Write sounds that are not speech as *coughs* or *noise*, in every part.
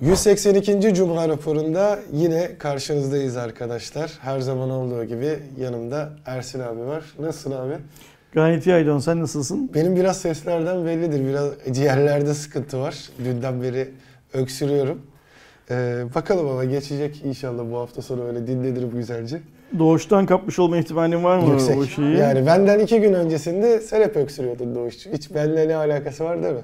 182. Cuma raporunda yine karşınızdayız arkadaşlar. Her zaman olduğu gibi yanımda Ersin abi var. Nasılsın abi? Gayet iyi Aydoğan. Sen nasılsın? Benim biraz seslerden bellidir. Biraz ciğerlerde sıkıntı var. Dünden beri öksürüyorum. Ee, bakalım ama geçecek inşallah bu hafta sonu öyle dinlenirim güzelce. Doğuştan kapmış olma ihtimalin var mı Yüksek. o şeyi? Yani benden iki gün öncesinde sen hep öksürüyordun Doğuşçu. Hiç benimle ne alakası var değil mi?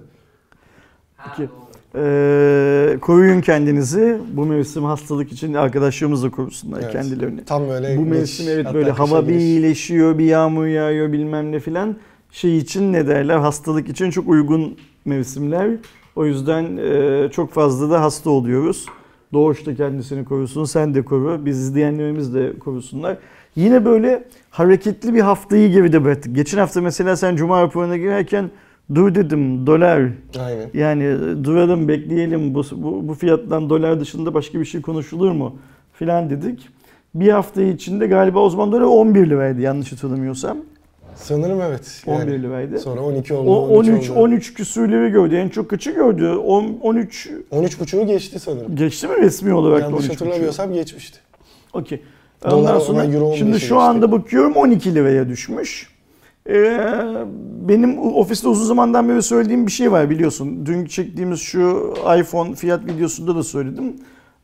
Peki. Ee, koruyun kendinizi. Bu mevsim hastalık için arkadaşlarımız da korusunlar Evet. kendilerini. Tam böyle Bu geç, mevsim evet böyle hava bir iyileşiyor, bir yağmur yağıyor bilmem ne filan. Şey için ne derler hastalık için çok uygun mevsimler. O yüzden e, çok fazla da hasta oluyoruz. Doğuş da kendisini korusun, sen de koru, biz izleyenlerimiz de korusunlar. Yine böyle hareketli bir haftayı geride bıraktık. Geçen hafta mesela sen Cuma raporuna girerken dur dedim dolar Aynen. yani duralım bekleyelim bu, bu, bu fiyattan dolar dışında başka bir şey konuşulur mu filan dedik. Bir hafta içinde galiba o zaman dolar 11 liraydı yanlış hatırlamıyorsam. Sanırım evet. 11 Yani liraydı. Sonra 12 oldu. O 13 13 oldu. 13 küsürleri gördü. En çok kaçı gördü? 10 13 13 buçuğu geçti sanırım. geçti mi resmi olarak Yanlış 13 hatırlamıyorsam geçmişti. Okey. Dolar Ondan ona sonra euro 15'e şimdi geçti. şu anda bakıyorum 12 liraya düşmüş. Ee, benim ofiste uzun zamandan beri söylediğim bir şey var biliyorsun. Dün çektiğimiz şu iPhone fiyat videosunda da söyledim.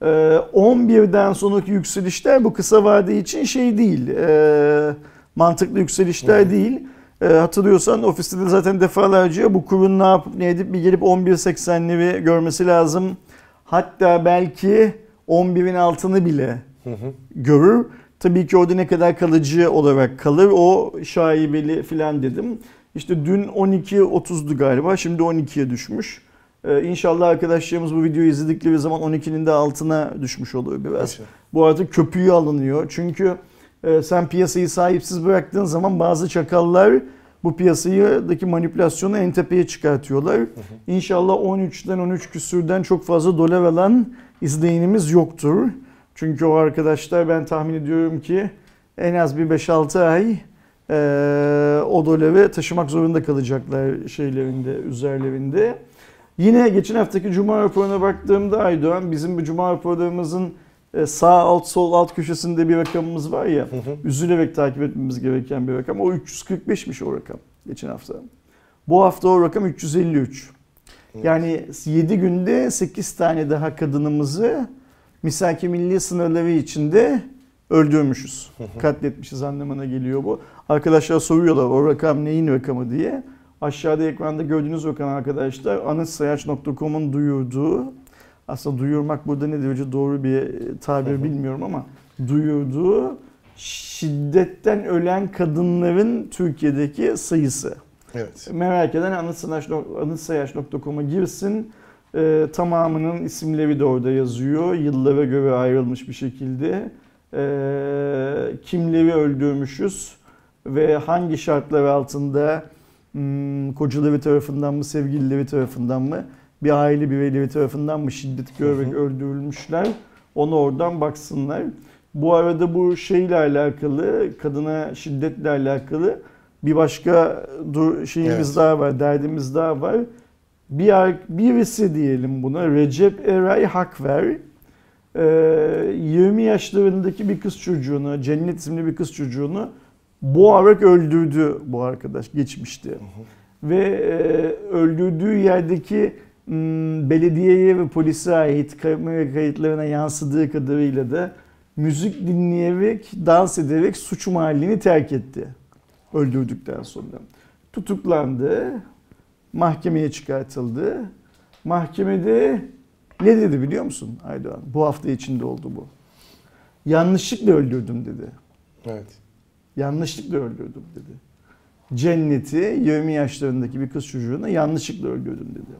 Ee, 11'den sonraki yükselişler bu kısa vade için şey değil. Ee, mantıklı yükselişler değil. Ee, hatırlıyorsan ofiste de zaten defalarca bu kurun ne yapıp ne edip bir gelip 11.80'leri görmesi lazım. Hatta belki 11'in altını bile Hı hı. görür. Tabii ki orada ne kadar kalıcı olarak kalır o şaibeli filan dedim. İşte dün 12.30'du galiba şimdi 12'ye düşmüş. Ee, inşallah arkadaşlarımız bu videoyu izledikleri zaman 12'nin de altına düşmüş olur biraz. Bu artık köpüğü alınıyor. Çünkü e, sen piyasayı sahipsiz bıraktığın zaman bazı çakallar bu piyasayıdaki manipülasyonu en tepeye çıkartıyorlar. İnşallah 13'ten 13 küsürden çok fazla dolar alan izleyenimiz yoktur. Çünkü o arkadaşlar ben tahmin ediyorum ki en az bir 5-6 ay e, o doları taşımak zorunda kalacaklar şeylerinde, üzerlerinde. Yine geçen haftaki Cuma raporuna baktığımda Aydoğan bizim bu Cuma raporlarımızın e, sağ alt sol alt köşesinde bir rakamımız var ya Hı hı. üzülerek takip etmemiz gereken bir rakam. O 345'miş o rakam geçen hafta. Bu hafta o rakam 353. Yani 7 günde 8 tane daha kadınımızı misaki milli sınırları içinde öldürmüşüz. Katletmişiz anlamına geliyor bu. Arkadaşlar soruyorlar o rakam neyin rakamı diye. Aşağıda ekranda gördüğünüz rakam arkadaşlar anıtsayaç.com'un duyurduğu aslında duyurmak burada ne derece doğru bir tabir bilmiyorum ama duyurduğu şiddetten ölen kadınların Türkiye'deki sayısı. Evet. Merak eden anıtsayaç- anıtsayaç.com'a girsin. Ee, tamamının isimleri de orada yazıyor. Yıllara göre ayrılmış bir şekilde. Ee, kimleri öldürmüşüz ve hangi şartlar altında hmm, kocaları tarafından mı, sevgilileri tarafından mı, bir aile bireyleri tarafından mı şiddet görerek öldürülmüşler. Onu oradan baksınlar. Bu arada bu şeyle alakalı, kadına şiddetle alakalı bir başka dur şeyimiz Evet. daha var, derdimiz daha var. Bir birisi diyelim buna Recep Eray Hakver e, 20 yaşlarındaki bir kız çocuğunu, Cennet isimli bir kız çocuğunu boğarak öldürdü bu arkadaş geçmişti. Ve e, öldürdüğü yerdeki belediyeye ve polise ait kamera kayıtlarına yansıdığı kadarıyla da müzik dinleyerek, dans ederek suç mahallini terk etti. Öldürdükten sonra. Tutuklandı, mahkemeye çıkartıldı. Mahkemede ne dedi biliyor musun Aydoğan? Bu hafta içinde oldu bu. Yanlışlıkla öldürdüm dedi. Evet. Yanlışlıkla öldürdüm dedi. Cenneti 20 yaşlarındaki bir kız çocuğuna yanlışlıkla öldürdüm dedi.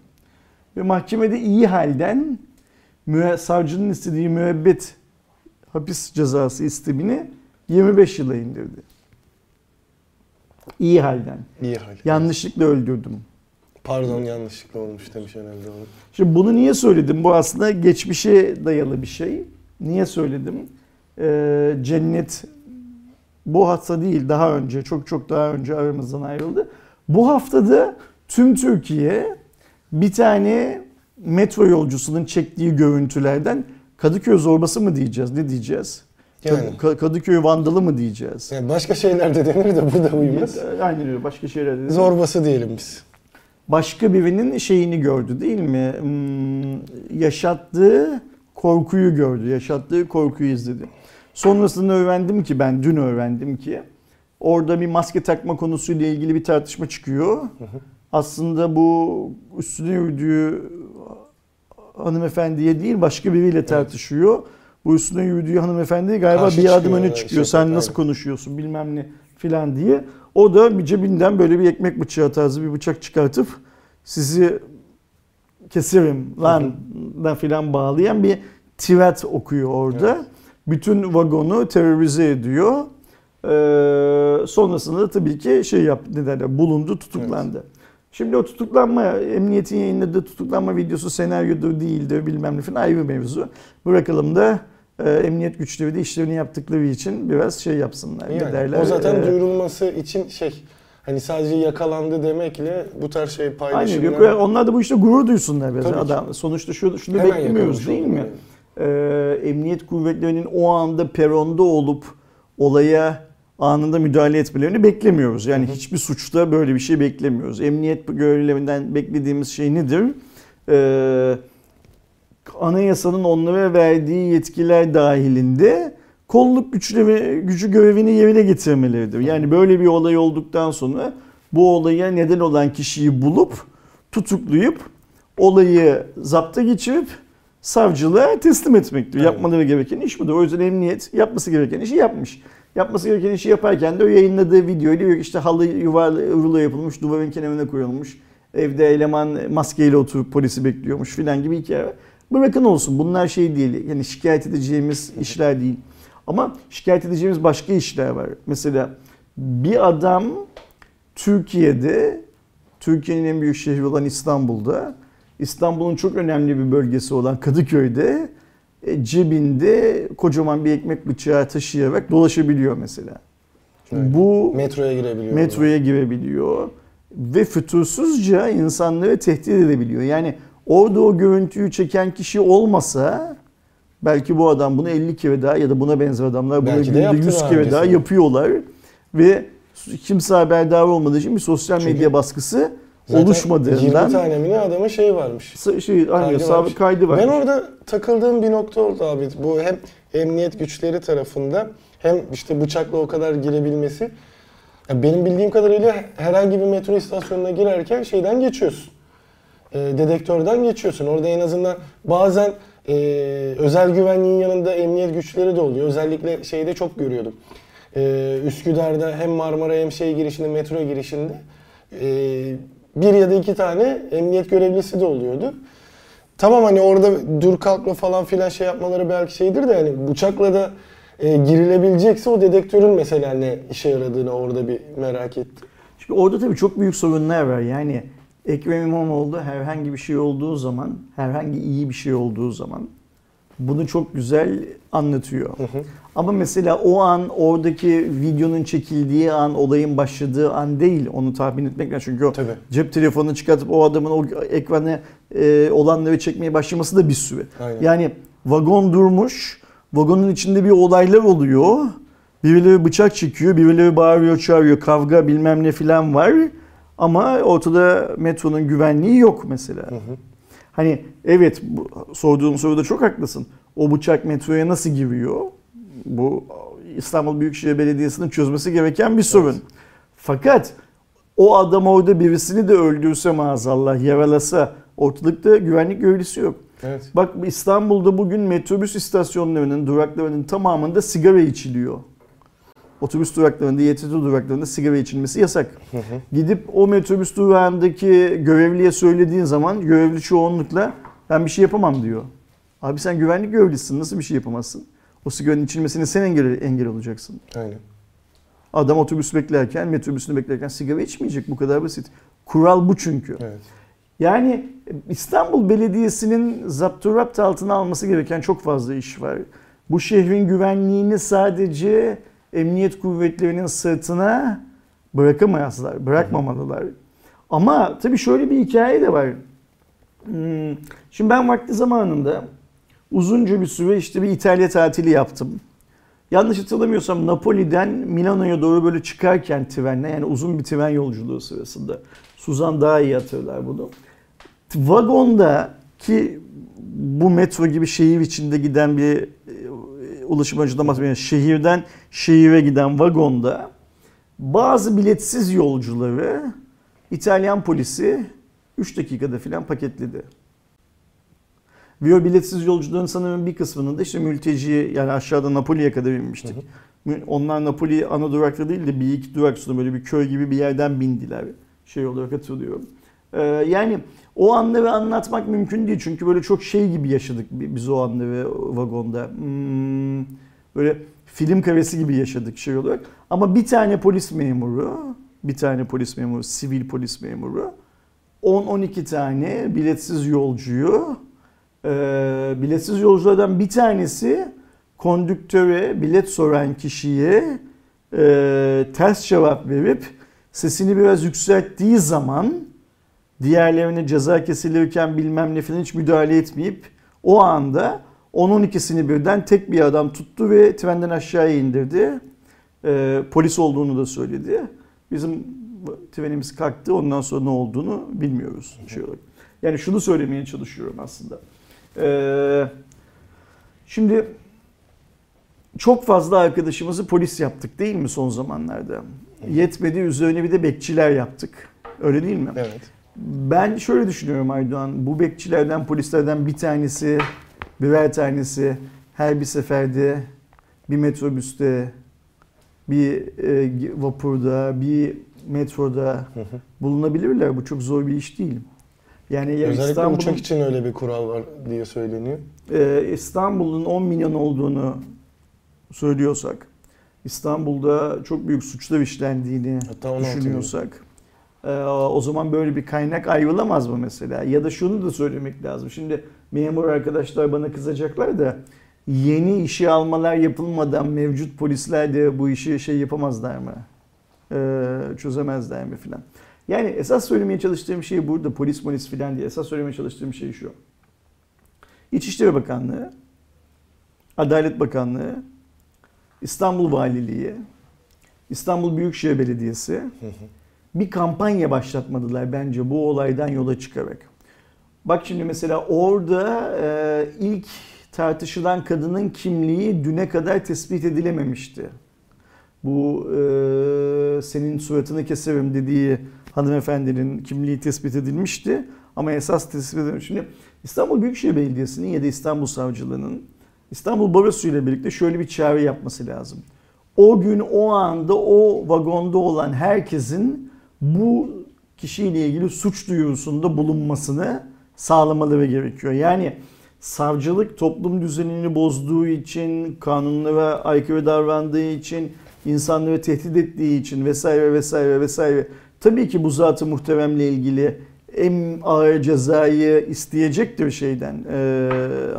Ve mahkemede iyi halden savcının istediği müebbet hapis cezası istemini 25 yıla indirdi. İyi halden. İyi hal. Yanlışlıkla öldürdüm. Pardon yanlışlıkla olmuş demiş herhalde onu. Şimdi bunu niye söyledim? Bu aslında geçmişe dayalı bir şey. Niye söyledim? Ee, cennet bu hafta değil daha önce çok çok daha önce aramızdan ayrıldı. Bu haftada tüm Türkiye bir tane metro yolcusunun çektiği görüntülerden Kadıköy zorbası mı diyeceğiz? Ne diyeceğiz? Yani. Ka- Kadıköy vandalı mı diyeceğiz? Yani başka şeyler de denir de bu da uymaz. Aynen öyle. Başka şeyler de. Zorbası diyelim biz. Başka birinin şeyini gördü değil mi? Hmm, yaşattığı korkuyu gördü. Yaşattığı korkuyu izledi. Sonrasında öğrendim ki ben dün öğrendim ki orada bir maske takma konusuyla ilgili bir tartışma çıkıyor. Aslında bu üstüne yürüdüğü hanımefendiye değil başka biriyle tartışıyor. Bu üstüne yürüdüğü hanımefendi galiba Karşı bir adım öne evet, çıkıyor. şey, Sen nasıl aynen. konuşuyorsun bilmem ne filan diye. O da bir cebinden böyle bir ekmek bıçağı tarzı bir bıçak çıkartıp sizi keserim lan da filan bağlayan bir tweet okuyor orada. Evet. Bütün vagonu terörize ediyor. Ee, sonrasında da tabii ki şey yap ne derler bulundu tutuklandı. Şimdi o tutuklanma emniyetin yayınladığı tutuklanma videosu senaryodur değildir bilmem ne falan ayrı mevzu. Bırakalım da e, emniyet güçleri de işlerini yaptıkları için biraz şey yapsınlar. ne Yani, derler? o zaten Ee, duyurulması için şey hani sadece yakalandı demekle bu tarz şey Aynen. paylaşımlar Yok, onlar da bu işte gurur duysunlar biraz. Tabii ki. Adam sonuçta şunu, şunu hemen beklemiyoruz değil mi? yani. Ee, emniyet kuvvetlerinin o anda peronda olup olaya anında müdahale etmelerini beklemiyoruz. Yani hiçbir suçta böyle bir şey beklemiyoruz. Emniyet görevlilerinden beklediğimiz şey nedir? Ee, anayasanın onlara verdiği yetkiler dahilinde kolluk güçleri, gücü görevini yerine getirmeleridir. Yani böyle bir olay olduktan sonra bu olaya neden olan kişiyi bulup tutuklayıp olayı zapta geçirip savcılığa teslim etmektir. Aynen. Yapmaları gereken iş budur. O yüzden emniyet yapması gereken işi yapmış. Yapması gereken işi yaparken de o yayınladığı videoyu diyor işte halı yuvarlı rulo yapılmış, duvarın kenarına koyulmuş. Evde eleman maskeyle oturup polisi bekliyormuş filan gibi hikaye var. Bırakın olsun bunlar şey değil. Yani şikayet edeceğimiz işler değil. Ama şikayet edeceğimiz başka işler var. Mesela bir adam Türkiye'de, Türkiye'nin en büyük şehri olan İstanbul'da, İstanbul'un çok önemli bir bölgesi olan Kadıköy'de e, cebinde kocaman bir ekmek bıçağı taşıyarak dolaşabiliyor mesela. Evet. Bu metroya girebiliyor. metroya girebiliyor ve fütursuzca insanları tehdit edebiliyor. Yani orada o görüntüyü çeken kişi olmasa belki bu adam bunu 50 kere daha ya da buna benzer adamlar bunu Belki de günde yaptı 100 daha kere daha öncesinde. yapıyorlar ve kimse haberdar olmadığı için bir sosyal Çünkü medya baskısı Zaten 20 oluşmadığından tane mi ne adamın şeyi varmış. Şey aynı sabit varmış. kaydı var. Ben orada takıldığım bir nokta oldu abi. Bu hem emniyet güçleri tarafında hem işte bıçakla o kadar girebilmesi. Ya benim bildiğim kadarıyla herhangi bir metro istasyonuna girerken şeyden geçiyorsun. E, dedektörden geçiyorsun. Orada en azından bazen e, özel güvenliğin yanında emniyet güçleri de oluyor. Özellikle şeyde çok görüyordum. E, Üsküdar'da hem Marmara hem şey girişinde, metro girişinde e, bir ya da iki tane emniyet görevlisi de oluyordu. Tamam hani orada dur kalkma falan filan şey yapmaları belki şeydir de hani bıçakla da e, girilebilecekse o dedektörün mesela ne işe yaradığını orada bir merak ettim. Şimdi orada tabii çok büyük sorunlar var. Yani Ekrem İmamoğlu herhangi bir şey olduğu zaman, herhangi iyi bir şey olduğu zaman bunu çok güzel anlatıyor. Ama mesela o an oradaki videonun çekildiği an, olayın başladığı an değil. Onu tahmin etmek lazım. Çünkü o Tabii. cep telefonunu çıkartıp o adamın o ekranı e, olanları çekmeye başlaması da bir süre. Aynen. Yani vagon durmuş, vagonun içinde bir olaylar oluyor. Birileri bıçak çekiyor, birileri bağırıyor, çağırıyor, kavga bilmem ne filan var. Ama ortada metronun güvenliği yok mesela. Hani evet bu, sorduğun soruda çok haklısın. O bıçak metroya nasıl giriyor? Bu İstanbul Büyükşehir Belediyesi'nin çözmesi gereken bir sorun. Fakat o adam orada birisini de öldürse maazallah, yaralasa ortalıkta güvenlik görevlisi yok. Evet. Bak İstanbul'da bugün metrobüs istasyonlarının, duraklarının tamamında sigara içiliyor. Otobüs duraklarında, YTT duraklarında sigara içilmesi yasak. Gidip o metrobüs durağındaki görevliye söylediğin zaman görevli çoğunlukla ben bir şey yapamam diyor. Abi sen güvenlik görevlisisin nasıl bir şey yapamazsın? O sigaranın içilmesine sen engel, engel olacaksın. Aynen. Adam otobüs beklerken, metrobüsünü beklerken sigara içmeyecek bu kadar basit. Kural bu çünkü. Evet. Yani İstanbul Belediyesi'nin zapturapt altına alması gereken çok fazla iş var. Bu şehrin güvenliğini sadece emniyet kuvvetlerinin sırtına bırakamazlar, bırakmamalılar. Ama tabii şöyle bir hikaye de var. Hmm, Şimdi ben vakti zamanında uzunca bir süre işte bir İtalya tatili yaptım. Yanlış hatırlamıyorsam Napoli'den Milano'ya doğru böyle çıkarken trenle yani uzun bir tren yolculuğu sırasında Suzan daha iyi hatırlar bunu. Vagonda ki bu metro gibi şehir içinde giden bir e, ulaşım aracından bahsediyorum. Yani şehirden şehire giden vagonda bazı biletsiz yolcuları İtalyan polisi 3 dakikada filan paketledi. Ve o biletsiz yolcuların sanırım bir kısmının da işte mülteci yani aşağıda Napoli'ye kadar inmiştik. Onlar Napoli ana durakta değil de bir iki durak sonra böyle bir köy gibi bir yerden bindiler. Şey olarak hatırlıyorum. Ee, yani o anları anlatmak mümkün değil. Çünkü böyle çok şey gibi yaşadık biz o anları vagonda. Hmm, böyle film karesi gibi yaşadık şey olarak. Ama bir tane polis memuru, bir tane polis memuru, sivil polis memuru 10-12 tane biletsiz yolcuyu e, biletsiz yolculardan bir tanesi kondüktöre bilet soran kişiye e, ters cevap verip sesini biraz yükselttiği zaman diğerlerine ceza kesilirken bilmem ne falan hiç müdahale etmeyip o anda 10-12'sini birden tek bir adam tuttu ve trenden aşağıya indirdi. E, polis olduğunu da söyledi. Bizim trenimiz kalktı ondan sonra ne olduğunu bilmiyoruz. Şey olarak. Yani şunu söylemeye çalışıyorum aslında. Ee, şimdi çok fazla arkadaşımızı polis yaptık değil mi son zamanlarda? Yetmedi üzerine bir de bekçiler yaptık. Öyle değil mi? Evet. Ben şöyle düşünüyorum Aydoğan. Bu bekçilerden, polislerden bir tanesi, birer tanesi her bir seferde bir metrobüste, bir e, vapurda, bir metroda bulunabilirler. Bu çok zor bir iş değil. Yani ya Özellikle İstanbul'un- uçak için öyle bir kural var diye söyleniyor. e, İstanbul'un 10 milyon olduğunu söylüyorsak, İstanbul'da çok büyük suçlar işlendiğini Hatta 16 düşünüyorsak, o zaman böyle bir kaynak ayrılamaz mı mesela? Ya da şunu da söylemek lazım. Şimdi memur arkadaşlar bana kızacaklar da yeni işe almalar yapılmadan mevcut polisler de bu işi şey yapamazlar mı? E, çözemezler mi filan? Yani esas söylemeye çalıştığım şey burada polis polis filan diye esas söylemeye çalıştığım şey şu. İçişleri Bakanlığı, Adalet Bakanlığı, İstanbul Valiliği, İstanbul Büyükşehir Belediyesi bir kampanya başlatmadılar bence bu olaydan yola çıkarak. Bak şimdi mesela orada e, ilk tartışılan kadının kimliği düne kadar tespit edilememişti. Bu e, senin suratını keserim dediği hanımefendinin kimliği tespit edilmişti. Ama esas tespit edilmiş. Şimdi İstanbul Büyükşehir Belediyesi'nin ya da İstanbul Savcılığı'nın İstanbul Barosu ile birlikte şöyle bir çağrı yapması lazım. O gün o anda o vagonda olan herkesin bu kişiyle ilgili suç duyurusunda bulunmasını sağlamaları gerekiyor. Yani savcılık toplum düzenini bozduğu için, kanunlara aykırı davrandığı için, insanları tehdit ettiği için vesaire vesaire vesaire. Tabii ki bu zatı muhteremle ilgili en ağır cezayı isteyecektir şeyden, e,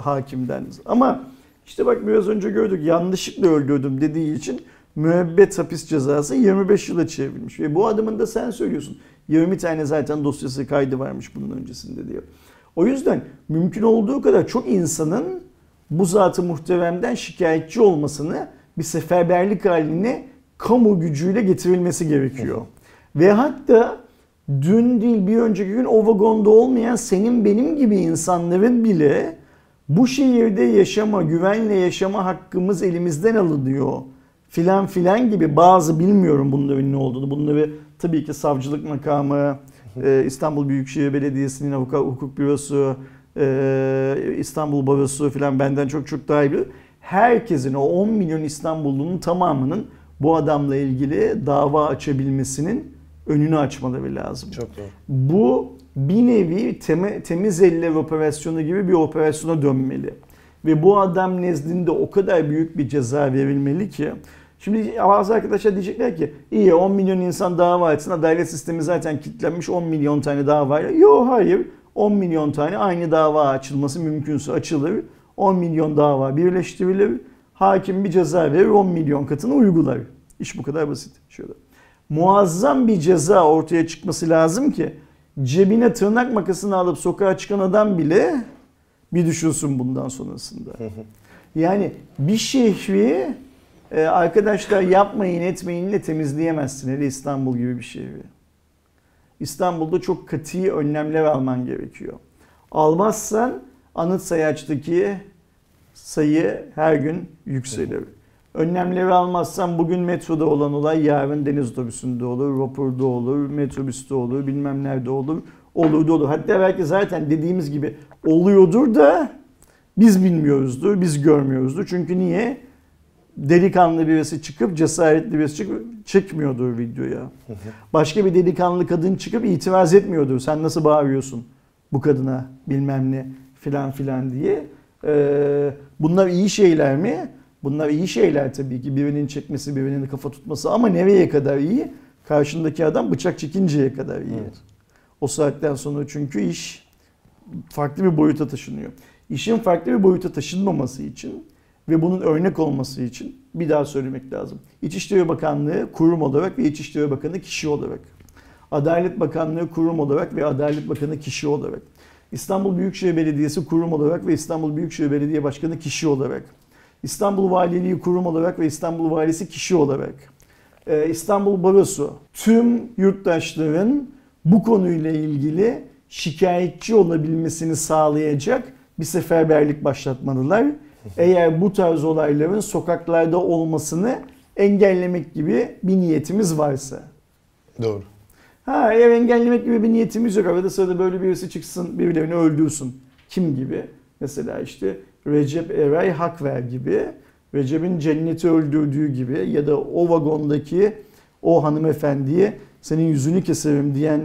hakimden. Ama işte bak biraz önce gördük yanlışlıkla öldürdüm dediği için müebbet hapis cezası 25 yıla çevrilmiş. Ve bu adamın da sen söylüyorsun 20 tane zaten dosyası kaydı varmış bunun öncesinde diyor. O yüzden mümkün olduğu kadar çok insanın bu zatı muhteremden şikayetçi olmasını bir seferberlik haline kamu gücüyle getirilmesi gerekiyor. Ve hatta dün değil bir önceki gün o vagonda olmayan senin benim gibi insanların bile bu şehirde yaşama, güvenle yaşama hakkımız elimizden alınıyor filan filan gibi bazı bilmiyorum bunların ne olduğunu. Bunları tabii ki savcılık makamı, e, İstanbul Büyükşehir Belediyesi'nin avukat hukuk bürosu, e, İstanbul Barosu filan benden çok çok daha iyi bilir. Herkesin o 10 milyon İstanbullunun tamamının bu adamla ilgili dava açabilmesinin önünü açmaları lazım. Çok doğru. Bu bir nevi teme, temiz eller operasyonu gibi bir operasyona dönmeli. Ve bu adam nezdinde o kadar büyük bir ceza verilmeli ki Şimdi bazı arkadaşlar diyecekler ki iyi 10 milyon insan dava etsin adalet sistemi zaten kilitlenmiş 10 milyon tane dava. Yok hayır 10 milyon tane aynı dava açılması mümkünse açılır. 10 milyon dava birleştirilir. Hakim bir ceza verir 10 milyon katını uygular. İş bu kadar basit. Şöyle. Muazzam bir ceza ortaya çıkması lazım ki cebine tırnak makasını alıp sokağa çıkan adam bile bir düşünsün bundan sonrasında. Yani bir şehri e, arkadaşlar yapmayın etmeyinle temizleyemezsin. Hele İstanbul gibi bir şehri. İstanbul'da çok katı önlemler alman gerekiyor. Almazsan anıt sayaçtaki sayı her gün yükselir. Önlemleri almazsan bugün metroda olan olay yarın deniz otobüsünde olur, vapurda olur, metrobüste olur, bilmem nerede olur, olur da olur. Hatta belki zaten dediğimiz gibi oluyordur da biz bilmiyoruzdur, biz görmüyoruzdur. Çünkü niye? Delikanlı birisi çıkıp, cesaretli birisi çıkıp çekmiyordur videoya. Başka bir delikanlı kadın çıkıp itiraz etmiyordur. Sen nasıl bağırıyorsun bu kadına bilmem ne filan filan diye. Ee, bunlar iyi şeyler mi? Bunlar iyi şeyler tabii ki. Birinin çekmesi, birinin kafa tutması ama nereye kadar iyi? Karşındaki adam bıçak çekinceye kadar iyi. Evet. O saatten sonra çünkü iş farklı bir boyuta taşınıyor. İşin farklı bir boyuta taşınmaması için ve bunun örnek olması için bir daha söylemek lazım. İçişleri Bakanlığı kurum olarak ve İçişleri Bakanı kişi olarak. Adalet Bakanlığı kurum olarak ve Adalet Bakanı kişi olarak. İstanbul Büyükşehir Belediyesi kurum olarak ve İstanbul Büyükşehir Belediye Başkanı kişi olarak. İstanbul Valiliği kurum olarak ve İstanbul Valisi kişi olarak. Ee, İstanbul Barosu tüm yurttaşların bu konuyla ilgili şikayetçi olabilmesini sağlayacak bir seferberlik başlatmalılar. Eğer bu tarz olayların sokaklarda olmasını engellemek gibi bir niyetimiz varsa. Doğru. Ha eğer engellemek gibi bir niyetimiz yok. Arada sırada böyle birisi çıksın birilerini öldürsün. Kim gibi? Mesela işte Recep Eray Hakver gibi. Recep'in cenneti öldürdüğü gibi ya da o vagondaki o hanımefendiye senin yüzünü keserim diyen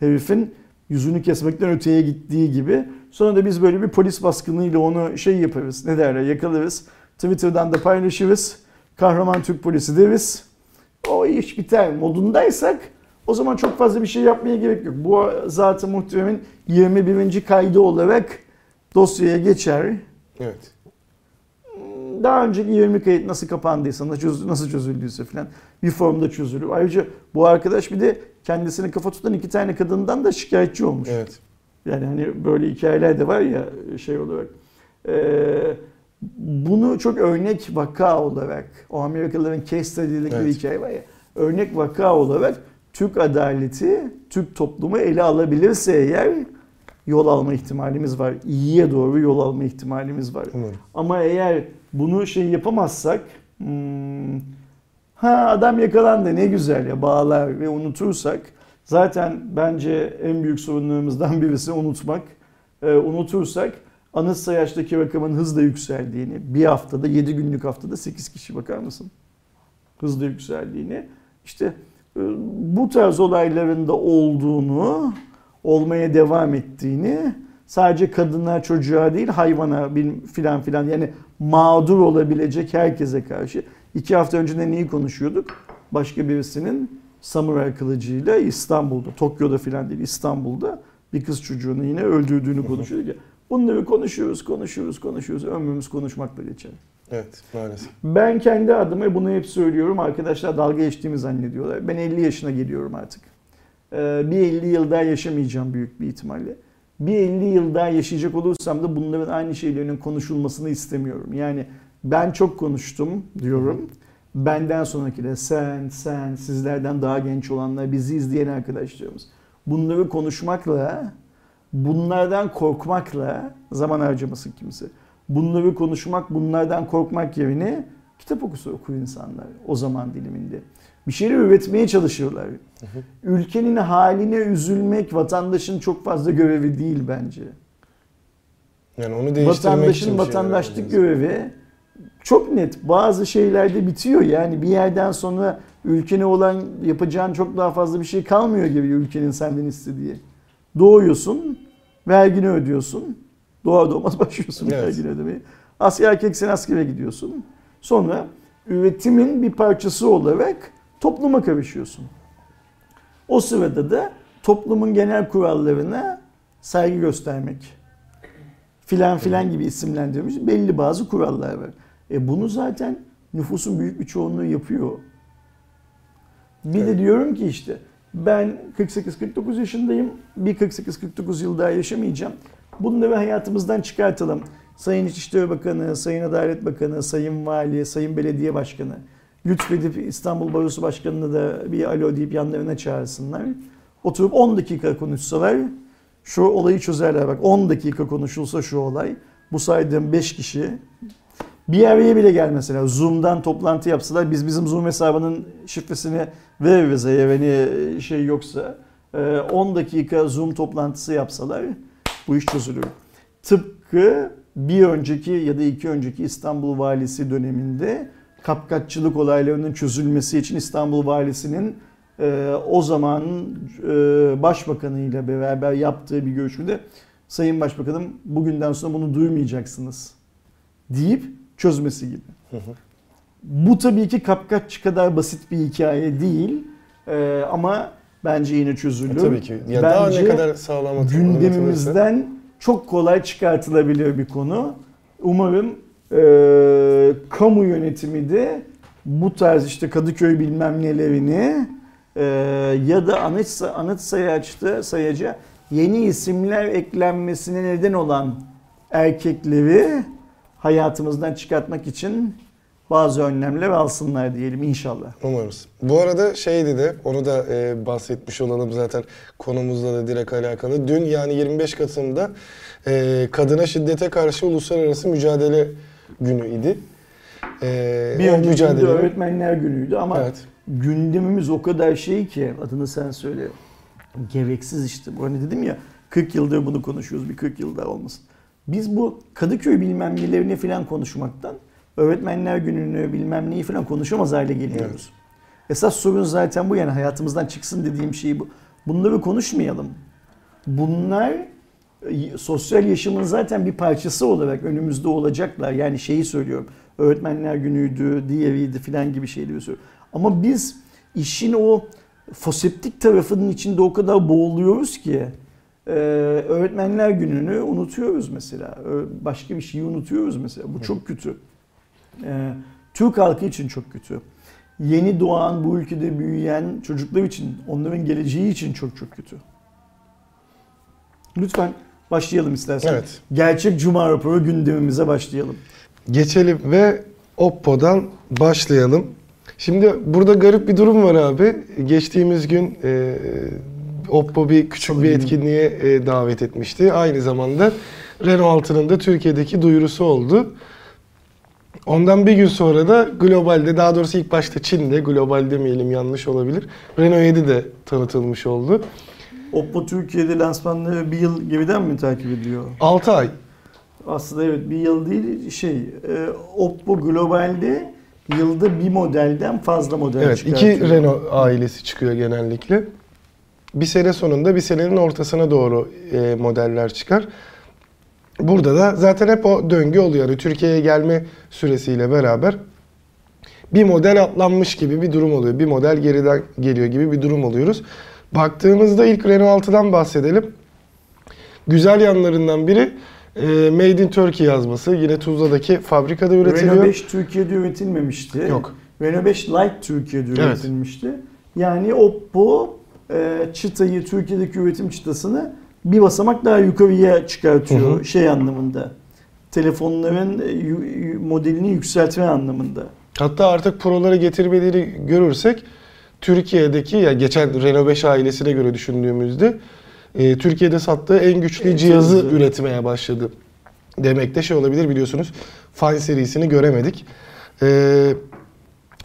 herifin yüzünü kesmekten öteye gittiği gibi. Sonra da biz böyle bir polis baskınıyla onu şey yaparız. Ne derler yakalarız. Twitter'dan da paylaşırız. Kahraman Türk polisi deriz. O iş biter modundaysak o zaman çok fazla bir şey yapmaya gerek yok. Bu zaten muhtemelen 21. kaydı olarak dosyaya geçer. Evet. Daha önceki 20 kayıt nasıl kapandıysa, nasıl çözüldüyse falan bir formda çözülür. Ayrıca bu arkadaş bir de kendisine kafa tutan iki tane kadından da şikayetçi olmuş. Evet. Yani hani böyle hikayeler de var ya şey olarak. Ee, bunu çok örnek vaka olarak, o Amerikalıların case study'deki Evet. bir hikaye var ya, örnek vaka olarak Türk adaleti, Türk toplumu ele alabilirse eğer yol alma ihtimalimiz var. İyiye doğru yol alma ihtimalimiz var. Umarım. Ama eğer bunu şey yapamazsak, hmm, ha adam yakalandı ne güzel ya bağlar ve unutursak, zaten bence en büyük sorunlarımızdan *laughs* birisi unutmak. Ee, unutursak anıt sayaçtaki rakamın hızla yükseldiğini, bir haftada 7 günlük haftada 8 kişi bakar mısın? Hızla yükseldiğini, işte e, bu tarz olayların da olduğunu, olmaya devam ettiğini, sadece kadına, çocuğa değil hayvana filan filan yani mağdur olabilecek herkese karşı. İki hafta önce de neyi konuşuyorduk? Başka birisinin samuray kılıcıyla İstanbul'da, Tokyo'da filan değil İstanbul'da bir kız çocuğunu yine öldürdüğünü konuşuyorduk ya. Bunları konuşuyoruz, konuşuyoruz, konuşuyoruz. Ömrümüz konuşmakla geçer. Evet maalesef. Ben kendi adıma bunu hep söylüyorum. Arkadaşlar dalga geçtiğimi zannediyorlar. Ben 50 yaşına geliyorum artık. Ee, Bir 50 yıl daha yaşamayacağım büyük bir ihtimalle. Bir 50 yıl daha yaşayacak olursam da bunların aynı şeylerin konuşulmasını istemiyorum. Yani ben çok konuştum diyorum. Benden sonrakiler sen, sen, sizlerden daha genç olanlar, bizi izleyen arkadaşlarımız. Bunları konuşmakla, bunlardan korkmakla zaman harcamasın kimse. Bunları konuşmak, bunlardan korkmak yerine kitap okusu okur insanlar o zaman diliminde. Bir şeyler üretmeye çalışıyorlar. Ülkenin haline üzülmek vatandaşın çok fazla görevi değil bence. Yani onu değiştirmek için Vatandaşın bir şeyler vatandaşlık görevi çok net. Bazı şeylerde bitiyor yani bir yerden sonra ülkene olan yapacağın çok daha fazla bir şey kalmıyor gibi ülkenin senden istediği. Doğuyorsun, vergini ödüyorsun. Doğar doğmaz *laughs* başlıyorsun Evet. vergini ödemeye. Asker erkeksen askere gidiyorsun. Sonra üretimin bir parçası olarak topluma karışıyorsun. O sırada da toplumun genel kurallarına saygı göstermek filan filan gibi isimlendirilmiş belli bazı kurallar var. E bunu zaten nüfusun büyük bir çoğunluğu yapıyor. Bir de Evet. diyorum ki işte Ben 48-49 yaşındayım. Bir 48-49 yıl daha yaşamayacağım. Bunları hayatımızdan çıkartalım. Sayın İçişleri Bakanı, Sayın Adalet Bakanı, Sayın Vali, Sayın Belediye Başkanı lütfedip İstanbul Barosu Başkanı'na da bir alo deyip yanlarına çağırsınlar. Oturup 10 dakika konuşsalar şu olayı çözerler. Bak 10 dakika konuşulsa şu olay. Bu saydığım 5 kişi bir araya bile gelmeseler Zoom'dan toplantı yapsalar biz bizim Zoom hesabının şifresini veririz eğer hani şey yoksa. Ee, 10 dakika Zoom toplantısı yapsalar bu iş çözülür. Tıpkı bir önceki ya da iki önceki İstanbul Valisi döneminde kapkaççılık olaylarının çözülmesi için İstanbul Valisi'nin e, o zaman e, Başbakanı ile beraber yaptığı bir görüşmede Sayın Başbakanım bugünden sonra bunu duymayacaksınız deyip çözmesi gibi. Bu tabii ki kapkaççı kadar basit bir hikaye değil E, ama bence yine çözülür. E, tabii ki. Ya daha ne Bence kadar sağlam gündemimizden çok kolay çıkartılabilir bir konu. Umarım e, kamu yönetimi de bu tarz işte Kadıköy bilmem nelerini e, ya da anıt, anıt sayaçta sayaca yeni isimler eklenmesine neden olan erkekleri hayatımızdan çıkartmak için bazı önlemler alsınlar diyelim inşallah. Umarız. Bu arada şeydi de onu da e, bahsetmiş olalım zaten konumuzla da direkt alakalı. Dün yani 25 Kasım'da e, kadına şiddete karşı uluslararası mücadele günü idi. E, Bir önceki de mücadele. öğretmenler günüydü ama Evet. gündemimiz o kadar şey ki adını sen söyle. Gereksiz işte. Bu hani dedim ya 40 yıldır bunu konuşuyoruz. Bir 40 yıl daha olmasın. Biz bu Kadıköy bilmem nelerini falan konuşmaktan öğretmenler gününü bilmem neyi falan konuşamaz hale geliyoruz. Evet. Esas sorun zaten bu yani hayatımızdan çıksın dediğim şey bu. Bunları konuşmayalım. Bunlar e, sosyal yaşamın zaten bir parçası olarak önümüzde olacaklar. Yani şeyi söylüyorum. Öğretmenler günüydü, diğeriydi filan gibi şeyleri söylüyorum. Ama biz işin o foseptik tarafının içinde o kadar boğuluyoruz ki e, öğretmenler gününü unutuyoruz mesela. Başka bir şeyi unutuyoruz mesela. Bu çok kötü. E, Türk halkı için çok kötü. Yeni doğan, bu ülkede büyüyen çocuklar için, onların geleceği için çok çok kötü. Lütfen başlayalım istersen. Evet. Gerçek Cuma raporu gündemimize başlayalım. Geçelim ve Oppo'dan başlayalım. Şimdi burada garip bir durum var abi. Geçtiğimiz gün e, Oppo bir küçük bir etkinliğe e, davet etmişti. Aynı zamanda Renault 6'nın da Türkiye'deki duyurusu oldu. Ondan bir gün sonra da globalde, daha doğrusu ilk başta Çin'de, global demeyelim yanlış olabilir. Renault 7 de tanıtılmış oldu. Oppo Türkiye'de lansmanları bir yıl geriden mi takip ediyor? 6 ay. Aslında evet bir yıl değil şey e, Oppo globalde yılda bir modelden fazla model Evet, çıkartıyor. iki Renault ailesi çıkıyor genellikle. Bir sene sonunda bir senenin ortasına doğru e, modeller çıkar. Burada da zaten hep o döngü oluyor. Yani Türkiye'ye gelme süresiyle beraber bir model atlanmış gibi bir durum oluyor. Bir model geriden geliyor gibi bir durum oluyoruz. Baktığımızda ilk Renault 6'dan bahsedelim. Güzel yanlarından biri e, Made in Turkey yazması. Yine Tuzla'daki fabrikada üretiliyor. Renault 5 Türkiye'de üretilmemişti. Yok. Renault 5 Lite Türkiye'de Evet. üretilmişti. Yani Oppo çıtayı Türkiye'deki üretim çıtasını bir basamak daha yukarıya çıkartıyor Hı hı. şey anlamında. Telefonların e, modelini yükseltme anlamında. Hatta artık Pro'ları getirmeleri görürsek Türkiye'deki ya geçen Renault 5 ailesine göre düşündüğümüzde e, Türkiye'de sattığı en güçlü En cihazı cihazı. üretmeye başladı. Demek de şey olabilir biliyorsunuz. Fine serisini göremedik. E,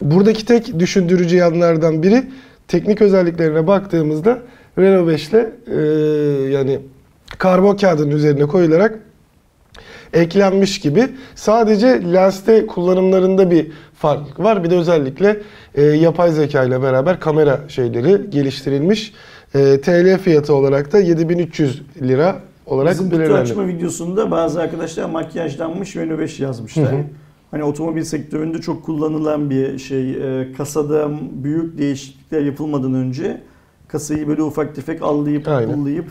buradaki tek düşündürücü yanlardan biri teknik özelliklerine baktığımızda Renault 5 ile e, yani karbon kağıdının üzerine koyularak eklenmiş gibi. Sadece lenste kullanımlarında bir farklılık var. Bir de özellikle e, yapay zeka ile beraber kamera şeyleri geliştirilmiş. E, TL fiyatı olarak da 7300 lira olarak Bizim kutu belirlendi. açma videosunda bazı arkadaşlar makyajlanmış Renault 5 yazmışlar. Hı hı. Hani otomobil sektöründe çok kullanılan bir şey. Ee, kasada büyük değişiklikler yapılmadan önce kasayı böyle ufak tefek allayıp Aynen. pullayıp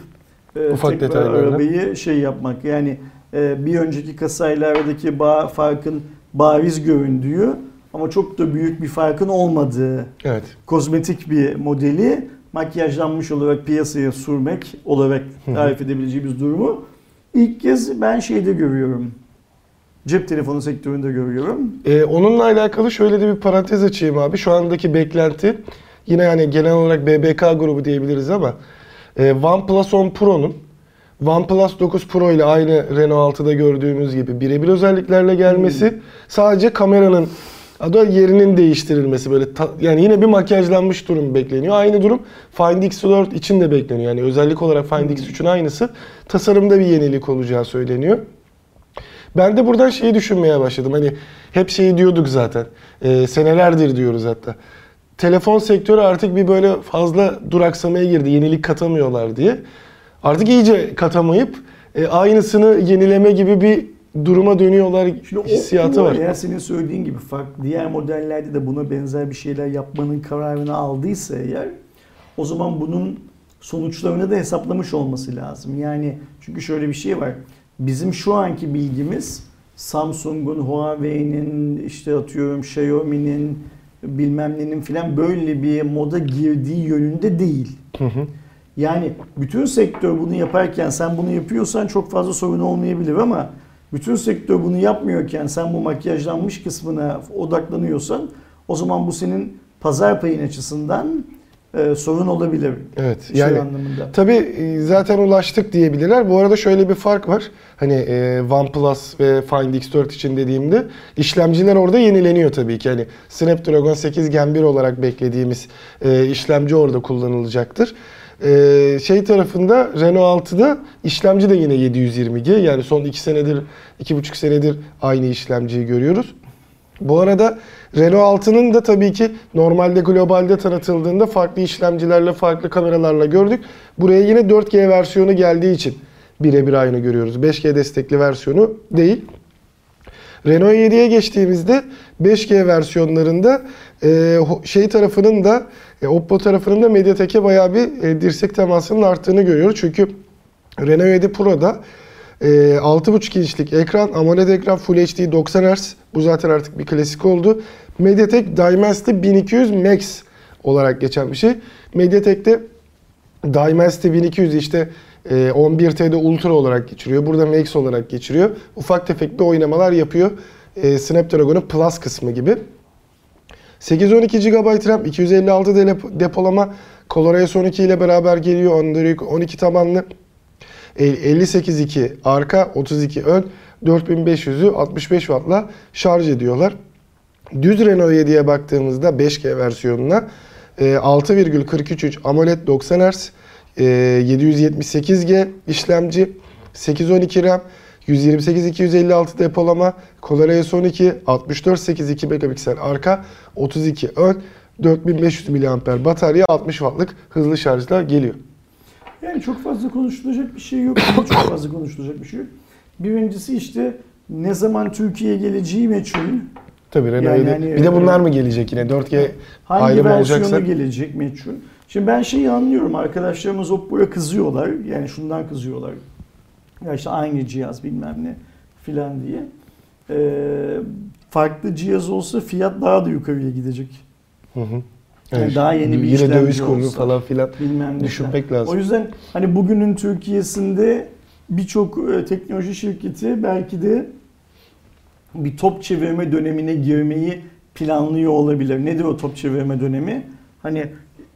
e, Ufak tekrar arabayı şey yapmak. Yani e, bir önceki kasayla aradaki ba- farkın bariz göründüğü ama çok da büyük bir farkın olmadığı Evet. kozmetik bir modeli makyajlanmış olarak piyasaya sürmek olarak tarif edebileceğimiz durumu ilk kez ben şeyde görüyorum. Cep telefonu sektöründe görüyorum. Ee, onunla alakalı şöyle de bir parantez açayım abi. Şu andaki beklenti yine yani genel olarak BBK grubu diyebiliriz ama e, OnePlus 10 Pro'nun OnePlus 9 Pro ile aynı Renault 6'da gördüğümüz gibi birebir özelliklerle gelmesi sadece kameranın adı yerinin değiştirilmesi böyle ta- yani yine bir makyajlanmış durum bekleniyor. Aynı durum Find X4 için de bekleniyor. Yani özellik olarak Find X3'ün aynısı tasarımda bir yenilik olacağı söyleniyor. Ben de buradan şeyi düşünmeye başladım. Hani hep şeyi diyorduk zaten. Ee, senelerdir diyoruz hatta. Telefon sektörü artık bir böyle fazla duraksamaya girdi. Yenilik katamıyorlar diye. Artık iyice katamayıp e, aynısını yenileme gibi bir duruma dönüyorlar Şimdi o- hissiyatı o var. Eğer senin söylediğin gibi farklı diğer modellerde de buna benzer bir şeyler yapmanın kararını aldıysa eğer o zaman bunun sonuçlarını da hesaplamış olması lazım. Yani çünkü şöyle bir şey var. Bizim şu anki bilgimiz Samsung'un, Huawei'nin, işte atıyorum Xiaomi'nin bilmem nenin filan böyle bir moda girdiği yönünde değil. Hı hı. Yani bütün sektör bunu yaparken sen bunu yapıyorsan çok fazla sorun olmayabilir ama bütün sektör bunu yapmıyorken sen bu makyajlanmış kısmına odaklanıyorsan o zaman bu senin pazar payın açısından e, sorun olabilir. Evet. Şey Yani anlamında. Tabii e, zaten ulaştık diyebilirler. Bu arada şöyle bir fark var. Hani e, OnePlus ve Find X4 için dediğimde işlemciler orada yenileniyor tabii ki. Hani Snapdragon 8 Gen 1 olarak beklediğimiz e, işlemci orada kullanılacaktır. E, şey tarafında Renault 6'da işlemci de yine 720G. Yani son 2 senedir, 2,5 senedir aynı işlemciyi görüyoruz. Bu arada Renault 6'nın da tabii ki normalde globalde tanıtıldığında farklı işlemcilerle, farklı kameralarla gördük. Buraya yine 4G versiyonu geldiği için birebir aynı görüyoruz. 5G destekli versiyonu değil. Renault 7'ye geçtiğimizde 5G versiyonlarında e, şey tarafının da e, Oppo tarafının da Mediatek'e bayağı bir e, dirsek temasının arttığını görüyoruz. Çünkü Renault 7 Pro'da e, 6.5 inçlik ekran, AMOLED ekran Full HD 90 Hz. Bu zaten artık bir klasik oldu. Mediatek Dimensity 1200 Max olarak geçen bir şey. Mediatek'te Dimensity 1200 işte e, 11T'de Ultra olarak geçiriyor. Burada Max olarak geçiriyor. Ufak tefek bir oynamalar yapıyor. E, Snapdragon'un Plus kısmı gibi. 812 GB RAM, 256 dele- depolama, ColorOS 12 ile beraber geliyor. Android 12 tabanlı. E, 58.2 arka, 32 ön, 4500'ü 65 Watt'la şarj ediyorlar. Düz Renault 7'ye baktığımızda 5G versiyonuna e, 6,433 AMOLED 90 Hz, e, 778G işlemci, 812 RAM, 128 256 depolama, ColorOS 12, 64 8 2 megapiksel arka, 32 ön, 4500 mAh batarya, 60 wattlık hızlı şarjla geliyor. Yani çok fazla konuşulacak bir şey yok. *coughs* çok fazla konuşulacak bir şey yok. Birincisi işte ne zaman Türkiye'ye geleceği meçhul. Tabii Renault Yani 7. hani- bir de bunlar mı gelecek yine? 4G Hangi ayrımı olacaksa. gelecek meçhul. Şimdi ben şeyi anlıyorum. Arkadaşlarımız Oppo'ya kızıyorlar. Yani şundan kızıyorlar. Ya işte aynı cihaz bilmem ne filan diye. Ee, farklı cihaz olsa fiyat daha da yukarıya gidecek. Hı hı. Yani daha yeni bir Yine döviz kuru olsa. falan filan Bilmem düşünmek filan. lazım. O yüzden hani bugünün Türkiye'sinde birçok e, teknoloji şirketi belki de bir top çevirme dönemine girmeyi planlıyor olabilir. Nedir o top çevirme dönemi? Hani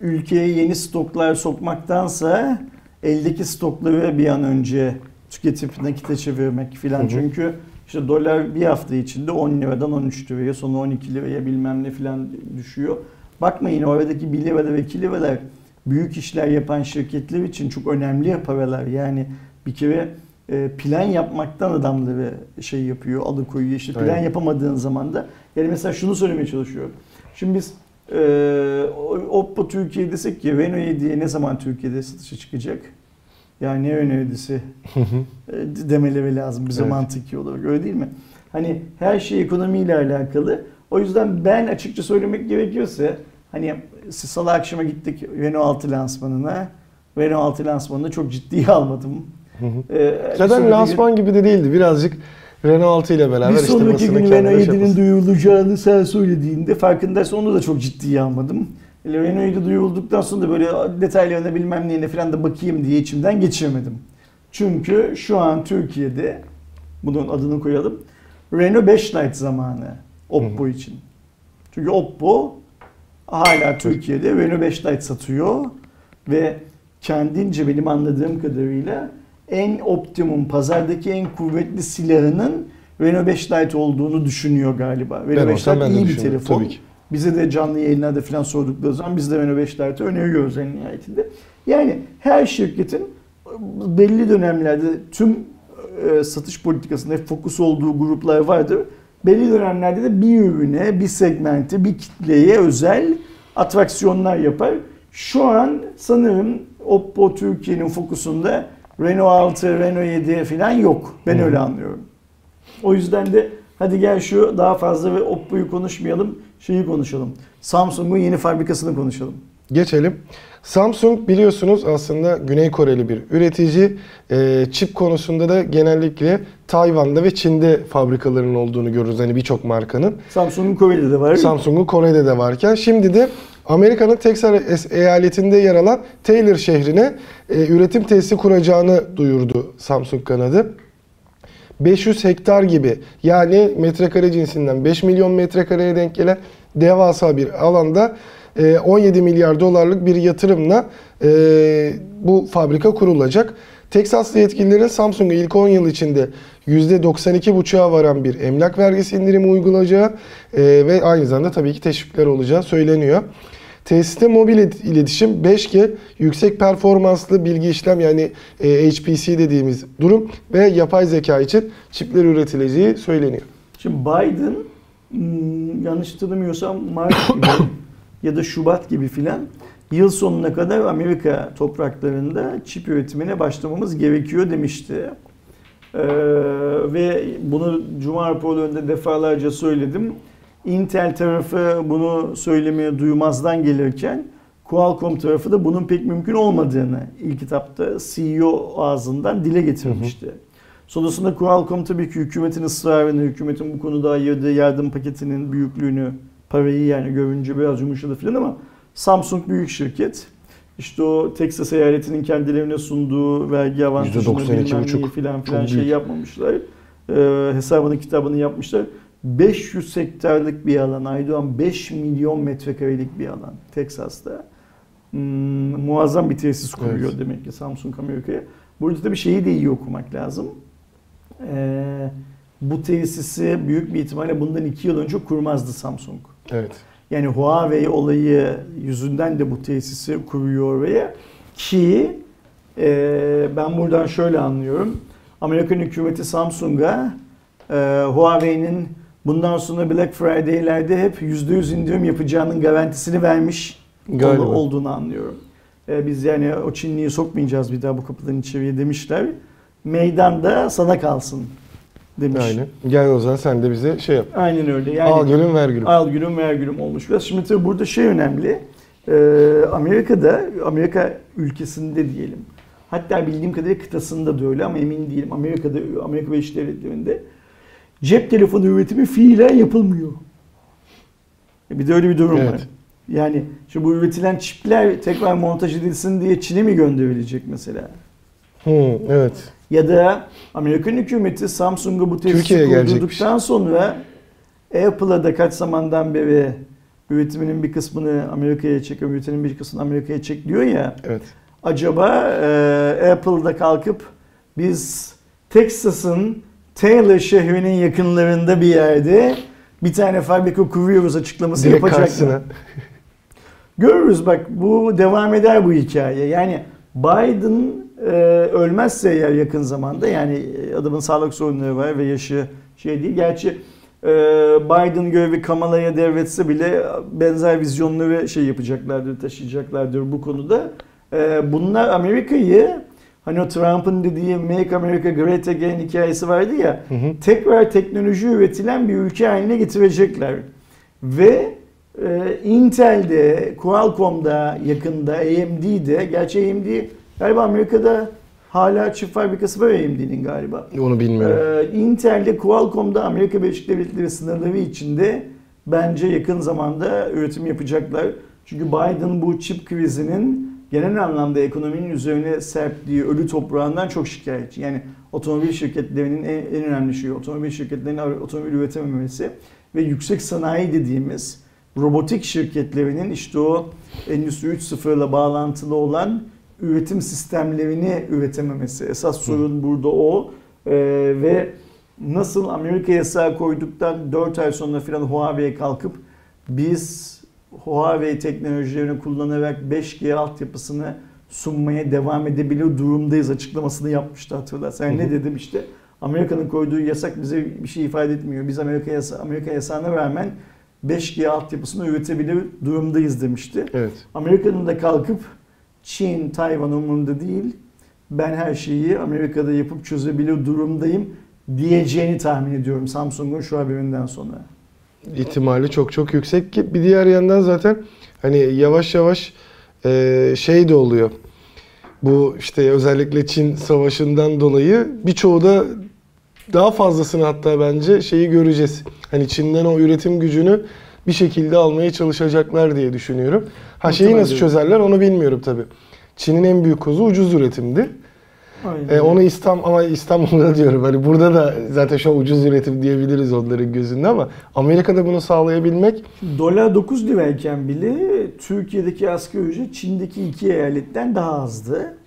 ülkeye yeni stoklar sokmaktansa eldeki stokları bir an önce tüketip nakite çevirmek Hı filan. hı. Çünkü işte dolar bir hafta içinde 10 liradan 13 liraya sonra 12 liraya bilmem ne filan düşüyor. Bakmayın oradaki 1 lira ve 2 liralar büyük işler yapan şirketler için çok önemli paralar. Yani bir kere e, plan yapmaktan adamları şey yapıyor, alıkoyuyor. İşte plan Aynen. yapamadığın zaman da yani mesela şunu söylemeye çalışıyorum. Şimdi biz e, Oppo Türkiye desek ki Renault 7'ye ne zaman Türkiye'de satışa çıkacak? Yani ne Renault 7'si Hı hı. e, demeleri lazım bize Evet. mantıki olarak öyle değil mi? Hani her şey ekonomiyle alakalı. O yüzden ben açıkça söylemek gerekirse hani salı akşama gittik Renault 6 lansmanına. Renault 6 lansmanını çok ciddiye *laughs* almadım. Hı hı. Ee, Zaten lansman gibi de değildi. Birazcık Renault 6 ile beraber bir sonraki gün Renault şey 7'nin yapasın. duyurulacağını sen söylediğinde farkındaysan onu da çok ciddiye almadım. Renault'u da duyurulduktan sonra da böyle detaylarına bilmem neyine falan da bakayım diye içimden geçirmedim. Çünkü şu an Türkiye'de bunun adını koyalım. Renault 5 Lite zamanı Oppo için. Çünkü Oppo hala Türkiye'de Renault 5 Lite satıyor ve kendince benim anladığım kadarıyla en optimum pazardaki en kuvvetli silahının Renault 5 Lite olduğunu düşünüyor galiba. Renault 5 olsam Lite ben de iyi bir telefon. tabii ki. Bize de canlı yayınlarda falan sordukları zaman biz de Renault 5 Lite'ı öneriyoruz en nihayetinde. Yani her şirketin belli dönemlerde tüm e, satış politikasında hep fokus olduğu gruplar vardır. Belli dönemlerde de bir ürüne, bir segmente, bir kitleye özel atraksiyonlar yapar. Şu an sanırım Oppo Türkiye'nin fokusunda Renault 6, Renault 7 falan yok. Ben hı. öyle anlıyorum. O yüzden de hadi gel şu daha fazla ve Oppo'yu konuşmayalım, şeyi konuşalım. Samsung'un yeni fabrikasını konuşalım. Geçelim. Samsung biliyorsunuz aslında Güney Koreli bir üretici. Ee, çip konusunda da genellikle Tayvan'da ve Çin'de fabrikalarının olduğunu görürüz. Hani birçok markanın. Samsung'un Kore'de de var. Samsung'un Kore'de de varken şimdi de Amerika'nın Texas eyaletinde yer alan Taylor şehrine e, üretim tesisi kuracağını duyurdu Samsung kanadı. 500 hektar gibi yani metrekare cinsinden 5 milyon metrekareye denk gelen devasa bir alanda 17 milyar dolarlık bir yatırımla e, bu fabrika kurulacak. Teksaslı yetkililerin Samsung'a ilk 10 yıl içinde %92,5'a varan bir emlak vergisi indirimi uygulayacağı e, ve aynı zamanda tabii ki teşvikler olacağı söyleniyor. Tesiste mobil il- iletişim 5G, yüksek performanslı bilgi işlem yani e, HPC dediğimiz durum ve yapay zeka için çipler üretileceği söyleniyor. Şimdi Biden hmm, yanlış hatırlamıyorsam Mart *coughs* ya da Şubat gibi filan yıl sonuna kadar Amerika topraklarında çip üretimine başlamamız gerekiyor demişti. Ee, ve bunu Cuma raporlarında defalarca söyledim. Intel tarafı bunu söylemeye duymazdan gelirken Qualcomm tarafı da bunun pek mümkün olmadığını ilk etapta CEO ağzından dile getirmişti. Sonrasında Qualcomm tabii ki hükümetin ısrarını, hükümetin bu konuda ayırdığı yardım paketinin büyüklüğünü, parayı yani görünce biraz yumuşadı filan ama Samsung büyük şirket. İşte o Texas eyaletinin kendilerine sunduğu vergi avantajını %92,5 bilmem neyi filan filan şey büyük. yapmamışlar. Ee, hesabını kitabını yapmışlar. 500 hektarlık bir alan Aydoğan 5 milyon metrekarelik bir alan Texas'ta. Hmm, muazzam bir tesis kuruyor Evet. demek ki Samsung Amerika'ya. Burada bir şeyi de iyi okumak lazım. Ee, bu tesisi büyük bir ihtimalle bundan 2 yıl önce kurmazdı Samsung. Evet. Yani Huawei olayı yüzünden de bu tesisi kuruyor oraya ki e, ben buradan şöyle anlıyorum. Amerikan hükümeti Samsung'a e, Huawei'nin bundan sonra Black Friday'lerde hep %100 indirim yapacağının garantisini vermiş Galiba. ol- olduğunu anlıyorum. E, biz yani o Çinliyi sokmayacağız bir daha bu kapıdan içeriye demişler. Meydanda sana kalsın demiş. Aynen. Gel o zaman sen de bize şey yap. Aynen öyle. Yani Al gülüm ver gülüm. Al gülüm ver gülüm olmuş biraz. Şimdi tabii burada şey önemli. Ee, Amerika'da, Amerika ülkesinde diyelim. Hatta bildiğim kadarıyla kıtasında da öyle ama emin değilim. Amerika'da, Amerika Birleşik Devletleri'nde cep telefonu üretimi fiilen yapılmıyor. E Bir de öyle bir durum Evet. var. Yani şu bu üretilen çipler tekrar montaj edilsin diye Çin'e mi gönderilecek mesela? Hı, evet. Ya da Amerikan hükümeti Samsung'a bu tesisi kurdurduktan sonra Apple'a da kaç zamandan beri üretiminin bir kısmını Amerika'ya çek, üretiminin bir kısmını Amerika'ya çek diyor ya. Evet. Acaba e, Apple'da kalkıp biz Texas'ın Taylor şehrinin yakınlarında bir yerde bir tane fabrika kuruyoruz açıklaması Direkt yapacak karşısına. mı? Görürüz bak bu devam eder bu hikaye. Yani Biden e, ölmezse eğer yakın zamanda yani e, adamın sağlık sorunları var ve yaşı şey değil. Gerçi e, Biden görevi Kamala'ya devretse bile benzer vizyonları şey yapacaklardır, taşıyacaklardır bu konuda. E, bunlar Amerika'yı hani o Trump'ın dediği Make America Great Again hikayesi vardı ya Hı hı. tekrar teknoloji üretilen bir ülke haline getirecekler. Ve e, Intel'de, Qualcomm'da yakında, AMD'de, gerçi AMD galiba Amerika'da hala çift fabrikası var AMD'nin galiba. Onu bilmiyorum. Ee, Intel'de, Qualcomm'da Amerika Birleşik Devletleri sınırları içinde bence yakın zamanda üretim yapacaklar. Çünkü Biden bu çip krizinin genel anlamda ekonominin üzerine serptiği ölü toprağından çok şikayetçi. Yani otomobil şirketlerinin en, en önemli şeyi otomobil şirketlerinin otomobil üretememesi ve yüksek sanayi dediğimiz robotik şirketlerinin işte o Endüstri 3.0 ile bağlantılı olan üretim sistemlerini üretememesi. Esas sorun burada o. Ee, ve nasıl Amerika yasağı koyduktan 4 ay sonra filan Huawei kalkıp biz Huawei teknolojilerini kullanarak 5G altyapısını sunmaya devam edebilir durumdayız açıklamasını yapmıştı hatırlarsan. Yani ne dedim işte Amerika'nın koyduğu yasak bize bir şey ifade etmiyor. Biz Amerika, yasa Amerika yasağına rağmen 5G altyapısını üretebilir durumdayız demişti. Evet. Amerika'nın da kalkıp Çin, Tayvan umurumda değil. Ben her şeyi Amerika'da yapıp çözebilir durumdayım diyeceğini tahmin ediyorum Samsung'un şu haberinden sonra. ihtimali çok çok yüksek ki bir diğer yandan zaten hani yavaş yavaş e, şey de oluyor. Bu işte özellikle Çin savaşından dolayı birçoğu da daha fazlasını hatta bence şeyi göreceğiz. Hani Çin'den o üretim gücünü bir şekilde almaya çalışacaklar diye düşünüyorum. Ha şeyi nasıl çözerler onu bilmiyorum tabii. Çin'in en büyük kozu ucuz üretimdi. Aynen. E, onu İstanbul ama İstanbul'da *laughs* diyorum. Hani burada da zaten şu an ucuz üretim diyebiliriz onların gözünde ama Amerika'da bunu sağlayabilmek Dolar 9 lirayken bile Türkiye'deki asgari ücret Çin'deki iki eyaletten daha azdı.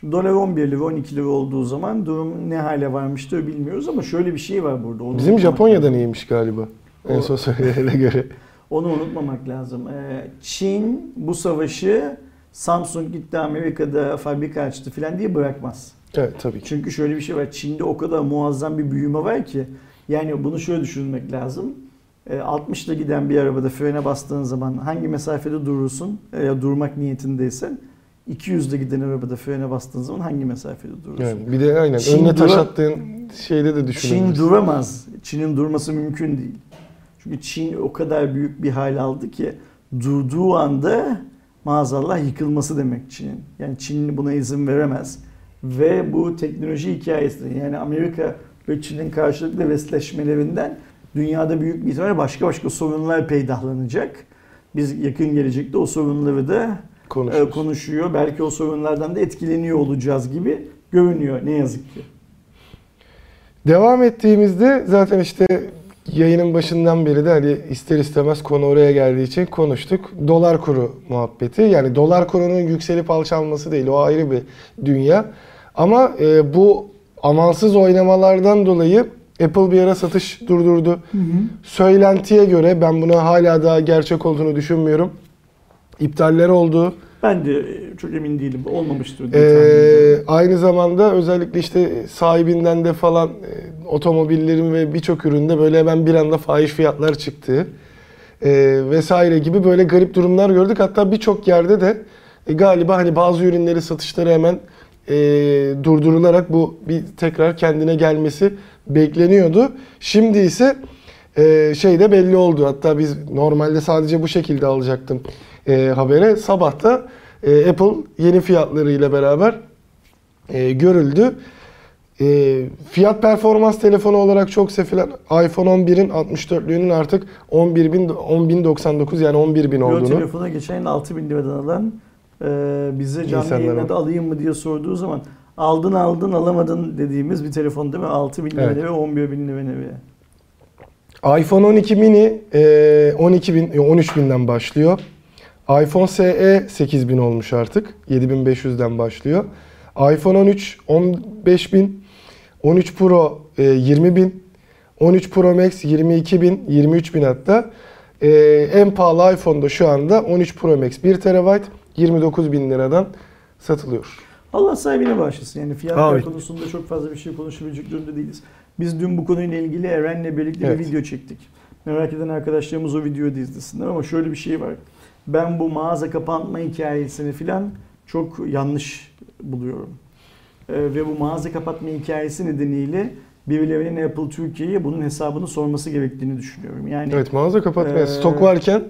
Şimdi dolar 11 lira 12 lira olduğu zaman durum ne hale varmıştır bilmiyoruz ama şöyle bir şey var burada. Onu bizim Japonya'dan lazım. iyiymiş galiba. En O- son söylenene göre. *laughs* Onu unutmamak lazım. Ee, Çin bu savaşı Samsung gitti Amerika'da fabrika açtı falan diye bırakmaz. Evet tabii ki. Çünkü şöyle bir şey var. Çin'de o kadar muazzam bir büyüme var ki. Yani bunu şöyle düşünmek lazım. E, 60'la giden bir arabada frene bastığın zaman hangi mesafede durursun ya durmak niyetindeysen 200'de giden arabada frene bastığın zaman hangi mesafede durursun? Yani bir de aynen Çin önüne taş attığın şeyde de Çin düşünebilirsin. duramaz. Çin'in durması mümkün değil. Çünkü Çin o kadar büyük bir hal aldı ki durduğu anda maazallah yıkılması demek Çin'in. Yani Çin buna izin veremez. Ve bu teknoloji hikayesi yani Amerika ve Çin'in karşılıklı vesleşmelerinden dünyada büyük bir ihtimalle başka başka sorunlar peydahlanacak. Biz yakın gelecekte o sorunları da e, konuşuyor. Belki o sorunlardan da etkileniyor olacağız gibi görünüyor ne yazık ki. Devam ettiğimizde zaten işte yayının başından beri de hani ister istemez konu oraya geldiği için konuştuk. Dolar kuru muhabbeti. Yani dolar kurunun yükselip alçalması değil. O ayrı bir dünya. Ama e, bu amansız oynamalardan dolayı Apple bir ara satış durdurdu. Söylentiye göre ben buna hala daha gerçek olduğunu düşünmüyorum. İptaller oldu. Ben de çok emin değilim. Olmamıştır diye. Ee, aynı zamanda özellikle işte sahibinden de falan e, otomobillerin ve birçok üründe böyle hemen bir anda fahiş fiyatlar çıktı. E, vesaire gibi böyle garip durumlar gördük. Hatta birçok yerde de e, galiba hani bazı ürünleri satışları hemen e, durdurularak bu bir tekrar kendine gelmesi bekleniyordu. Şimdi ise e, şey de belli oldu. Hatta biz normalde sadece bu şekilde alacaktım e, habere. Sabahta e, Apple yeni fiyatlarıyla beraber e, görüldü. E, fiyat performans telefonu olarak çok sevilen iPhone 11'in 64'lüğünün artık 11.000 10.099 yani 11.000 Yo, olduğunu. telefona geçen yıl 6 bin liradan alan e, bize canlı yayında da alayım mı diye sorduğu zaman aldın aldın alamadın dediğimiz bir telefon değil mi? 6 bin lira Evet. ve 11 bin lira ne ve. iPhone 12 mini e, 12 bin, 13 binden başlıyor. iPhone SE 8 bin olmuş artık. 7500'den başlıyor. iPhone 13 15 bin. 13 Pro e, 20 bin. 13 Pro Max 22 bin, 23 bin hatta. E, en pahalı iPhone'da şu anda 13 Pro Max 1 TB 29 bin liradan satılıyor. Allah sahibine bağışlasın. Yani fiyatlar Amin. konusunda çok fazla bir şey konuşabilecek durumda değiliz. Biz dün bu konuyla ilgili Eren'le birlikte Evet. bir video çektik. Merak eden arkadaşlarımız o videoyu da izlesinler ama şöyle bir şey var. Ben bu mağaza kapanma hikayesini filan çok yanlış buluyorum. Ee, ve bu mağaza kapatma hikayesi nedeniyle birilerinin Apple Türkiye'ye bunun hesabını sorması gerektiğini düşünüyorum. Yani Evet mağaza kapatmaya Ee, stok varken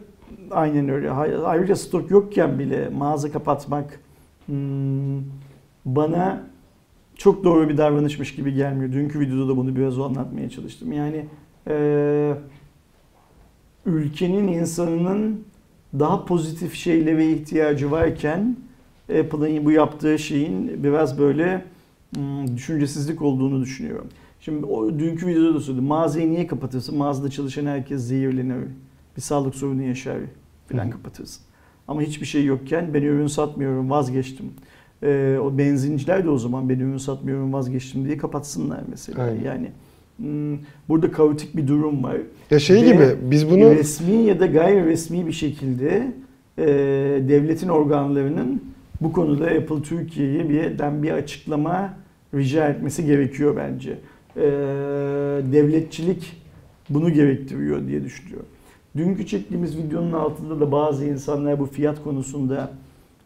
Aynen öyle. Ayrıca stok yokken bile mağaza kapatmak hmm, bana çok doğru bir davranışmış gibi gelmiyor. Dünkü videoda da bunu biraz anlatmaya çalıştım. Yani e, ülkenin insanının daha pozitif şeylere ihtiyacı varken Apple'ın bu yaptığı şeyin biraz böyle hmm, düşüncesizlik olduğunu düşünüyorum. Şimdi o dünkü videoda da söyledim. Mağazayı niye kapatırsın? Mağazada çalışan herkes zehirlenir. Bir sağlık sorunu yaşar falan hı. kapatırsın. Ama hiçbir şey yokken ben ürün satmıyorum vazgeçtim. Ee, o benzinciler de o zaman ben ürün satmıyorum vazgeçtim diye kapatsınlar mesela. Aynen. Yani burada kaotik bir durum var. Ya şey Ve gibi biz bunu resmi ya da gayri resmi bir şekilde e, devletin organlarının bu konuda Apple Türkiye'ye birden bir açıklama rica etmesi gerekiyor bence. E, devletçilik bunu gerektiriyor diye düşünüyorum. Dünkü çektiğimiz videonun altında da bazı insanlar bu fiyat konusunda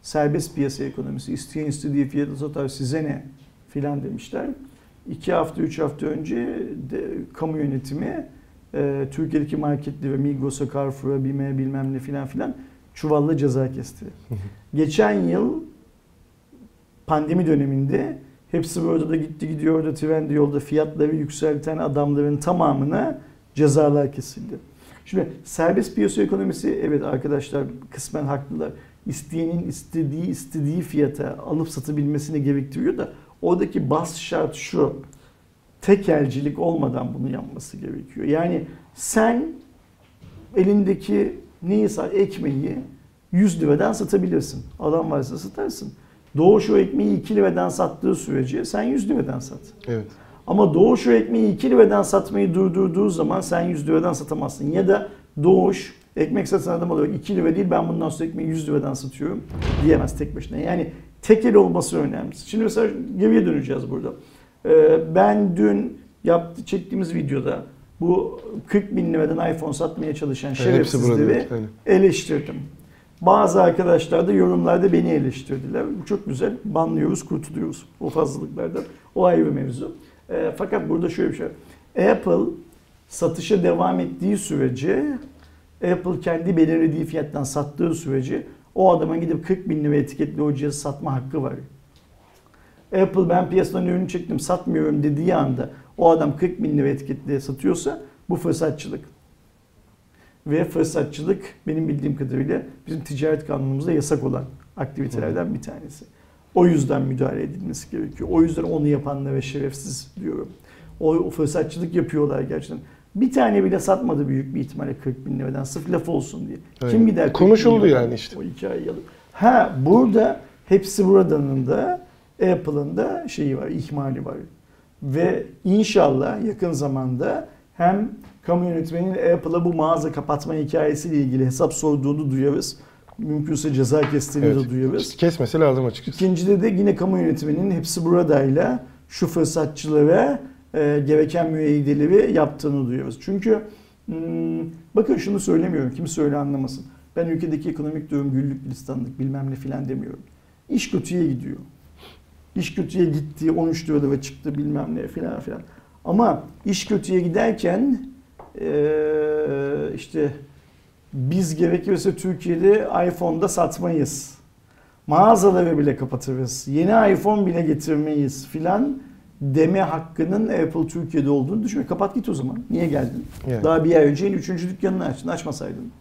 serbest piyasa ekonomisi, isteyen istediği fiyata satar size ne filan demişler. İki hafta, üç hafta önce de, kamu yönetimi e, Türkiye'deki marketleri Migros'a, Carrefour'a, BİM'e bilmem ne filan filan çuvalla ceza kesti. Geçen yıl pandemi döneminde hepsi burada da gitti gidiyor da trendi yolda fiyatları yükselten adamların tamamına cezalar kesildi. Şimdi serbest piyasa ekonomisi evet arkadaşlar kısmen haklılar. İsteyenin istediği istediği fiyata alıp satabilmesini gerektiriyor da oradaki bas şart şu. Tekelcilik olmadan bunu yapması gerekiyor. Yani sen elindeki neyi sat, ekmeği 100 liradan satabilirsin. Adam varsa satarsın. Doğuş o ekmeği 2 liradan sattığı sürece sen 100 liradan sat. evet. Ama Doğuş o ekmeği 2 liradan satmayı durdurduğu zaman sen 100 liradan satamazsın. Ya da Doğuş ekmek satan adam olarak 2 lira değil ben bundan sonra ekmeği 100 liradan satıyorum diyemez tek başına. Yani tekel olması önemli. Şimdi mesela geriye döneceğiz burada. Ee, ben dün yaptı, çektiğimiz videoda bu 40 bin liradan iPhone satmaya çalışan şerefsizleri eleştirdim. Bazı arkadaşlar da yorumlarda beni eleştirdiler. Bu çok güzel. Banlıyoruz, kurtuluyoruz o fazlalıklardan. O ayrı mevzu. E, fakat burada şöyle bir şey. Apple satışa devam ettiği sürece Apple kendi belirlediği fiyattan sattığı sürece o adama gidip 40 bin lira etiketli o cihazı satma hakkı var. Apple ben piyasadan ürün çektim satmıyorum dediği anda o adam 40 bin lira etiketli satıyorsa bu fırsatçılık. Ve fırsatçılık benim bildiğim kadarıyla bizim ticaret kanunumuzda yasak olan aktivitelerden bir tanesi. O yüzden müdahale edilmesi gerekiyor. O yüzden onu yapanlara şerefsiz diyorum. O, o fırsatçılık yapıyorlar gerçekten. Bir tane bile satmadı büyük bir ihtimalle 40 bin liradan. Sırf laf olsun diye. Aynen. Kim gider? 40 bin Konuşuldu yani işte. O hikayeyi alıp. Ha burada hepsi buradanın da Apple'ın da şeyi var, ihmali var. Ve inşallah yakın zamanda hem kamu yönetmeninin Apple'a bu mağaza kapatma hikayesiyle ilgili hesap sorduğunu duyarız. Mümkünse ceza kestiğini Evet. de duyarız. Kesmesi lazım açıkçası. İkincide de yine kamu yönetiminin hepsi buradayla şu fırsatçılara e, gereken müeyyideleri yaptığını duyuyoruz. Çünkü hmm, bakın şunu söylemiyorum, kimse öyle anlamasın. Ben ülkedeki ekonomik durum güllük gülistanlık bilmem ne filan demiyorum. İş kötüye gidiyor. İş kötüye gitti, 13 lirada ve çıktı bilmem ne filan filan. Ama iş kötüye giderken e, işte biz gerekirse Türkiye'de iPhone'da satmayız. Mağazaları bile kapatırız. Yeni iPhone bile getirmeyiz filan deme hakkının Apple Türkiye'de olduğunu düşünme. Kapat git o zaman. Niye geldin? Yani. Daha bir ay önce yeni üçüncü dükkanını açtın. Açmasaydın.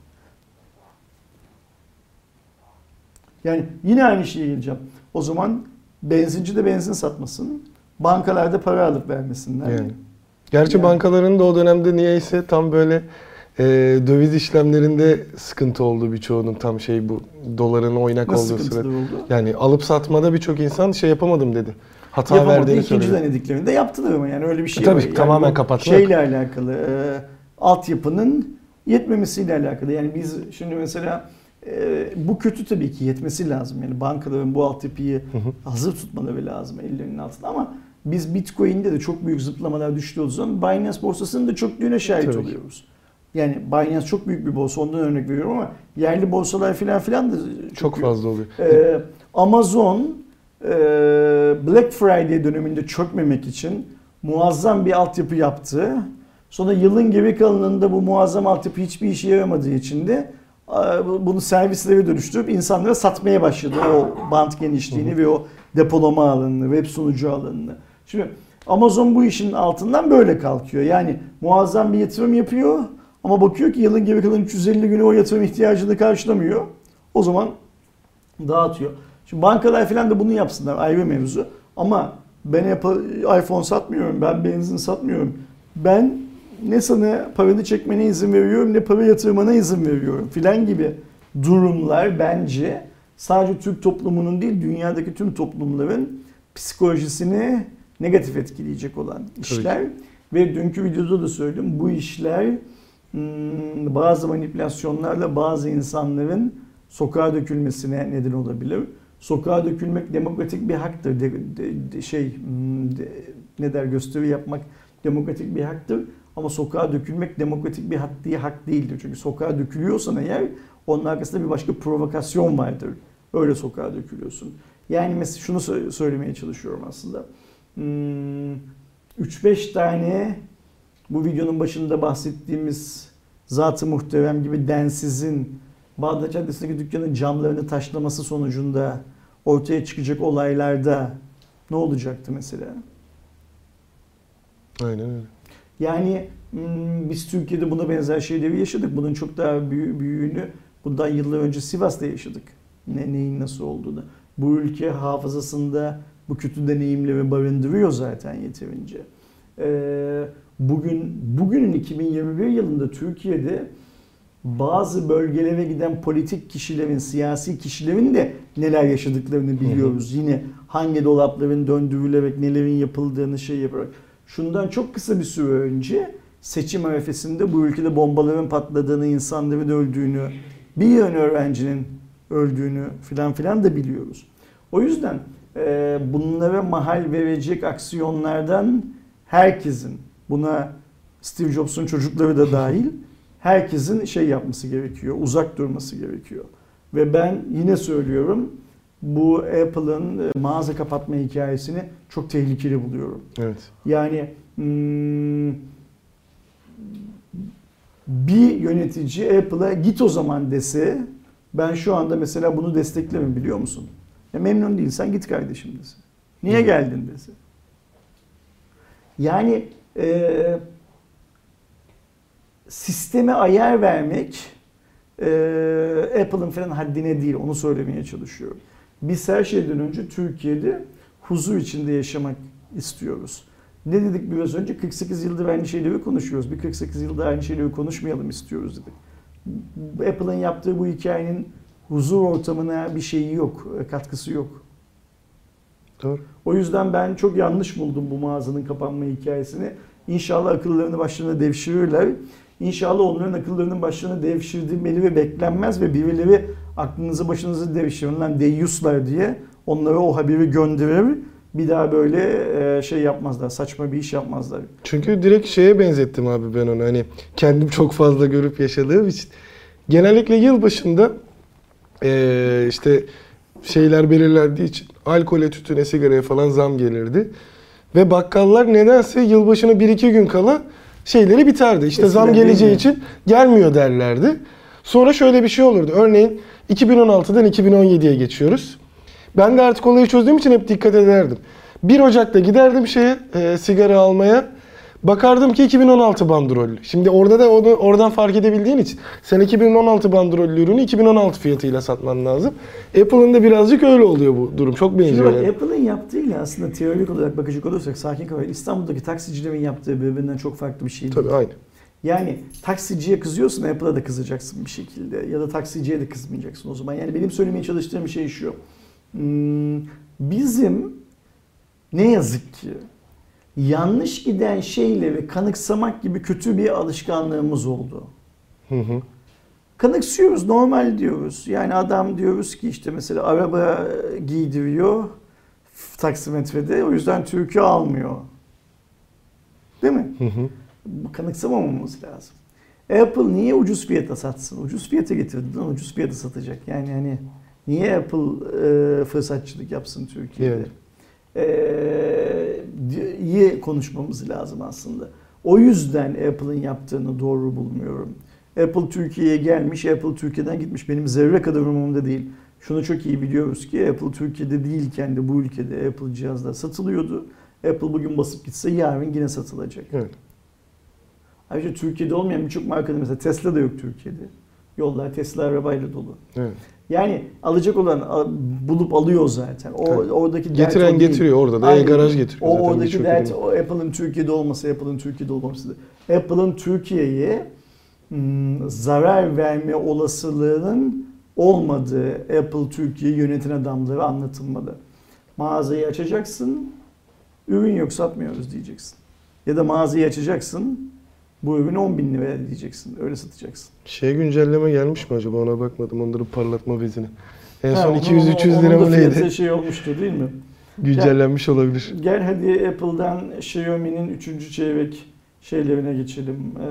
Yani yine aynı şeye geleceğim. O zaman benzinci de benzin satmasın. Bankalarda para alıp vermesinler. Yani. Gerçi Yani. bankaların da o dönemde niyeyse tam böyle e, döviz işlemlerinde sıkıntı oldu birçoğunun tam şey bu doların oynak Nasıl olduğu sıra. oldu? Yani alıp satmada birçok insan şey yapamadım dedi. Hata Yapamadı. verdiğini İkinci söyledi. denediklerinde yaptılar ama yani öyle bir şey E tabii, var. Yani tamamen kapatmak. Şeyle alakalı, e, altyapının yetmemesiyle alakalı. Yani biz şimdi mesela e, bu kötü tabii ki yetmesi lazım. Yani bankaların bu altyapıyı Hı hı. hazır tutmaları lazım ellerinin altında ama biz Bitcoin'de de çok büyük zıplamalar düştüğü zaman Binance borsasının da çöktüğüne şahit Tabii ki. oluyoruz. Yani Binance çok büyük bir borsa ondan örnek veriyorum ama yerli borsalar falan filan da çok, Çok fazla oluyor. Ee, Amazon Black Friday döneminde çökmemek için muazzam bir altyapı yaptı. Sonra yılın geri kalanında bu muazzam altyapı hiçbir işe yaramadığı için de e, bunu servislere dönüştürüp insanlara satmaya başladı o bant genişliğini ve o depolama alanını, web sunucu alanını. Şimdi Amazon bu işin altından böyle kalkıyor. Yani muazzam bir yatırım yapıyor Ama bakıyor ki yılın geri kalan 350 günü o yatırım ihtiyacını karşılamıyor. O zaman dağıtıyor. Şimdi bankalar falan da bunu yapsınlar ayrı mevzu. Ama ben iPhone satmıyorum, ben benzin satmıyorum. Ben ne sana paranı çekmene izin veriyorum ne para yatırmana izin veriyorum filan gibi durumlar bence sadece Türk toplumunun değil dünyadaki tüm toplumların psikolojisini negatif etkileyecek olan işler. Ve dünkü videoda da söyledim bu işler hmm, bazı manipülasyonlarla bazı insanların sokağa dökülmesine neden olabilir. Sokağa dökülmek demokratik bir haktır. De, de- de- şey hmm, de- ne der gösteri yapmak demokratik bir haktır. Ama sokağa dökülmek demokratik bir hak diye hak değildir. Çünkü sokağa dökülüyorsan eğer onun arkasında bir başka provokasyon vardır. Öyle sokağa dökülüyorsun. Yani mesela şunu sö- söylemeye çalışıyorum aslında. Hmm, 3-5 tane bu videonun başında bahsettiğimiz Zat-ı Muhterem gibi densizin Bağdat Caddesi'ndeki dükkanın camlarını taşlaması sonucunda ortaya çıkacak olaylarda ne olacaktı mesela? Aynen öyle. Yani hmm, biz Türkiye'de buna benzer şeyleri yaşadık. Bunun çok daha büyü- büyüğünü bundan yıllar önce Sivas'ta yaşadık. Ne, neyin nasıl olduğunu. Bu ülke hafızasında bu kötü deneyimleri barındırıyor zaten yeterince. Ee, bugün bugünün 2021 yılında Türkiye'de bazı bölgelere giden politik kişilerin, siyasi kişilerin de neler yaşadıklarını biliyoruz. Yine hangi dolapların döndürülerek nelerin yapıldığını şey yaparak. Şundan çok kısa bir süre önce seçim arifesinde bu ülkede bombaların patladığını, insanların öldüğünü, bir yön öğrencinin öldüğünü filan filan da biliyoruz. O yüzden e, bunlara mahal verecek aksiyonlardan herkesin, buna Steve Jobs'un çocukları da dahil, herkesin şey yapması gerekiyor, uzak durması gerekiyor. Ve ben yine söylüyorum, bu Apple'ın e, mağaza kapatma hikayesini çok tehlikeli buluyorum. Evet. Yani hmm, bir yönetici Apple'a git o zaman dese ben şu anda mesela bunu desteklemem biliyor musun? Ya memnun değilsen git kardeşim dese. Niye Hı. geldin dese. Yani e, sisteme ayar vermek e, Apple'ın falan haddine değil onu söylemeye çalışıyorum. Biz her şeyden önce Türkiye'de huzur içinde yaşamak istiyoruz. Ne dedik biraz önce? 48 yıldır aynı şeyleri konuşuyoruz. Bir 48 yıldır aynı şeyleri konuşmayalım istiyoruz dedik. Apple'ın yaptığı bu hikayenin huzur ortamına bir şeyi yok, katkısı yok. Doğru. O yüzden ben çok yanlış buldum bu mağazanın kapanma hikayesini. İnşallah akıllarını başlarına devşirirler. İnşallah onların akıllarının başlarına devşirdirmeli ve beklenmez ve birileri aklınızı başınızı devşirin lan deyyuslar diye onlara o haberi gönderir. Bir daha böyle e, şey yapmazlar, saçma bir iş yapmazlar. Çünkü direkt şeye benzettim abi ben onu. Hani kendim çok fazla görüp yaşadığım için. Genellikle yıl başında eee, işte şeyler belirlendiği için alkole, tütüne, sigaraya falan zam gelirdi. Ve bakkallar nedense yılbaşına 1-2 gün kala şeyleri biterdi. İşte zam Eskiden geleceği için gelmiyor derlerdi. Sonra şöyle bir şey olurdu. Örneğin 2016'dan 2017'ye geçiyoruz. Ben de artık olayı çözdüğüm için hep dikkat ederdim. 1 Ocak'ta giderdim şeye e, sigara almaya. Bakardım ki 2016 bandrollü. Şimdi orada da onu oradan fark edebildiğin için sen 2016 bandrollü ürünü 2016 fiyatıyla satman lazım. Apple'ın da birazcık öyle oluyor bu durum. Çok Şimdi benziyor bak yani. Apple'ın yaptığıyla aslında teorik olarak bakacak olursak sakin kafayla İstanbul'daki taksicilerin yaptığı birbirinden çok farklı bir şey değil. Tabii aynı. Yani taksiciye kızıyorsun Apple'a da kızacaksın bir şekilde ya da taksiciye de kızmayacaksın o zaman. Yani benim söylemeye çalıştığım şey şu. Hmm, Bizim ne yazık ki yanlış giden şeyleri kanıksamak gibi kötü bir alışkanlığımız oldu. Hı hı. Kanıksıyoruz, normal diyoruz. Yani adam diyoruz ki işte mesela araba giydiriyor taksimetrede o yüzden Türkiye almıyor. Değil mi? Hı hı. Bu kanıksamamamız lazım. Apple niye ucuz fiyata satsın? Ucuz fiyata getirdi ucuz fiyata satacak. Yani hani niye Apple e, fırsatçılık yapsın Türkiye'de? Evet. İyi konuşmamız lazım aslında. O yüzden Apple'ın yaptığını doğru bulmuyorum. Apple Türkiye'ye gelmiş, Apple Türkiye'den gitmiş. Benim zerre kadar umurumda değil. Şunu çok iyi biliyoruz ki Apple Türkiye'de değilken de bu ülkede Apple cihazlar satılıyordu. Apple bugün basıp gitse yarın yine satılacak. Evet. Ayrıca Türkiye'de olmayan birçok markada mesela Tesla da yok Türkiye'de. Yollar Tesla arabayla dolu. Evet. Yani alacak olan bulup alıyor zaten. O Tabii. oradaki dert Getiren o değil. getiriyor orada da Aynen. e-garaj getiriyor O zaten oradaki dert o Apple'ın Türkiye'de olması, Apple'ın Türkiye'de olmaması. Apple'ın Türkiye'ye hmm, zarar verme olasılığının olmadığı Apple Türkiye yöneten adamlara anlatılmalı. Mağazayı açacaksın, ürün yok satmıyoruz diyeceksin. Ya da mağazayı açacaksın, bu ürün 10 bin liraya diyeceksin. Öyle satacaksın. Şey güncelleme gelmiş mi acaba ona bakmadım onların parlatma bezini. En son onun- 200-300 onun lira mı neydi? şey olmuştu değil mi? *laughs* Güncellenmiş olabilir. Gel hadi Apple'dan Xiaomi'nin 3. çeyrek şeylerine geçelim. Ee,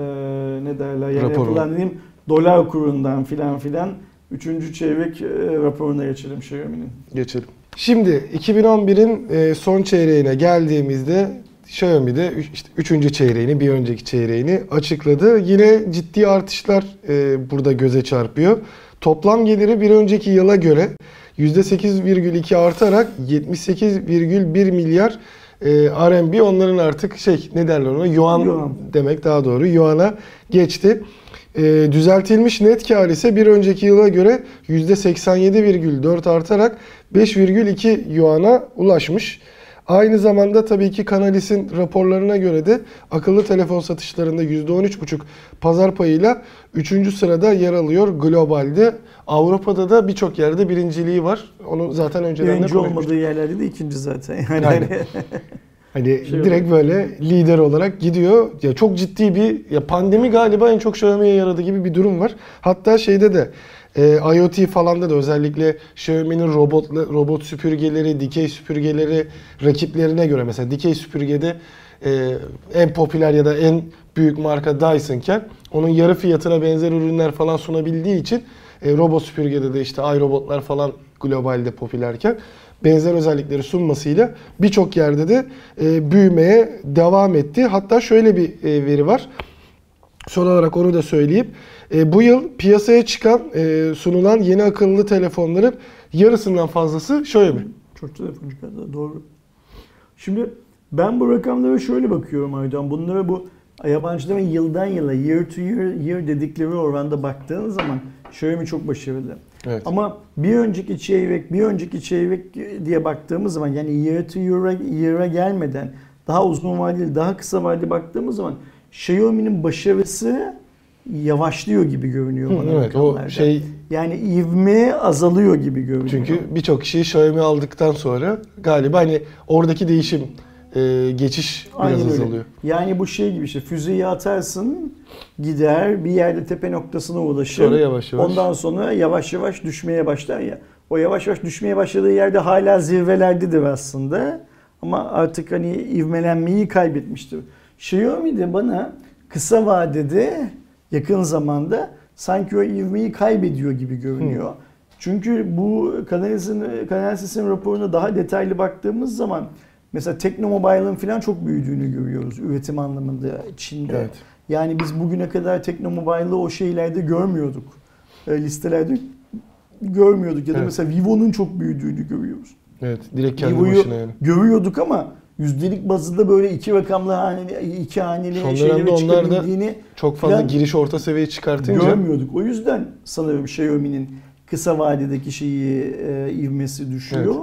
ne derler? Yani Raporu. Apple'dan diyeyim dolar kurundan filan filan 3. çeyrek e, raporuna geçelim Xiaomi'nin. Geçelim. Şimdi 2011'in e, son çeyreğine geldiğimizde Xiaomi de işte 3. çeyreğini, bir önceki çeyreğini açıkladı. Yine ciddi artışlar e, burada göze çarpıyor. Toplam geliri bir önceki yıla göre %8,2 artarak 78,1 milyar e, RMB onların artık şey ne derler ona yuan, Yuan. demek daha doğru yuana geçti. E, düzeltilmiş net kar ise bir önceki yıla göre %87,4 artarak 5,2 yuana ulaşmış. Aynı zamanda tabii ki Canalis'in raporlarına göre de akıllı telefon satışlarında %13,5 pazar payıyla 3. sırada yer alıyor globalde. Avrupa'da da birçok yerde birinciliği var. Onu zaten önceden de Birinci konuşmuştuk. olmadığı yerlerde de ikinci zaten. *laughs* Yani Aynen. *laughs* Hani Şey direkt böyle lider olarak gidiyor. Ya çok ciddi bir ya pandemi galiba en çok Xiaomi'ye yaradı gibi bir durum var. Hatta şeyde de e, IoT falan da özellikle Xiaomi'nin robot robot süpürgeleri, dikey süpürgeleri rakiplerine göre mesela dikey süpürgede e, en popüler ya da en büyük marka Dyson'ken onun yarı fiyatına benzer ürünler falan sunabildiği için e, robot süpürgede de işte iRobotlar falan globalde popülerken benzer özellikleri sunmasıyla birçok yerde de e, büyümeye devam etti. Hatta şöyle bir e, veri var. Son olarak onu da söyleyeyim. E, bu yıl piyasaya çıkan, e, sunulan yeni akıllı telefonların yarısından fazlası Xiaomi. Çok telefoncu doğru. Şimdi ben bu rakamlara şöyle bakıyorum Aydan. Bunlara bu yabancıların yıldan yıla year to year, year dedikleri oranda baktığın zaman Xiaomi çok başarılı. Evet. Ama bir önceki çeyrek, bir önceki çeyrek diye baktığımız zaman yani year to year'a, year'a gelmeden daha uzun vadeli, daha kısa vadeli baktığımız zaman Xiaomi'nin başarısı yavaşlıyor gibi görünüyor Hı, bana evet o şey Yani ivme azalıyor gibi görünüyor. çünkü birçok kişi Xiaomi aldıktan sonra galiba hani oradaki değişim e, geçiş biraz Aynen öyle. azalıyor. Yani bu şey gibi işte füzeyi atarsın gider bir yerde tepe noktasına ulaşır. Sonra yavaş yavaş. Ondan sonra yavaş yavaş düşmeye başlar ya. O yavaş yavaş düşmeye başladığı yerde hala zirvelerdedir aslında. Ama artık hani ivmelenmeyi kaybetmiştir. Xiaomi de bana kısa vadede yakın zamanda sanki o ivmeyi kaybediyor gibi görünüyor. Çünkü bu Canalys'in Canalys'in raporuna daha detaylı baktığımız zaman mesela Teknomobile'ın falan çok büyüdüğünü görüyoruz üretim anlamında Çin'de. Evet. Yani biz bugüne kadar Teknomobile'ı o şeylerde görmüyorduk. E, listelerde görmüyorduk ya da Evet. mesela Vivo'nun çok büyüdüğünü görüyoruz. Evet, direkt kendi Vivo'yu başına yani. görüyorduk ama yüzdelik bazında böyle iki rakamlı haneli, iki haneli Son şeylere çıkabildiğini Çok fazla Falan giriş orta seviye çıkartınca görmüyorduk. O yüzden sanırım Xiaomi'nin kısa vadedeki şeyi e, ivmesi düşüyor.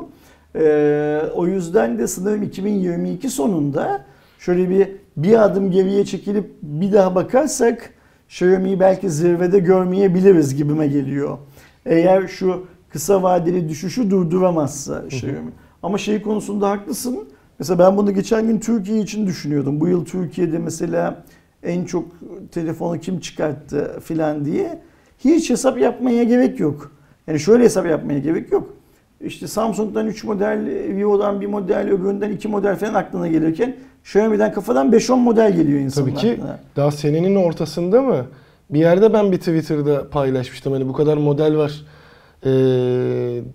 E, o yüzden de sanırım 2022 sonunda şöyle bir bir adım geriye çekilip bir daha bakarsak Xiaomi'yi belki zirvede görmeyebiliriz gibime geliyor. Eğer şu kısa vadeli düşüşü durduramazsa Xiaomi. Ama şey konusunda haklısın. Mesela ben bunu geçen gün Türkiye için düşünüyordum. Bu yıl Türkiye'de mesela en çok telefonu kim çıkarttı filan diye hiç hesap yapmaya gerek yok. Yani şöyle hesap yapmaya gerek yok. İşte Samsung'dan 3 model, Vivo'dan bir model, öbüründen 2 model falan aklına gelirken Xiaomi'den kafadan 5-10 model geliyor insanın Tabii ki aklına. daha senenin ortasında mı? Bir yerde ben bir Twitter'da paylaşmıştım hani bu kadar model var. Ee,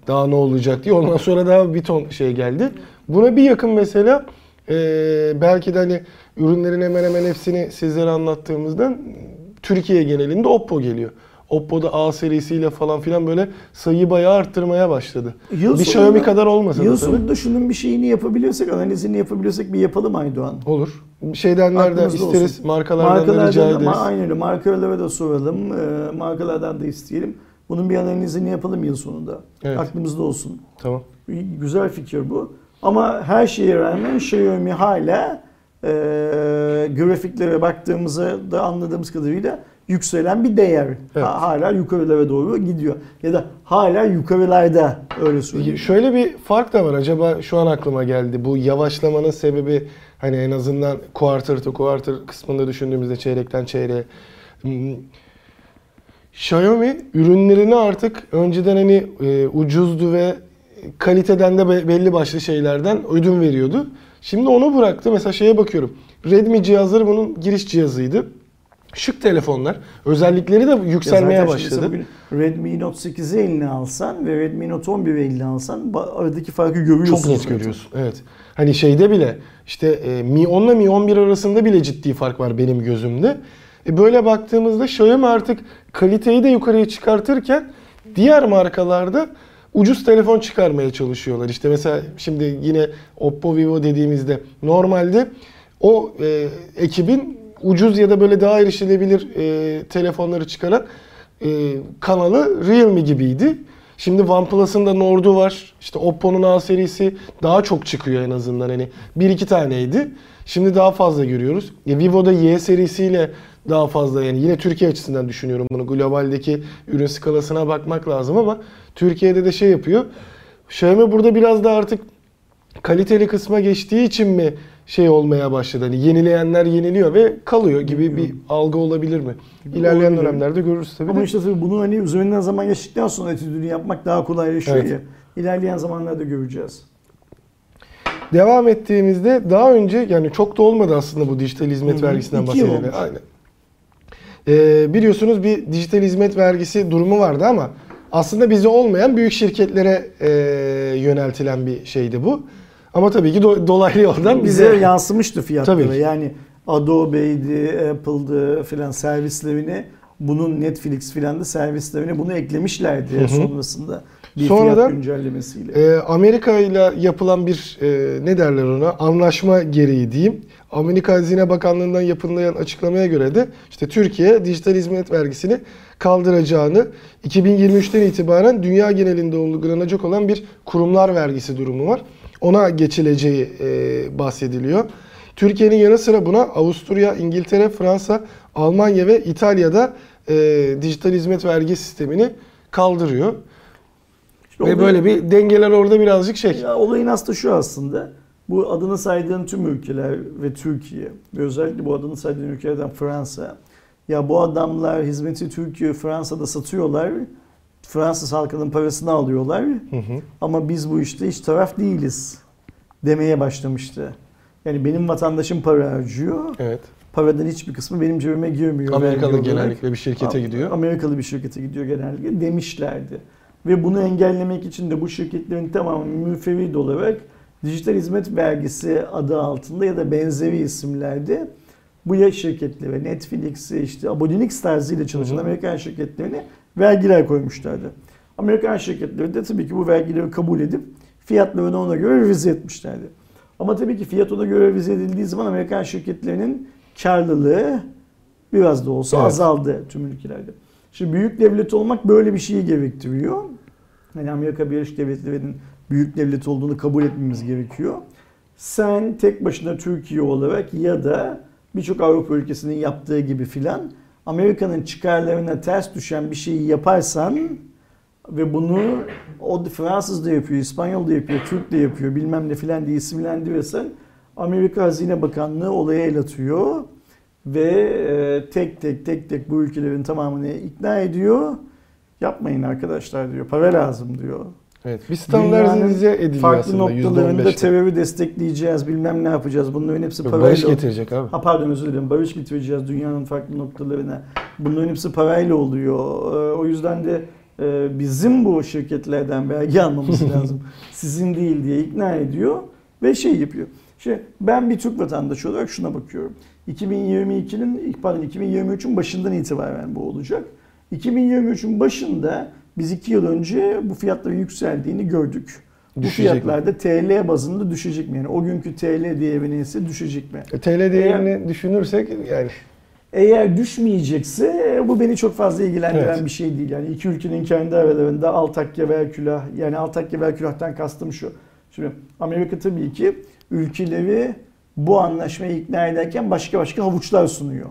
daha ne olacak diye. Ondan sonra daha bir ton şey geldi. Buna bir yakın mesela ee, belki de hani ürünlerin hemen hemen hepsini sizlere anlattığımızdan Türkiye genelinde Oppo geliyor. Oppo'da A serisiyle falan filan böyle sayıyı bayağı arttırmaya başladı. Yıl bir Xiaomi kadar olmasa Yıl tabii. sonunda şunun bir şeyini yapabiliyorsak, analizini yapabiliyorsak bir yapalım Aydoğan. Olur. Şeyden nereden Aklımızda isteriz, olsun. markalardan, da rica Markalardan ederiz. ama aynen öyle. Markalara da soralım. e, markalardan da isteyelim. Bunun bir analizini yapalım yıl sonunda. Evet. Aklımızda olsun. Tamam. Güzel fikir bu. Ama her şeye rağmen Xiaomi hala e, grafiklere baktığımızda da anladığımız kadarıyla yükselen bir değer. Evet. Ha- hala yukarılara doğru gidiyor. Ya da hala yukarılarda öyle söyleyeyim. Şöyle bir fark da var. Acaba şu an aklıma geldi. Bu yavaşlamanın sebebi hani en azından quarter to quarter kısmında düşündüğümüzde çeyrekten çeyreğe. Hmm, Xiaomi ürünlerini artık önceden hani e, ucuzdu ve kaliteden de be- belli başlı şeylerden ödün veriyordu. Şimdi onu bıraktı. Mesela şeye bakıyorum. Redmi cihazları bunun giriş cihazıydı. Şık telefonlar. Özellikleri de Ya yükselmeye şimdi başladı. bugün Redmi Note 8'i eline alsan ve Redmi Note 11'i eline alsan aradaki farkı görüyorsun. Çok net zaten. görüyorsun. Evet. Hani şeyde bile işte e, Mi 10 ile Mi 11 arasında bile ciddi fark var benim gözümde. E, böyle baktığımızda Xiaomi artık kaliteyi de yukarıya çıkartırken diğer markalarda ucuz telefon çıkarmaya çalışıyorlar. İşte mesela şimdi yine Oppo, Vivo dediğimizde normalde o e, ekibin ucuz ya da böyle daha erişilebilir e, telefonları çıkaran e, kanalı Realme gibiydi. Şimdi OnePlus'ın da Nord'u var. İşte Oppo'nun A serisi daha çok çıkıyor en azından. Hani bir iki taneydi. Şimdi daha fazla görüyoruz. E, Vivo'da Y serisiyle daha fazla yani yine Türkiye açısından düşünüyorum bunu. Globaldeki ürün skalasına bakmak lazım ama Türkiye'de de şey yapıyor. Xiaomi burada biraz da artık kaliteli kısma geçtiği için mi şey olmaya başladı? Hani yenileyenler yeniliyor ve kalıyor gibi bir algı olabilir mi? İlerleyen Olabilir. dönemlerde görürüz tabii. Ama de. işte tabii bunu hani üzerinden zaman geçtikten sonra etüdünü yapmak daha kolaylaşıyor Evet. ya. İlerleyen zamanlarda göreceğiz. Devam ettiğimizde daha önce yani çok da olmadı aslında bu dijital hizmet Hı vergisinden bahsedelim. Aynen. Ee, biliyorsunuz bir dijital hizmet vergisi durumu vardı ama aslında bize olmayan büyük şirketlere e, yöneltilen bir şeydi bu. Ama tabii ki do- dolaylı yoldan Bize bize yansımıştı fiyatları. Tabii ki. Yani Adobe'ydi, Apple'dı filan servislerini bunun Netflix filan da servislerine bunu eklemişlerdi Hı hı. sonrasında bir Sonradan, güncellemesiyle. Ee, Amerika ile yapılan bir e, ne derler ona anlaşma gereği diyeyim. Amerika Hazine Bakanlığı'ndan yapılan açıklamaya göre de işte Türkiye dijital hizmet vergisini kaldıracağını 2023'ten itibaren dünya genelinde uygulanacak olan bir kurumlar vergisi durumu var. Ona geçileceği e, bahsediliyor. Türkiye'nin yanı sıra buna Avusturya, İngiltere, Fransa, Almanya ve İtalya'da e, dijital hizmet vergi sistemini kaldırıyor. Ve böyle bir dengeler orada birazcık şey. Ya olayın aslında şu aslında. Bu adını saydığın tüm ülkeler ve Türkiye ve özellikle bu adını saydığın ülkelerden Fransa. Ya bu adamlar hizmeti Türkiye, Fransa'da satıyorlar. Fransız halkının parasını alıyorlar. Hı hı. Ama biz bu işte hiç taraf değiliz demeye başlamıştı. Yani benim vatandaşım para harcıyor. Evet. Paradan hiçbir kısmı benim cebime girmiyor. Amerikalı olarak. genellikle bir şirkete gidiyor. Amerikalı bir şirkete gidiyor genellikle demişlerdi. Ve bunu engellemek için de bu şirketlerin tamamı müfevid olarak dijital hizmet vergisi adı altında ya da benzeri isimlerde bu ya şirketlere, Netflix'e işte abonelik tarzıyla çalışan. Amerikan şirketlerine vergiler koymuşlardı. Amerikan şirketleri de tabii ki bu vergileri kabul edip fiyatlarını ona göre revize etmişlerdi. Ama tabii ki fiyat ona göre revize edildiği zaman Amerikan şirketlerinin karlılığı biraz da olsa Evet. azaldı tüm ülkelerde. Şimdi büyük devlet olmak böyle bir şeyi gerektiriyor. Yani Amerika Birleşik Devletleri'nin büyük devlet olduğunu kabul etmemiz gerekiyor. Sen tek başına Türkiye olarak ya da birçok Avrupa ülkesinin yaptığı gibi filan Amerika'nın çıkarlarına ters düşen bir şeyi yaparsan ve bunu o Fransız da yapıyor, İspanyol da yapıyor, Türk de yapıyor bilmem ne filan diye isimlendirirsen Amerika Hazine Bakanlığı olaya el atıyor ve e, tek tek tek tek bu ülkelerin tamamını ikna ediyor. Yapmayın arkadaşlar diyor. Para lazım diyor. Evet. Bir standartize ediliyor farklı aslında noktalarında %15'le. terörü destekleyeceğiz, bilmem ne yapacağız. Bunların hepsi parayla. Barış getirecek abi. Ha pardon özür dilerim. Barış getireceğiz dünyanın farklı noktalarına. Bunların hepsi parayla oluyor. Ee, O yüzden de e, bizim bu şirketlerden vergi almamız *laughs* lazım. Sizin değil diye ikna ediyor ve şey yapıyor. Şimdi ben bir Türk vatandaşı olarak şuna bakıyorum. 2022'nin pardon 2023'ün başından itibaren bu olacak. 2023'ün başında biz 2 yıl önce bu fiyatların yükseldiğini gördük. Bu Düşecek fiyatlar da TL bazında düşecek mi? Yani o günkü TL değeri neyse düşecek mi? E, TL değerini düşünürsek yani Eğer düşmeyecekse bu beni çok fazla ilgilendiren Evet. bir şey değil. Yani iki ülkenin kendi aralarında altakya ve külah yani altakya ve külahtan kastım şu. Şimdi Amerika tabii ki ülkeleri bu anlaşmayı ikna ederken başka başka havuçlar sunuyor.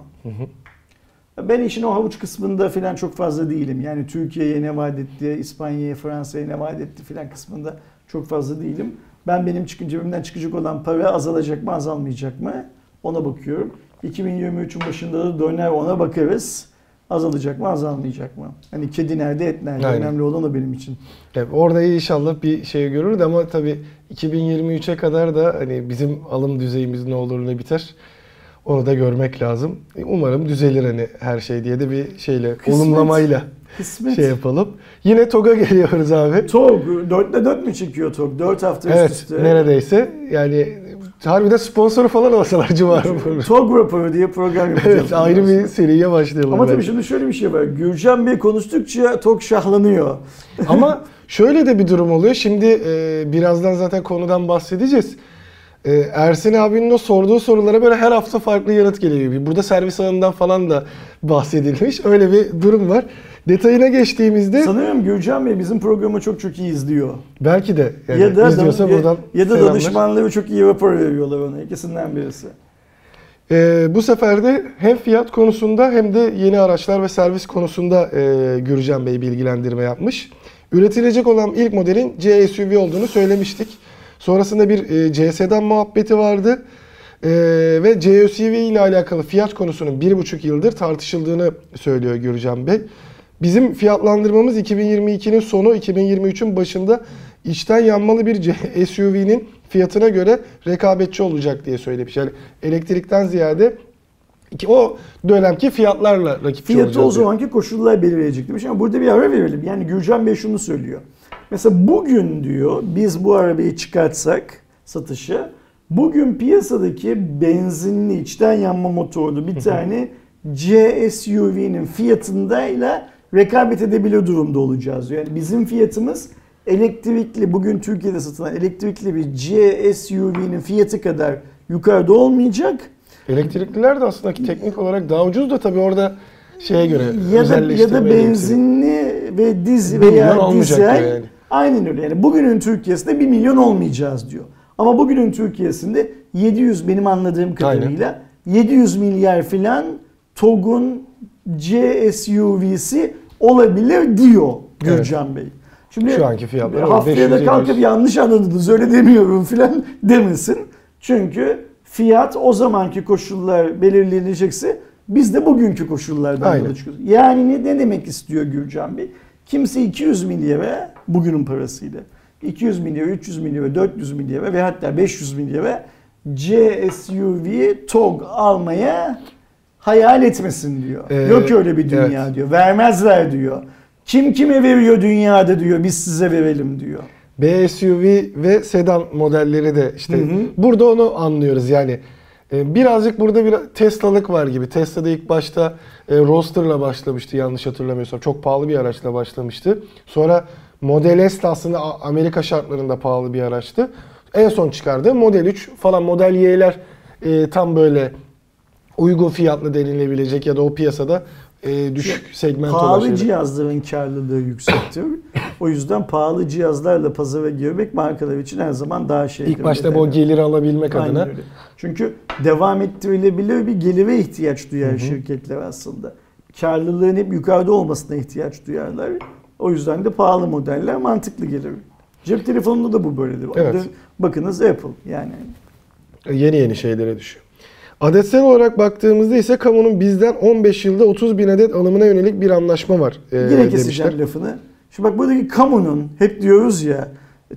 Ben işin o havuç kısmında falan çok fazla değilim. Yani Türkiye'ye ne vaat etti, İspanya'ya, Fransa'ya ne vaat etti falan kısmında çok fazla değilim. Ben benim çıkın cebimden çıkacak olan para azalacak mı, azalmayacak mı? Ona bakıyorum. 2023'ün başında da döner ona bakarız. Azalacak mı, azalmayacak mı? Hani kedi nerede, et nerede? Aynen. Önemli olan o benim için. Evet, orada inşallah bir şey görürüz ama tabii 2023'e kadar da hani bizim alım düzeyimiz ne olur ne biter onu da görmek lazım. Umarım düzelir hani her şey diye de bir şeyle Kısmet. olumlamayla Kısmet. şey yapalım. Yine TOG'a *laughs* geliyoruz abi. TOG, 4'te 4 mü çekiyor TOG? 4 hafta üst Evet üste. neredeyse yani harbiden sponsoru falan olsalar *laughs* civarı. TOG raporu diye program yapacağız. evet ayrı bir seriye başlayalım. Ama tabii şimdi şöyle bir şey var. Gürcan Bey konuştukça TOG şahlanıyor. *laughs* Ama şöyle de bir durum oluyor. Şimdi e, birazdan zaten konudan bahsedeceğiz. E, Ersin abinin o sorduğu sorulara böyle her hafta farklı yanıt geliyor. Burada servis alanından falan da bahsedilmiş. Öyle bir durum var. Detayına geçtiğimizde Sanıyorum Gürcan Bey bizim programı çok çok iyi izliyor. belki de yani ya da izliyorsa ya- buradan ya da selamlar. danışmanları çok iyi rapor veriyorlar ona. İkisinden birisi. E, bu sefer de hem fiyat konusunda hem de yeni araçlar ve servis konusunda e, Gürcan Bey bilgilendirme yapmış. Üretilecek olan ilk modelin C SUV olduğunu söylemiştik. Sonrasında bir e, C sedan muhabbeti vardı. E, ve C SUV ile alakalı fiyat konusunun bir buçuk yıldır tartışıldığını söylüyor Gürcan Bey. Bizim fiyatlandırmamız 2022'nin sonu 2023'ün başında içten yanmalı bir SUV'nin *laughs* fiyatına göre rekabetçi olacak diye söylemiş. Yani elektrikten ziyade ki o dönemki fiyatlarla rakipçi Fiyatı o diyor. zamanki koşullar belirleyecek demiş ama burada bir ara verelim. Yani Gürcan Bey şunu söylüyor. Mesela bugün diyor biz bu arabayı çıkartsak satışa bugün piyasadaki benzinli içten yanma motorlu bir tane C SUV'nin fiyatındayla rekabet edebilir durumda olacağız. Yani bizim fiyatımız elektrikli bugün Türkiye'de satılan elektrikli bir C SUV'nin fiyatı kadar yukarıda olmayacak. Elektrikliler de aslında ki teknik olarak daha ucuz da tabii orada şeye göre ya da ya da benzinli ve diz veya dizel yani. aynen öyle. Yani bugünün Türkiye'sinde 1 milyon olmayacağız diyor. Ama bugünün Türkiye'sinde 700 benim anladığım kadarıyla 700 milyar filan TOG'un C SUV'si olabilir diyor Gürcan Bey. Şimdi Şu anki fiyatlar haftaya da 500, kalkıp 700. yanlış anladınız öyle demiyorum *laughs* filan demesin. Çünkü fiyat o zamanki koşullar belirlenecekse biz de bugünkü koşullardan Aynen. yola çıkıyoruz. Yani ne, ne demek istiyor Gürcan Bey? Kimse 200 milyara bugünün parasıyla 200 milyara, 300 milyara, 400 milyara ve hatta 500 milyara C SUV TOG almaya hayal etmesin diyor. Ee, Yok öyle bir dünya evet. diyor. Vermezler diyor. Kim kime veriyor dünyada diyor. Biz size verelim diyor. B SUV ve sedan modelleri de işte Hı hı. burada onu anlıyoruz yani. E, Birazcık burada bir Tesla'lık var gibi. Tesla'da ilk başta e, Roadster'la başlamıştı yanlış hatırlamıyorsam. Çok pahalı bir araçla başlamıştı. Sonra Model S aslında Amerika şartlarında pahalı bir araçtı. En son çıkardığı Model 3 falan Model Y'ler e, tam böyle uygun fiyatlı denilebilecek ya da o piyasada e, düşük segment olan Pahalı cihazların karlılığı yüksektir. o yüzden pahalı cihazlarla pazara girmek markalar için her zaman daha şey. İlk başta bu gelir alabilmek Aynen adına. öyle. Çünkü devam ettirilebilir bir gelire ihtiyaç duyar şirketler aslında. Karlılığın hep yukarıda olmasına ihtiyaç duyarlar. O yüzden de pahalı modeller mantıklı gelir. Cep telefonunda da bu böyledir. Evet. Bakınız Apple yani. yeni yeni şeylere düşüyor. Adetsel olarak baktığımızda ise kamunun bizden 15 yılda 30 bin adet alımına yönelik bir anlaşma var e, Yine keseceğim lafını. Şimdi bak buradaki kamunun hep diyoruz ya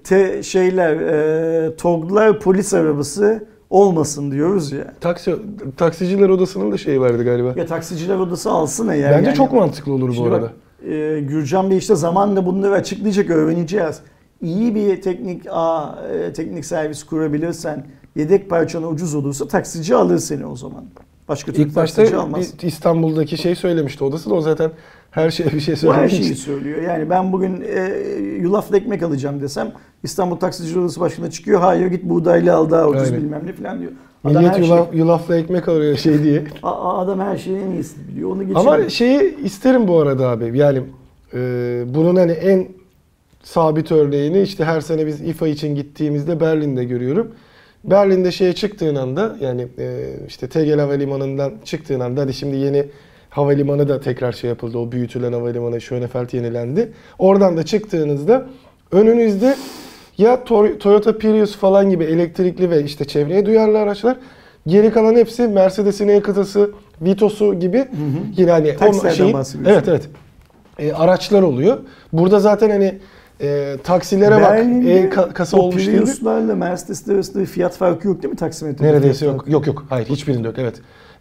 te, şeyler e, TOG'lar polis arabası olmasın diyoruz ya. Taksi, taksiciler odasının da şeyi vardı galiba. Ya taksiciler odası alsın eğer. Bence yani. çok mantıklı olur bu Şimdi arada. bak, e, Gürcan Bey işte zamanla bunları açıklayacak, öğreneceğiz. İyi bir teknik ağ, e, teknik servis kurabilirsen, yedek parçan ucuz olursa taksici alır seni o zaman. Başka türlü İlk başta almaz. İstanbul'daki şey söylemişti odası da o zaten Her şeye bir şey Bu her şeyi söylüyor. Yani ben bugün e, yulaflı ekmek alacağım desem İstanbul Taksiciler Odası Başkanı çıkıyor. Hayır git buğdaylı al daha ucuz Aynen. bilmem ne falan diyor. Adam Millet her, şey, yulaf, yulafla ekmek alıyor şey diye. Adam her şeyin en iyisini biliyor. Onu geçelim. Ama şeyi isterim bu arada abi. Yani e, bunun hani en sabit örneğini işte her sene biz İFA için gittiğimizde Berlin'de görüyorum. Berlin'de şeye çıktığın anda yani e, işte Tegel Havalimanı'ndan çıktığın anda hadi şimdi yeni havalimanı da tekrar şey yapıldı. O büyütülen havalimanı Schönefeld yenilendi. Oradan da çıktığınızda önünüzde ya Toyota Prius falan gibi elektrikli ve işte çevreye duyarlı araçlar geri kalan hepsi Mercedes'in E-kıtası, Vitos'u gibi yine hani Taksilerden şeyin-. Evet evet. E, araçlar oluyor. Burada zaten hani e, taksilere bak Berlin'de e, ka- kasa olmuş değil mi? Prius'larla Mercedes'ler arasında bir fiyat farkı yok değil mi taksimetrede? Neredeyse yok. farkı? Yok yok. Hayır hiçbirinde yok. Evet.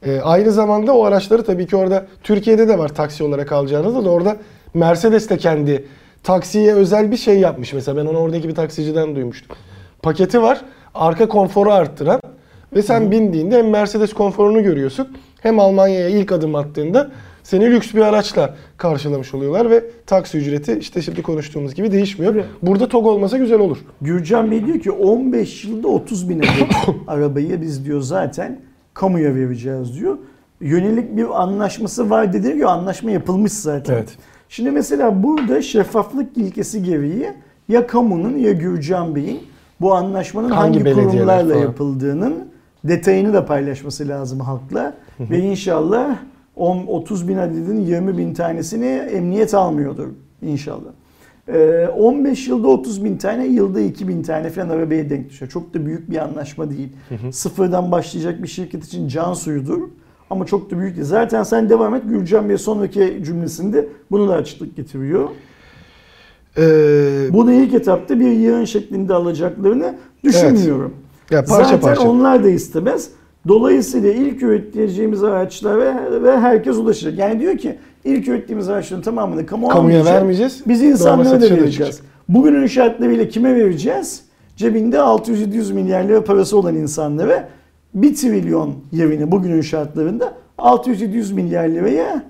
E, aynı zamanda o araçları tabii ki orada Türkiye'de de var taksi olarak alacağınızda da orada Mercedes de kendi taksiye özel bir şey yapmış. Mesela ben onu oradaki bir taksiciden duymuştum. Paketi var. Arka konforu arttıran ve sen bindiğinde hem Mercedes konforunu görüyorsun hem Almanya'ya ilk adım attığında seni lüks bir araçla karşılamış oluyorlar ve taksi ücreti işte şimdi konuştuğumuz gibi değişmiyor. Evet. Burada TOG olmasa güzel olur. Gürcan Bey diyor ki 15 yılda 30 bin *coughs* arabayı biz diyor zaten kamuya vereceğiz diyor. Yönelik bir anlaşması var dedi ki anlaşma yapılmış zaten. Evet. Şimdi mesela burada şeffaflık ilkesi gereği ya kamunun ya Gürcan Bey'in bu anlaşmanın Hangi hangi, kurumlarla falan? yapıldığının detayını da paylaşması lazım halkla. Ve inşallah 10, 30 bin adedin 20 bin tanesini emniyet almıyordur inşallah. Ee, 15 yılda 30 bin tane, yılda 2 bin tane falan arabaya denk düşüyor. Çok da büyük bir anlaşma değil. Sıfırdan başlayacak bir şirket için can suyudur. Ama çok da büyük değil. Zaten sen devam et. Gürcan Bey sonraki cümlesinde bunu da açıklık getiriyor. Ee, Bunu ilk etapta bir yığın şeklinde alacaklarını düşünmüyorum. ya parça Zaten parça. onlar da istemez. Dolayısıyla ilk üreteceğimiz araçlar ve, ve herkes ulaşacak. Yani diyor ki ilk ürettiğimiz araçların tamamını kamu Kamuya almayacak. vermeyeceğiz. Biz insanlara da vereceğiz. Bugünün şartlarıyla kime vereceğiz? Cebinde 600-700 milyar lira parası olan insanlara 1 trilyon yerine bugünün şartlarında 600-700 milyar liraya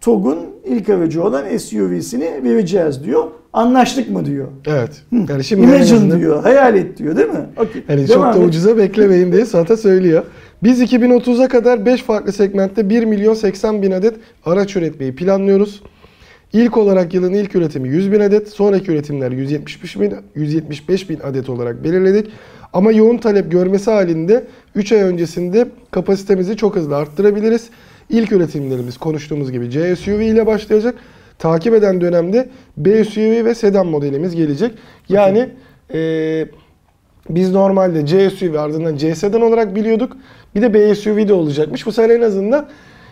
TOG'un ilk aracı olan SUV'sini vereceğiz diyor. Anlaştık mı diyor. Evet. Yani şimdi Imagine azından- diyor, hayal et diyor değil mi? Okey. Yani çok Devam da et. ucuza beklemeyin diye zaten söylüyor. Biz 2030'a kadar 5 farklı segmentte 1 milyon 80 bin adet araç üretmeyi planlıyoruz. İlk olarak yılın ilk üretimi 100 bin adet, sonraki üretimler 175 bin, 175 bin adet olarak belirledik. Ama yoğun talep görmesi halinde 3 ay öncesinde kapasitemizi çok hızlı arttırabiliriz. İlk üretimlerimiz konuştuğumuz gibi C SUV ile başlayacak. Takip eden dönemde B SUV ve sedan modelimiz gelecek. Yani eee biz normalde C SUV ardından C sedan olarak biliyorduk. Bir de B SUV de olacakmış. Bu sene en azından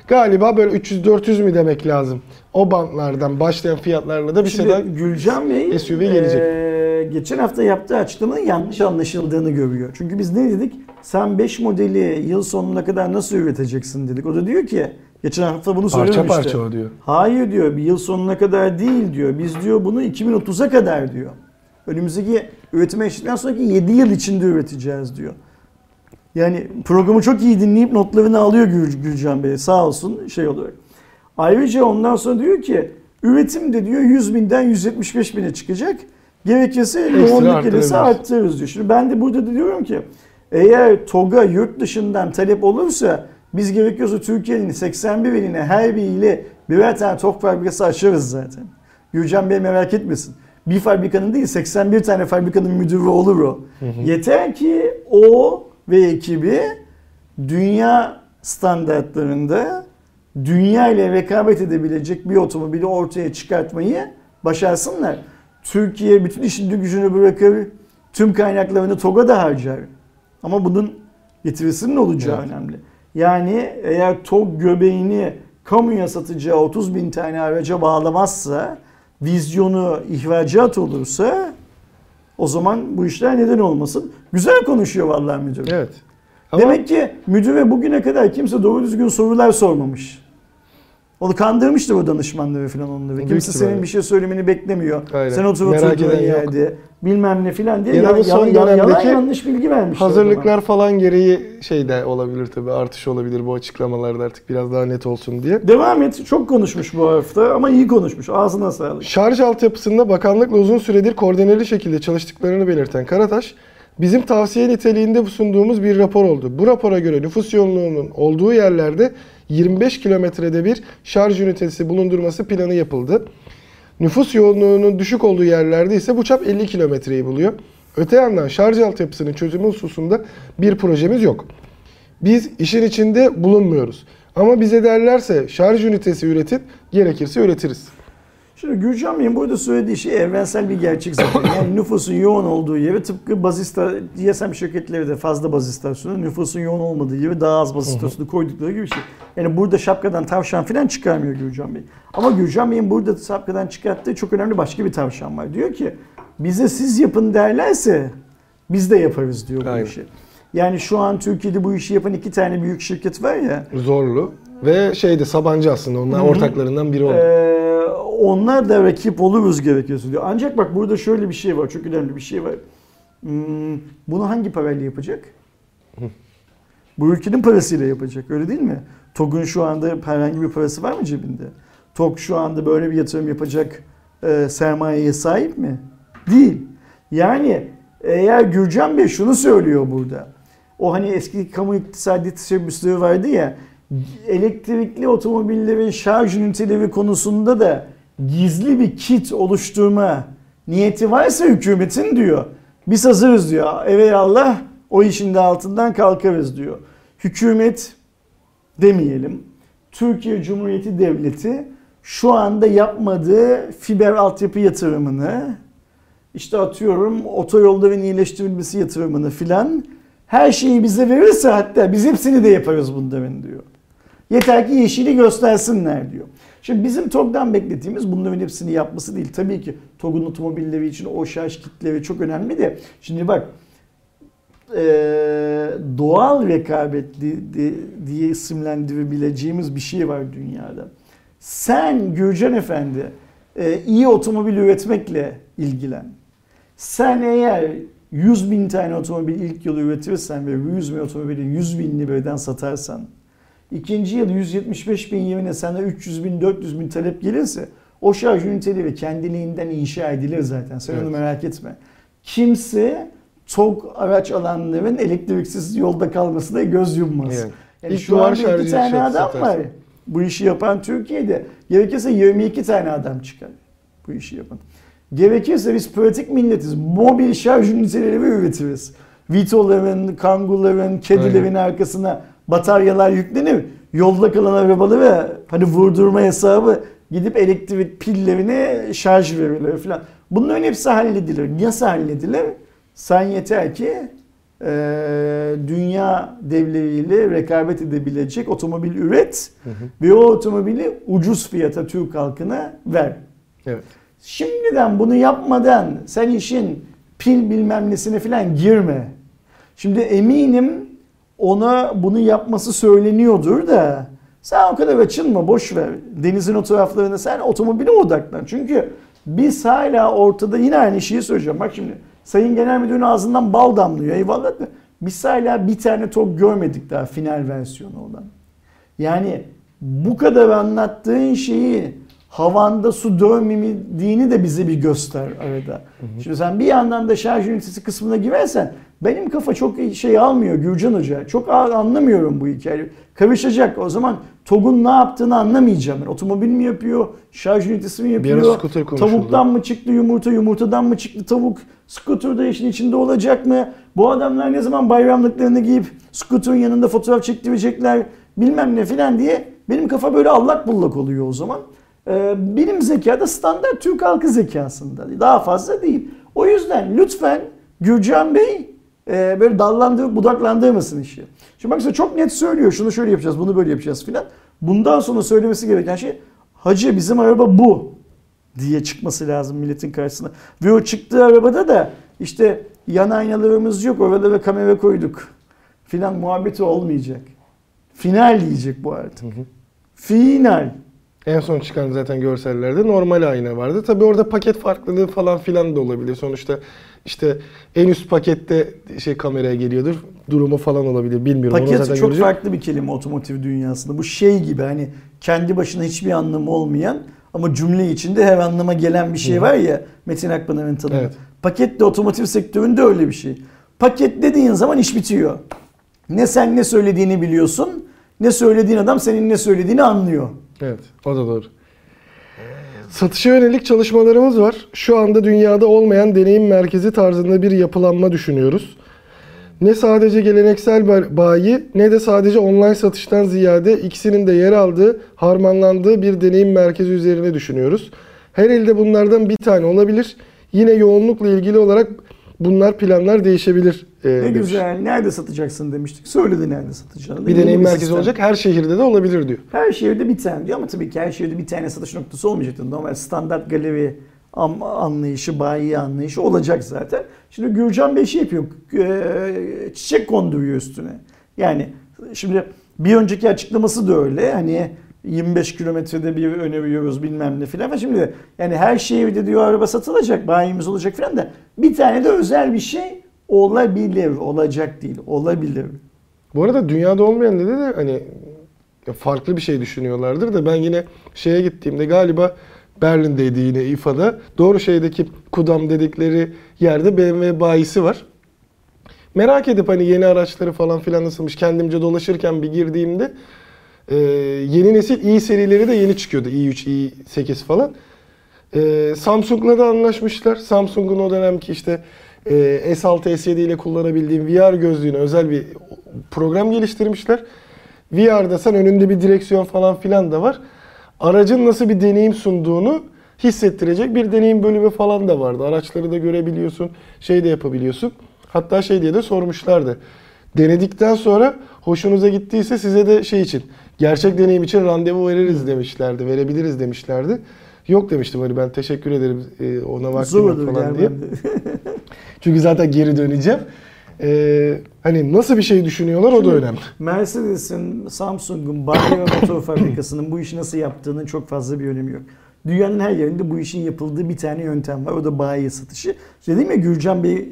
galiba böyle 300-400 mi demek lazım. O bantlardan başlayan fiyatlarla da bir Şimdi sedan Gülcan Bey SUV gelecek. eee, geçen hafta yaptığı açıklamanın yanlış anlaşıldığını görüyor. Çünkü biz ne dedik? Sen 5 modeli yıl sonuna kadar nasıl üreteceksin dedik. O da diyor ki geçen hafta bunu parça söylemişti. parça o diyor. Hayır diyor bir yıl sonuna kadar değil diyor. Biz diyor bunu 2030'a kadar diyor. Önümüzdeki üretime geçtikten sonraki 7 yıl içinde üreteceğiz diyor. Yani programı çok iyi dinleyip notlarını alıyor Gül, Gülcan Bey sağ olsun şey olarak. Ayrıca ondan sonra diyor ki üretim de diyor 100 binden 175 bine çıkacak. Gerekirse yoğunluk gelirse arttırırız diyor. Şimdi ben de burada da diyorum ki eğer TOG'a yurt dışından talep olursa biz gerekiyorsa Türkiye'nin 81 iline her biriyle birer tane TOG fabrikası açarız zaten. Gürcan Bey merak etmesin. Bir fabrikanın değil 81 tane fabrikanın müdürü olur o. Yeter ki o ve ekibi dünya standartlarında dünya ile rekabet edebilecek bir otomobili ortaya çıkartmayı başarsınlar. Türkiye bütün işin gücünü bırakır, tüm kaynaklarını TOG'a da harcar. Ama bunun getirisinin olacağı Evet. önemli. Yani eğer TOG göbeğini kamuya satacağı 30 bin tane araca bağlamazsa, vizyonu ihracat olursa o zaman bu işler neden olmasın? Güzel konuşuyor vallahi müdür. Evet. Ama Demek ki müdüre bugüne kadar kimse doğru düzgün sorular sormamış. Onu kandırmıştır o danışmanları falan onları. Büyük Kimse senin ihtimalle. bir şey söylemeni beklemiyor. Aynen. Sen otur Merak oturduğun eden yok. yerde bilmem ne filan diye Ya da yalan, bu son yalan, yalan dönemdeki yanlış bilgi zaman. Hazırlıklar falan gereği şey de olabilir tabii artış olabilir bu açıklamalarda artık biraz daha net olsun diye. Devam et. Çok konuşmuş bu hafta ama iyi konuşmuş. Ağzına sağlık. Şarj altyapısında bakanlıkla uzun süredir koordineli şekilde çalıştıklarını belirten Karataş, bizim tavsiye niteliğinde sunduğumuz bir rapor oldu. Bu rapora göre nüfus yoğunluğunun olduğu yerlerde 25 kilometrede bir şarj ünitesi bulundurması planı yapıldı. Nüfus yoğunluğunun düşük olduğu yerlerde ise bu çap 50 kilometreyi buluyor. Öte yandan şarj altyapısının çözümü hususunda bir projemiz yok. Biz işin içinde bulunmuyoruz. Ama bize derlerse şarj ünitesi üretin, gerekirse üretiriz. Şimdi Gürcan Bey'in burada söylediği şey evrensel bir gerçek zaten. *coughs* Yani nüfusun yoğun olduğu yeri tıpkı baz ista- GSM şirketleri de fazla baz istasyonu, nüfusun yoğun olmadığı yeri daha az baz istasyonu koydukları gibi bir şey. Yani burada şapkadan tavşan falan çıkarmıyor Gürcan Bey. Ama Gürcan Bey'in burada şapkadan çıkarttığı çok önemli başka bir tavşan var. Diyor ki bize siz yapın derlerse biz de yaparız diyor bu Aynen. işi. Yani şu an Türkiye'de bu işi yapan iki tane büyük şirket var ya. Zorlu ve şeyde Sabancı aslında onlar Hı hı. ortaklarından biri oldu. Ee, onlar da rakip oluruz gerekiyorsa diyor. Ancak bak burada şöyle bir şey var. Çok önemli bir şey var. Hmm, bunu hangi parayla yapacak? Bu ülkenin parasıyla yapacak. Öyle değil mi? TOG'un şu anda herhangi bir parası var mı cebinde? TOG şu anda böyle bir yatırım yapacak e, sermayeye sahip mi? Değil. Yani eğer Gürcan Bey şunu söylüyor burada. O hani eski kamu iktisadi teşebbüsleri vardı ya. Elektrikli otomobillerin şarj üniteleri konusunda da gizli bir kit oluşturma niyeti varsa hükümetin diyor. Biz hazırız diyor. Evelallah o işin de altından kalkarız diyor. Hükümet demeyelim. Türkiye Cumhuriyeti Devleti şu anda yapmadığı fiber altyapı yatırımını işte atıyorum otoyolların iyileştirilmesi yatırımını filan her şeyi bize verirse hatta biz hepsini de yaparız bunların diyor. Yeter ki yeşili göstersinler diyor. Şimdi bizim TOG'dan beklediğimiz bunların hepsini yapması değil. Tabii ki TOG'un otomobilleri için o şarj kitleri çok önemli de. Şimdi bak eee, doğal rekabet di- di- diye isimlendirebileceğimiz bir şey var dünyada. Sen Gürcan Efendi e, iyi otomobil üretmekle ilgilen. Sen eğer 100 bin tane otomobil ilk yıl üretirsen ve bu 100 bin otomobili 100 bin liradan satarsan ikinci yıl 175 bin yerine sana 300 bin 400 bin talep gelirse o şarj üniteleri kendiliğinden inşa edilir zaten. Sen onu Evet. merak etme. Kimse TOG araç alanların elektriksiz yolda kalmasına göz yummaz. Evet. Yani İlk şu anda iki tane adam var. Bu işi yapan Türkiye'de. Gerekirse 22 tane adam çıkar bu işi yapan. Gerekirse biz pratik milletiz. Mobil şarj üniteleri üretiriz. Vitoların, kanguların, kedilerin arkasına bataryalar yüklenir. Yolda kalan arabaları hani vurdurma hesabı gidip elektrik pillerine şarj verilir falan. Bunların hepsi halledilir. Nasıl halledilir? Sen yeter ki e, dünya devleriyle rekabet edebilecek otomobil üret ve o otomobili ucuz fiyata Türk halkına ver. Evet. Şimdiden bunu yapmadan sen işin pil bilmem nesine falan girme. Şimdi eminim ona bunu yapması söyleniyordur da sen o kadar açılma boş ver. Denizin o taraflarında sen otomobile odaklan. Çünkü biz hala ortada yine aynı şeyi söyleyeceğim. Bak şimdi Sayın Genel Müdürün ağzından bal damlıyor eyvallah da biz hala bir tane TOG görmedik daha final versiyonu olan. Yani bu kadar anlattığın şeyi havanda su dövmediğini de bize bir göster arada. Şimdi sen bir yandan da şarj ünitesi kısmına girersen benim kafa çok şey almıyor Gürcan Hoca. Çok anlamıyorum bu hikayeyi. Karışacak. O zaman TOG'un ne yaptığını anlamayacağım. Ben. Otomobil mi yapıyor? Şarj ünitesi mi yapıyor? Tavuktan mı çıktı yumurta? Yumurtadan mı çıktı tavuk? Scooter da işin içinde olacak mı? Bu adamlar ne zaman bayramlıklarını giyip scooter'ın yanında fotoğraf çektirecekler bilmem ne filan diye benim kafa böyle allak bullak oluyor o zaman. Ee, bilim zeka da standart Türk halkı zekasında. Daha fazla değil. O yüzden lütfen Gürcan Bey e, böyle dallandır, budaklandırmasın işi. Şimdi bak size çok net söylüyor. Şunu şöyle yapacağız, bunu böyle yapacağız filan. Bundan sonra söylemesi gereken şey Hacı bizim araba bu diye çıkması lazım milletin karşısına. Ve o çıktığı arabada da işte yan aynalarımız yok oralara kamera koyduk filan muhabbeti olmayacak. Final diyecek bu artık. Final. En son çıkan zaten görsellerde normal ayna vardı. Tabi orada paket farklılığı falan filan da olabilir. Sonuçta işte en üst pakette şey kameraya geliyordur. Durumu falan olabilir. Bilmiyorum. Onu Paket zaten çok göreceğim. farklı bir kelime otomotiv dünyasında. Bu şey gibi hani kendi başına hiçbir anlamı olmayan ama cümle içinde her anlama gelen bir şey var ya Metin Akpınar'ın tanımı. Evet. Paket de otomotiv sektöründe öyle bir şey. Paket dediğin zaman iş bitiyor. Ne sen ne söylediğini biliyorsun, ne söylediğin adam senin ne söylediğini anlıyor. Evet, o da doğru. Satışa yönelik çalışmalarımız var. Şu anda dünyada olmayan deneyim merkezi tarzında bir yapılanma düşünüyoruz. Ne sadece geleneksel ba- bayi ne de sadece online satıştan ziyade ikisinin de yer aldığı, harmanlandığı bir deneyim merkezi üzerine düşünüyoruz. Her ilde bunlardan bir tane olabilir. Yine yoğunlukla ilgili olarak bunlar planlar değişebilir. E, Ne demiş. güzel, nerede satacaksın demiştik. Söyledi nerede satacağını. Bir deneyim merkezi sistem. olacak. Her şehirde de olabilir diyor. Her şehirde bir tane diyor ama tabii ki her şehirde bir tane satış noktası olmayacaktır. Normal standart galeri anlayışı, bayi anlayışı olacak zaten. Şimdi Gürcan Bey şey yapıyor, eee, çiçek konduruyor üstüne. Yani şimdi bir önceki açıklaması da öyle. Hani 25 kilometrede bir öneriyoruz bilmem ne filan. Ama şimdi yani her şehirde diyor araba satılacak, bayimiz olacak filan da bir tane de özel bir şey olabilir, olacak değil, olabilir. Bu arada dünyada olmayan dedi de hani farklı bir şey düşünüyorlardır da ben yine şeye gittiğimde galiba Berlin'deydi yine İFA'da. Doğru şeydeki Kudam dedikleri yerde BMW bayisi var. Merak edip hani yeni araçları falan filan nasılmış kendimce dolaşırken bir girdiğimde e, yeni nesil i serileri de yeni çıkıyordu. i3, i8 falan. E, Samsung'la da anlaşmışlar. Samsung'un o dönemki işte e, S6, S7 ile kullanabildiğim VR gözlüğüne özel bir program geliştirmişler. VR'da sen önünde bir direksiyon falan filan da var. Aracın nasıl bir deneyim sunduğunu hissettirecek bir deneyim bölümü falan da vardı. Araçları da görebiliyorsun, şey de yapabiliyorsun. Hatta şey diye de sormuşlardı. Denedikten sonra hoşunuza gittiyse size de şey için, gerçek deneyim için randevu veririz demişlerdi, verebiliriz demişlerdi. Yok demiştim hani ben teşekkür ederim e, ona vaktim yok falan diye. *laughs* Çünkü zaten geri döneceğim. Ee, hani nasıl bir şey düşünüyorlar o da önemli. Mercedes'in, Samsung'un, Bayer *coughs* motor fabrikasının bu işi nasıl yaptığının çok fazla bir önemi yok. Dünyanın her yerinde bu işin yapıldığı bir tane yöntem var. O da bayi satışı. İşte dedim ya Gürcan Bey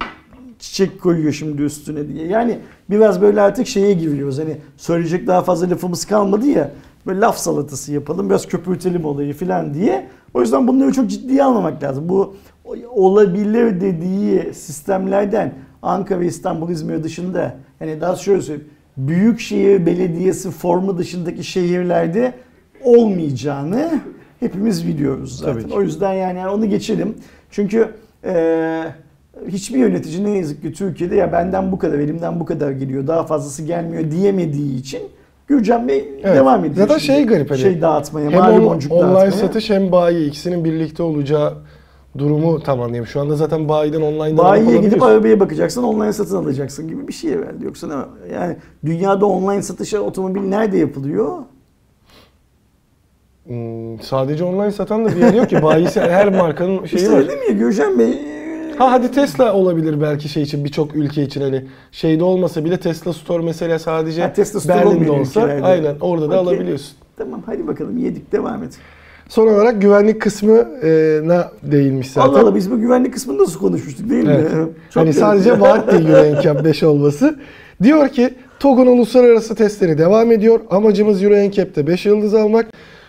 çiçek koyuyor şimdi üstüne diye. Yani biraz böyle artık şeye giriyoruz. Hani söyleyecek daha fazla lafımız kalmadı ya. Böyle laf salatası yapalım, biraz köpürtelim olayı falan diye. O yüzden bunları çok ciddiye almamak lazım. Bu olabilir dediği sistemlerden Ankara, İstanbul, İzmir dışında hani daha şöyle söyleyeyim. Büyükşehir Belediyesi formu dışındaki şehirlerde olmayacağını hepimiz biliyoruz zaten. Tabii ki. O yüzden yani onu geçelim. Çünkü eee, hiçbir yönetici ne yazık ki Türkiye'de ya benden bu kadar, elimden bu kadar geliyor, daha fazlası gelmiyor diyemediği için Gürcan Bey Evet. devam ediyor. Zaten şey garip hani, Şey dağıtmaya, Hem mali on- boncuk online dağıtmaya. satış hem bayi ikisinin birlikte olacağı durumu tam anlayayım. Şu anda zaten bayiden online'dan Bayiye gidip arabaya bakacaksın, online satın alacaksın gibi bir şey herhalde. Yoksa ne? Yani dünyada online satışa otomobil nerede yapılıyor? Hmm, sadece online satan da bir yer yok ki. Bayisi her markanın şeyi işte var. dedim ya Gürcan Bey Ha hadi Tesla olabilir belki şey için birçok ülke için hani şeyde olmasa bile Tesla Store mesela sadece Ha, Tesla Store Berlin'de olsa ülkelerde. aynen orada da Okey. alabiliyorsun. Tamam hadi bakalım yedik devam et. Son olarak güvenlik kısmına değinmiş zaten. Allah Allah biz bu güvenlik kısmını nasıl konuşmuştuk değil Evet. mi? Çok hani sadece vaat değil Euro NCAP 5 olması. Diyor ki TOG'un uluslararası testleri devam ediyor. Amacımız Euro NCAP'te 5 yıldız almak.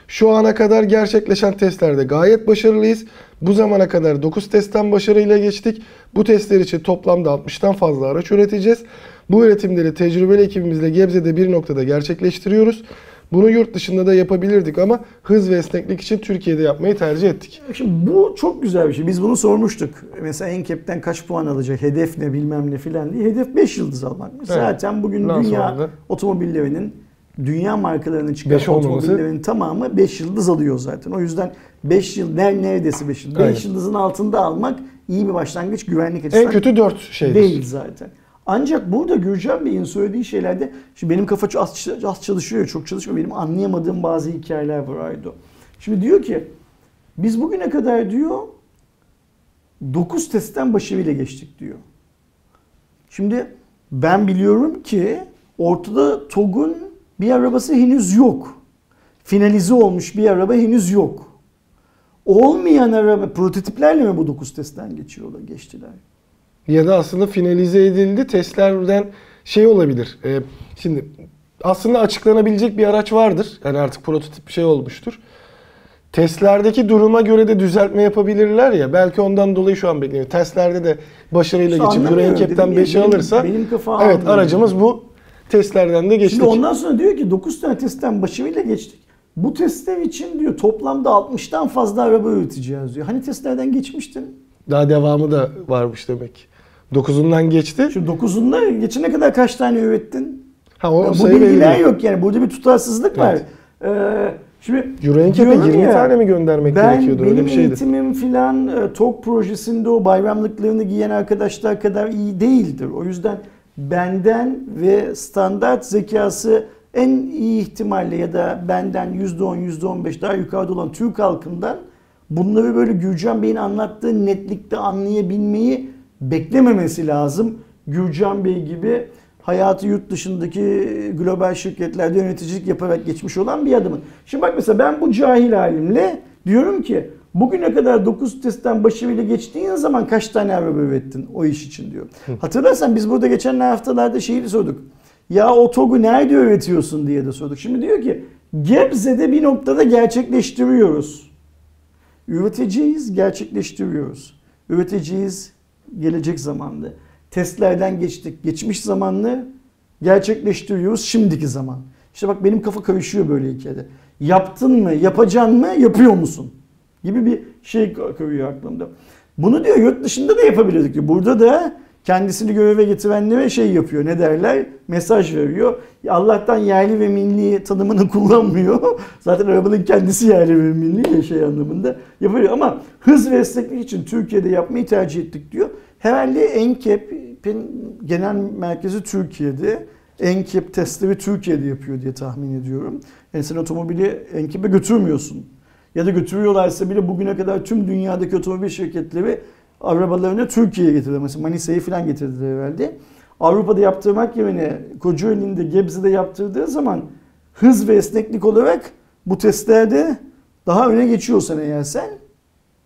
Şu ana kadar gerçekleşen testlerde gayet başarılıyız. Bu zamana kadar 9 testten başarıyla geçtik. Bu testler için toplamda 60'tan fazla araç üreteceğiz. Bu üretimleri tecrübeli ekibimizle Gebze'de bir noktada gerçekleştiriyoruz. Bunu yurt dışında da yapabilirdik ama hız ve esneklik için Türkiye'de yapmayı tercih ettik. Şimdi bu çok güzel bir şey. Biz bunu sormuştuk. Mesela Enkep'ten kaç puan alacak, hedef ne bilmem ne filan diye. Hedef 5 yıldız almak. Zaten bugün Bundan dünya otomobillerinin, dünya markalarının çıkan Beş otomobillerinin tamamı 5 yıldız alıyor zaten. O yüzden 5 yıl, ner neredeyse 5 yıldız. 5 Aynen. yıldızın altında almak iyi bir başlangıç güvenlik En açısından kötü 4 şeydir. değil zaten. Ancak burada Gürcan Bey'in söylediği şeylerde, şimdi benim kafa çok az, az çalışıyor, çok çalışmıyor. Benim anlayamadığım bazı hikayeler var Aydo. Şimdi diyor ki, biz bugüne kadar diyor 9 testten başarıyla geçtik diyor. Şimdi ben biliyorum ki ortada TOG'un bir arabası henüz yok. finalize olmuş bir araba henüz yok. Olmayan araba prototiplerle mi bu 9 testten geçiyorlar, geçtiler? Ya da aslında finalize edildi. Testlerden şey olabilir. e, şimdi aslında açıklanabilecek bir araç vardır. Yani artık prototip bir şey olmuştur. Testlerdeki duruma göre de düzeltme yapabilirler ya. Belki ondan dolayı şu an bekleniyor. Testlerde de başarıyla geçip. Euro NCAP'ten Dedim ya, 5'i benim- alırsa benim kafa evet aracımız bu testlerden de geçtik. Şimdi ondan sonra diyor ki 9 tane testten başarıyla geçtik. Bu testler için diyor toplamda 60'tan fazla araba üreteceğiz diyor. Hani testlerden geçmiştin? Daha devamı da varmış demek. 9'undan geçti. Şu 9'unda geçene kadar kaç tane ürettin? Ha o Ya bu bilgiler belli. yok yani. Burada bir tutarsızlık var. Evet. Ee, şimdi diyorum 20 ya, tane mi göndermek ben gerekiyordu? benim Öyle bir şeydi. eğitimim filan e, TOG projesinde o bayramlıklarını giyen arkadaşlar kadar iyi değildir. O yüzden benden ve standart zekası en iyi ihtimalle ya da benden %10 %15 daha yukarıda olan Türk halkından bunları böyle Gürcan Bey'in anlattığı netlikte anlayabilmeyi beklememesi lazım. Gürcan Bey gibi hayatı yurt dışındaki global şirketlerde yöneticilik yaparak geçmiş olan bir adamın. Şimdi bak mesela ben bu cahil halimle diyorum ki bugüne kadar 9 testten başarıyla geçtiğin zaman kaç tane araba ürettin o iş için diyor. Hatırlarsan biz burada geçen haftalarda şeyi de sorduk. Ya o TOG'u nerede üretiyorsun diye de sorduk. Şimdi diyor ki Gebze'de bir noktada gerçekleştiriyoruz. Üreteceğiz, gerçekleştiriyoruz. Üreteceğiz gelecek zamanda. Testlerden geçtik, geçmiş zamanlı gerçekleştiriyoruz şimdiki zaman. İşte bak benim kafa karışıyor böyle hikayede. Yaptın mı, yapacaksın mı, yapıyor musun? Gibi bir şey koyuyor aklımda. Bunu diyor yurt dışında da yapabilirdik diyor. Burada da kendisini göreve getirenlere şey yapıyor. Ne derler? Mesaj veriyor. Allah'tan yerli ve milli tanımını *laughs* kullanmıyor. Zaten arabanın kendisi yerli ve milli ya şey anlamında yapıyor. Ama hız ve esneklik için Türkiye'de yapmayı tercih ettik diyor. Herhalde NCAP'in genel merkezi Türkiye'de. NCAP testleri Türkiye'de yapıyor diye tahmin ediyorum. Yani sen otomobili NCAP'e götürmüyorsun. Ya da götürüyorlarsa bile bugüne kadar tüm dünyadaki otomobil şirketleri arabalarını Türkiye'ye getirdiler. Mesela Manisa'yı falan getirdiler herhalde. Avrupa'da yaptırmak yerine Kocaeli'nde, Gebze'de yaptırdığı zaman hız ve esneklik olarak bu testlerde daha öne geçiyorsan eğer sen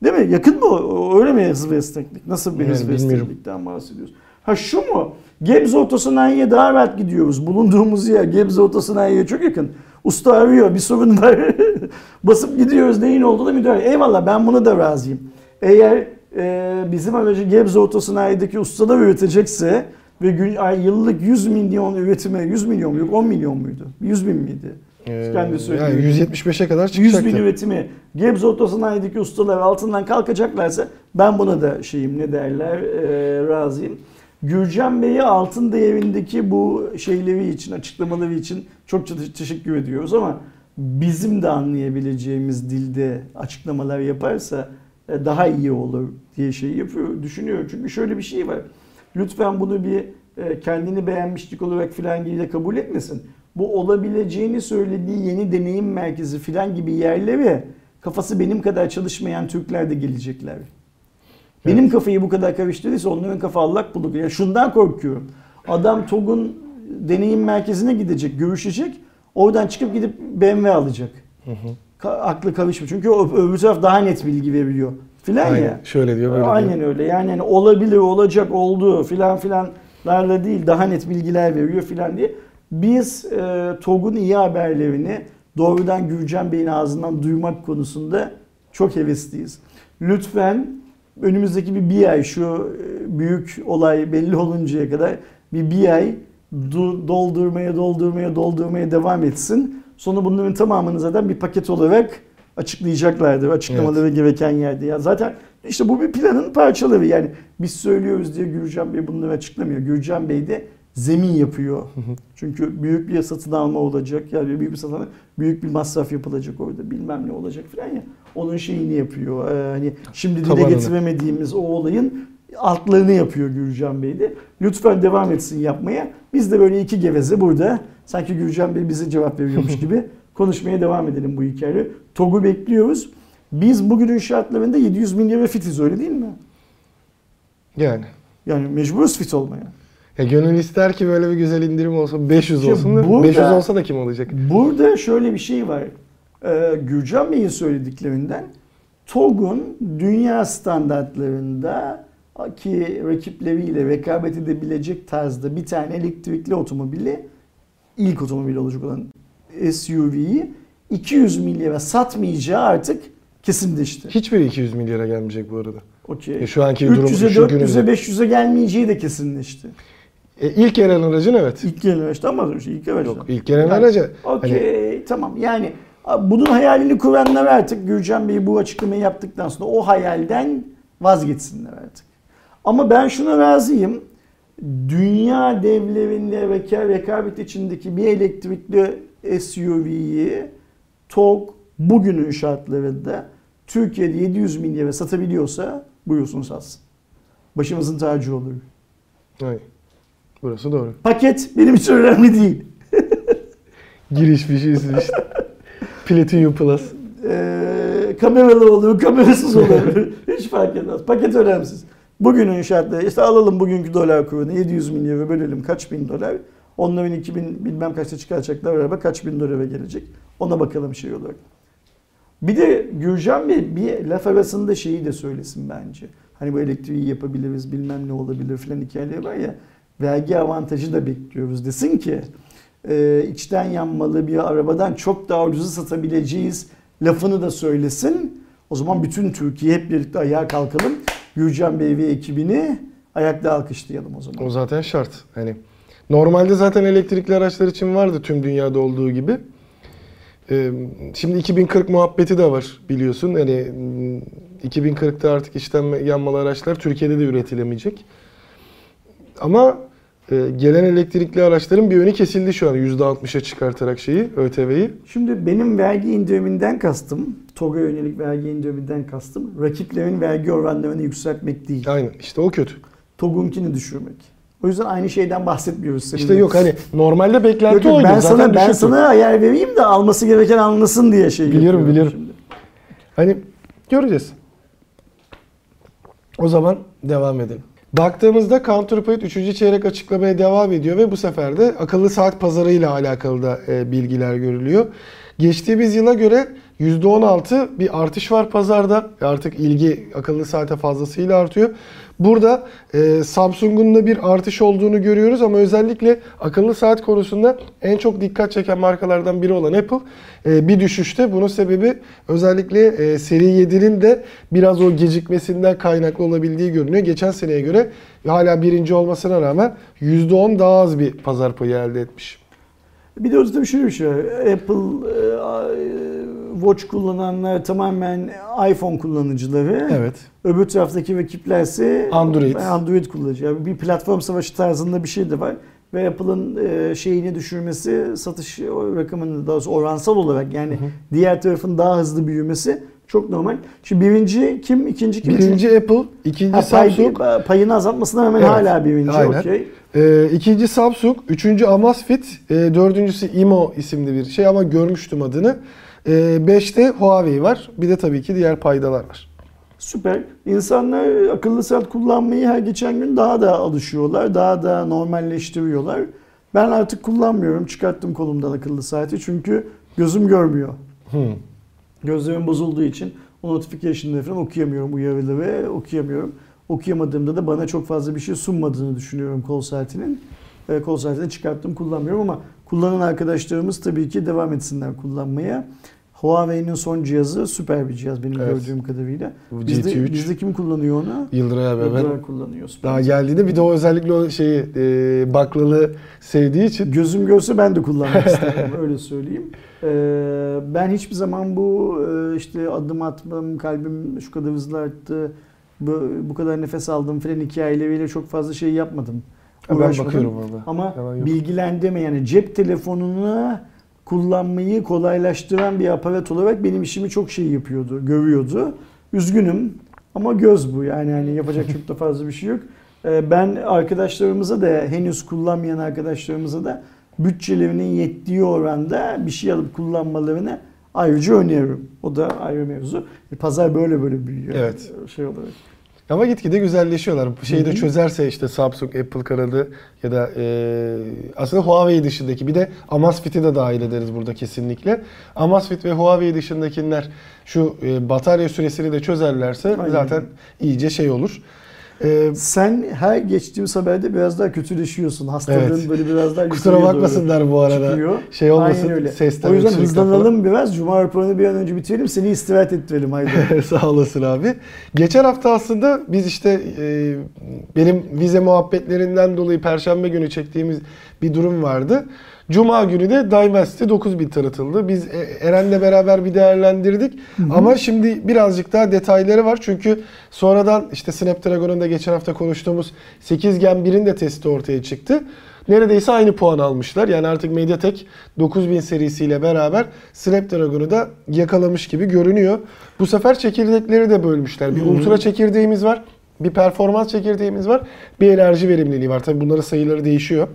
değil mi? Yakın mı? Öyle mi hız ve esneklik? Nasıl bir hız ve esneklikten bahsediyoruz? Ha şu mu? Gebze Otosanayi'ye daha rahat gidiyoruz. Bulunduğumuz yer Gebze Otosanayi'ye çok yakın. Usta arıyor bir sorun var. *laughs* Basıp gidiyoruz neyin olduğu da müdahale. Eyvallah ben buna da razıyım. Eğer e, bizim aracı Gebze Otosanayi'deki ustalar üretecekse ve gün, ay, yıllık 100 milyon üretime 100 milyon yok 10 milyon muydu? 100 bin miydi? Ee, Kendi söylüyor. yani 175'e kadar 100 çıkacaktı. bin üretimi Gebze Otosanayi'deki ustalar altından kalkacaklarsa ben buna da şeyim ne derler e, razıyım. Gürcan Bey'e altın değerindeki bu şeyleri için, açıklamaları için çok te- teşekkür ediyoruz ama bizim de anlayabileceğimiz dilde açıklamalar yaparsa e, daha iyi olur diye şey yapıyor, düşünüyorum. Çünkü şöyle bir şey var. Lütfen bunu bir e, kendini beğenmişlik olarak filan gibi kabul etmesin. Bu olabileceğini söylediği yeni deneyim merkezi filan gibi yerlere kafası benim kadar çalışmayan Türkler de gelecekler. Benim kafayı bu kadar karıştırdıysa onların kafa allak bulluk. Ya şundan korkuyorum. Adam TOG'un deneyim merkezine gidecek, görüşecek. Oradan çıkıp gidip BMW alacak. Ka- aklı karışmıyor. Çünkü o öbür taraf daha net bilgi veriyor. Filan Aynen. ya. Şöyle diyor böyle Aynen diyor. öyle. Yani hani olabilir, olacak, oldu filan filanlarla değil daha net bilgiler veriyor filan diye. Biz e, TOG'un iyi haberlerini doğrudan Gürcan Bey'in ağzından duymak konusunda çok hevesliyiz. Lütfen önümüzdeki bir, bir ay şu e, büyük olay belli oluncaya kadar bir bir ay du- doldurmaya doldurmaya doldurmaya devam etsin. Sonra bunların tamamını zaten bir paket olarak açıklayacaklardır. Açıklamaları gereken yerde. Ya zaten işte bu bir planın parçaları. Yani biz söylüyoruz diye Gürcan Bey bunları açıklamıyor. Gürcan Bey de zemin yapıyor. Çünkü büyük bir satın alma olacak. Yani büyük bir satın alma, büyük bir masraf yapılacak orada. Bilmem ne olacak falan ya. Onun şeyini yapıyor. Ee, hani şimdi dile Tabanını. getiremediğimiz o olayın altlarını yapıyor Gürcan Bey de. Lütfen devam etsin yapmaya. Biz de böyle iki geveze burada sanki Gürcan Bey bize cevap veriyormuş *laughs* gibi konuşmaya devam edelim bu hikayeyi. TOG'u bekliyoruz. Biz bugünün şartlarında 700 milyara fitiz öyle değil mi? Yani. Yani mecburuz fit olmaya. Ya gönül ister ki böyle bir güzel indirim olsa 500 İşte olsun da burada- 500 olsa da kim alacak? Burada şöyle bir şey var. Ee, Gürcan Bey'in söylediklerinden TOG'un dünya standartlarında ki rakipleriyle rekabet edebilecek tarzda bir tane elektrikli otomobili ilk otomobil olacak olan SUV'yi 200 milyara satmayacağı artık kesinleşti. Hiçbiri 200 milyara gelmeyecek bu arada. Okey. E, şu anki durum 300'e, şu 400'e, gününde. 500'e gelmeyeceği de kesinleşti. E, ilk gelen aracın evet. İlk gelen ama ilk gelen Yok ilk gelen Yani- aracı. Okey Hani tamam yani bunun hayalini kuranlar artık Gürcan Bey bu açıklamayı yaptıktan sonra o hayalden vazgeçsinler artık. Ama ben şuna razıyım. Dünya devlerinde reka- rekabet içindeki bir elektrikli SUV'yi TOG bugünün şartlarında Türkiye'de 700 milyara satabiliyorsa buyursun satsın. Başımızın tacı olur. Hayır. Burası doğru. Paket benim için önemli değil. *laughs* Giriş bir şey işte. Platinum Plus. Ee, kameralı olur, kamerasız *laughs* olur. Hiç fark etmez. Paket önemsiz. Bugünün şartları işte alalım bugünkü dolar kurunu 700 milyara bölelim kaç bin dolar. Onların 2000 bilmem kaçta çıkaracaklar araba kaç bin dolara gelecek. Ona bakalım şey olarak. Bir de Gürcan Bey bir laf arasında şeyi de söylesin bence. Hani bu elektriği yapabiliriz bilmem ne olabilir filan hikayeleri var ya. Vergi avantajı da bekliyoruz desin ki e, içten yanmalı bir arabadan çok daha ucuza satabileceğiz lafını da söylesin. O zaman bütün Türkiye hep birlikte ayağa kalkalım. Gürcan Bey ve ekibini ayakta alkışlayalım o zaman. O zaten şart. Hani normalde zaten elektrikli araçlar için vardı tüm dünyada olduğu gibi. Ee, Şimdi 2040 muhabbeti de var biliyorsun. Hani mm, 2040'ta artık içten yanmalı araçlar Türkiye'de de üretilemeyecek. Ama e, gelen elektrikli araçların bir önü kesildi şu an %60'a çıkartarak şeyi, ÖTV'yi. Şimdi benim vergi indiriminden kastım, TOG'a yönelik vergi indiriminden kastım, rakiplerin vergi oranlarını yükseltmek değil. Aynen işte o kötü. TOG'unkini düşürmek. O yüzden aynı şeyden bahsetmiyoruz seninle. İşte yok hani normalde beklenti Yok, oydu. ben zaten sana ben sana ayar vereyim de alması gereken anlasın diye şey Biliyorum, biliyorum. şimdi. Hani göreceğiz. O zaman devam edelim. Baktığımızda Counterpoint 3. çeyrek açıklamaya devam ediyor ve bu sefer de akıllı saat pazarıyla alakalı da e, bilgiler görülüyor. Geçtiğimiz yıla göre %16 bir artış var pazarda. Artık ilgi akıllı saate fazlasıyla artıyor. Burada e, Samsung'un da bir artış olduğunu görüyoruz ama özellikle akıllı saat konusunda en çok dikkat çeken markalardan biri olan Apple e, bir düşüşte. Bunun sebebi özellikle e, seri 7'nin de biraz o gecikmesinden kaynaklı olabildiği görünüyor. Geçen seneye göre hala birinci olmasına rağmen %10 daha az bir pazar payı elde etmiş. Bir de orada şöyle bir şey. Apple e, Watch kullananlar tamamen iPhone kullanıcıları. Evet. Öbür taraftaki rakiplerse Android. Android kullanıcı. Yani bir platform savaşı tarzında bir şey de var. Ve Apple'ın e, şeyini düşürmesi, satış rakamını daha doğrusu oransal olarak yani diğer tarafın daha hızlı büyümesi çok normal. Şimdi birinci kim, ikinci kim? Birinci Apple, ikinci Ha, pay- Samsung, payını azaltmasına rağmen Evet, hala birinci. aynen. Okey. e, ikinci Samsung, üçüncü Amazfit, e, dördüncüsü IMO isimli bir şey ama görmüştüm adını. E, beşte Huawei var. Bir de tabii ki diğer paydalar var. Süper. İnsanlar akıllı saat kullanmayı her geçen gün daha da alışıyorlar. Daha da normalleştiriyorlar. Ben artık kullanmıyorum. Çıkarttım kolumdan akıllı saati çünkü gözüm görmüyor. Hmm. Gözlerim bozulduğu için o notification'ları falan okuyamıyorum. Uyarıları okuyamıyorum. Okuyamadığımda da bana çok fazla bir şey sunmadığını düşünüyorum kol saatinin. E, kol saatini çıkarttım kullanmıyorum ama kullanan arkadaşlarımız tabii ki devam etsinler kullanmaya. Huawei'nin son cihazı süper bir cihaz benim Evet. gördüğüm kadarıyla. Bu Bizde, GT3. bizde kim kullanıyor onu? Yıldıray abi ben kullanıyor. Süper. daha geldiğinde bir de o özellikle o şeyi e, baklalı sevdiği için Gözüm görse ben de kullanmak *laughs* isterim öyle söyleyeyim. Ee, ben hiçbir zaman bu e, işte adım atmam, kalbim şu kadar hızlı arttı, bu, bu kadar nefes aldım falan hikayeleriyle çok fazla şey yapmadım. ben Uğraşmadım. bakıyorum orada. Ama bilgilendirme yani cep telefonunu kullanmayı kolaylaştıran bir aparat olarak benim işimi çok şey yapıyordu, görüyordu. Üzgünüm ama göz bu yani hani yapacak çok da fazla bir şey yok. Ee, Ben arkadaşlarımıza da henüz kullanmayan arkadaşlarımıza da bütçelerinin yettiği oranda bir şey alıp kullanmalarını ayrıca öneriyorum. O da ayrı mevzu. Pazar böyle böyle büyüyor. Evet. Şey olarak. Ama gitgide güzelleşiyorlar. Bu şeyi de çözerse işte Samsung, Apple kanadı ya da e, aslında Huawei dışındaki bir de Amazfit'i de dahil ederiz burada kesinlikle. Amazfit ve Huawei dışındakiler şu e, batarya süresini de çözerlerse Aynen. zaten iyice şey olur. E, Sen her geçtiğimiz haberde biraz daha kötüleşiyorsun. Hastalığın Evet. böyle biraz daha kusura yukarıya doğru bakmasınlar bu arada. çıkıyor. Şey olmasın Aynen öyle. sesten O yüzden öksürükten falan. hızlanalım biraz. Cuma raporunu bir an önce bitirelim. Seni istirahat ettirelim haydi. *laughs* Sağ olasın abi. Geçen hafta aslında biz işte e, benim vize muhabbetlerinden dolayı Perşembe günü çektiğimiz bir durum vardı. Cuma günü de Dimensity 9000 tanıtıldı. Biz e, Eren'le beraber bir değerlendirdik. Ama şimdi birazcık daha detayları var. Çünkü sonradan işte Snapdragon'un da geçen hafta konuştuğumuz 8 Gen 1'in de testi ortaya çıktı. Neredeyse aynı puan almışlar. Yani artık MediaTek 9000 serisiyle beraber Snapdragon'u da yakalamış gibi görünüyor. Bu sefer çekirdekleri de bölmüşler. Bir Hı hı. ultra çekirdeğimiz var. Bir performans çekirdeğimiz var. Bir enerji verimliliği var. Tabii bunların sayıları değişiyor.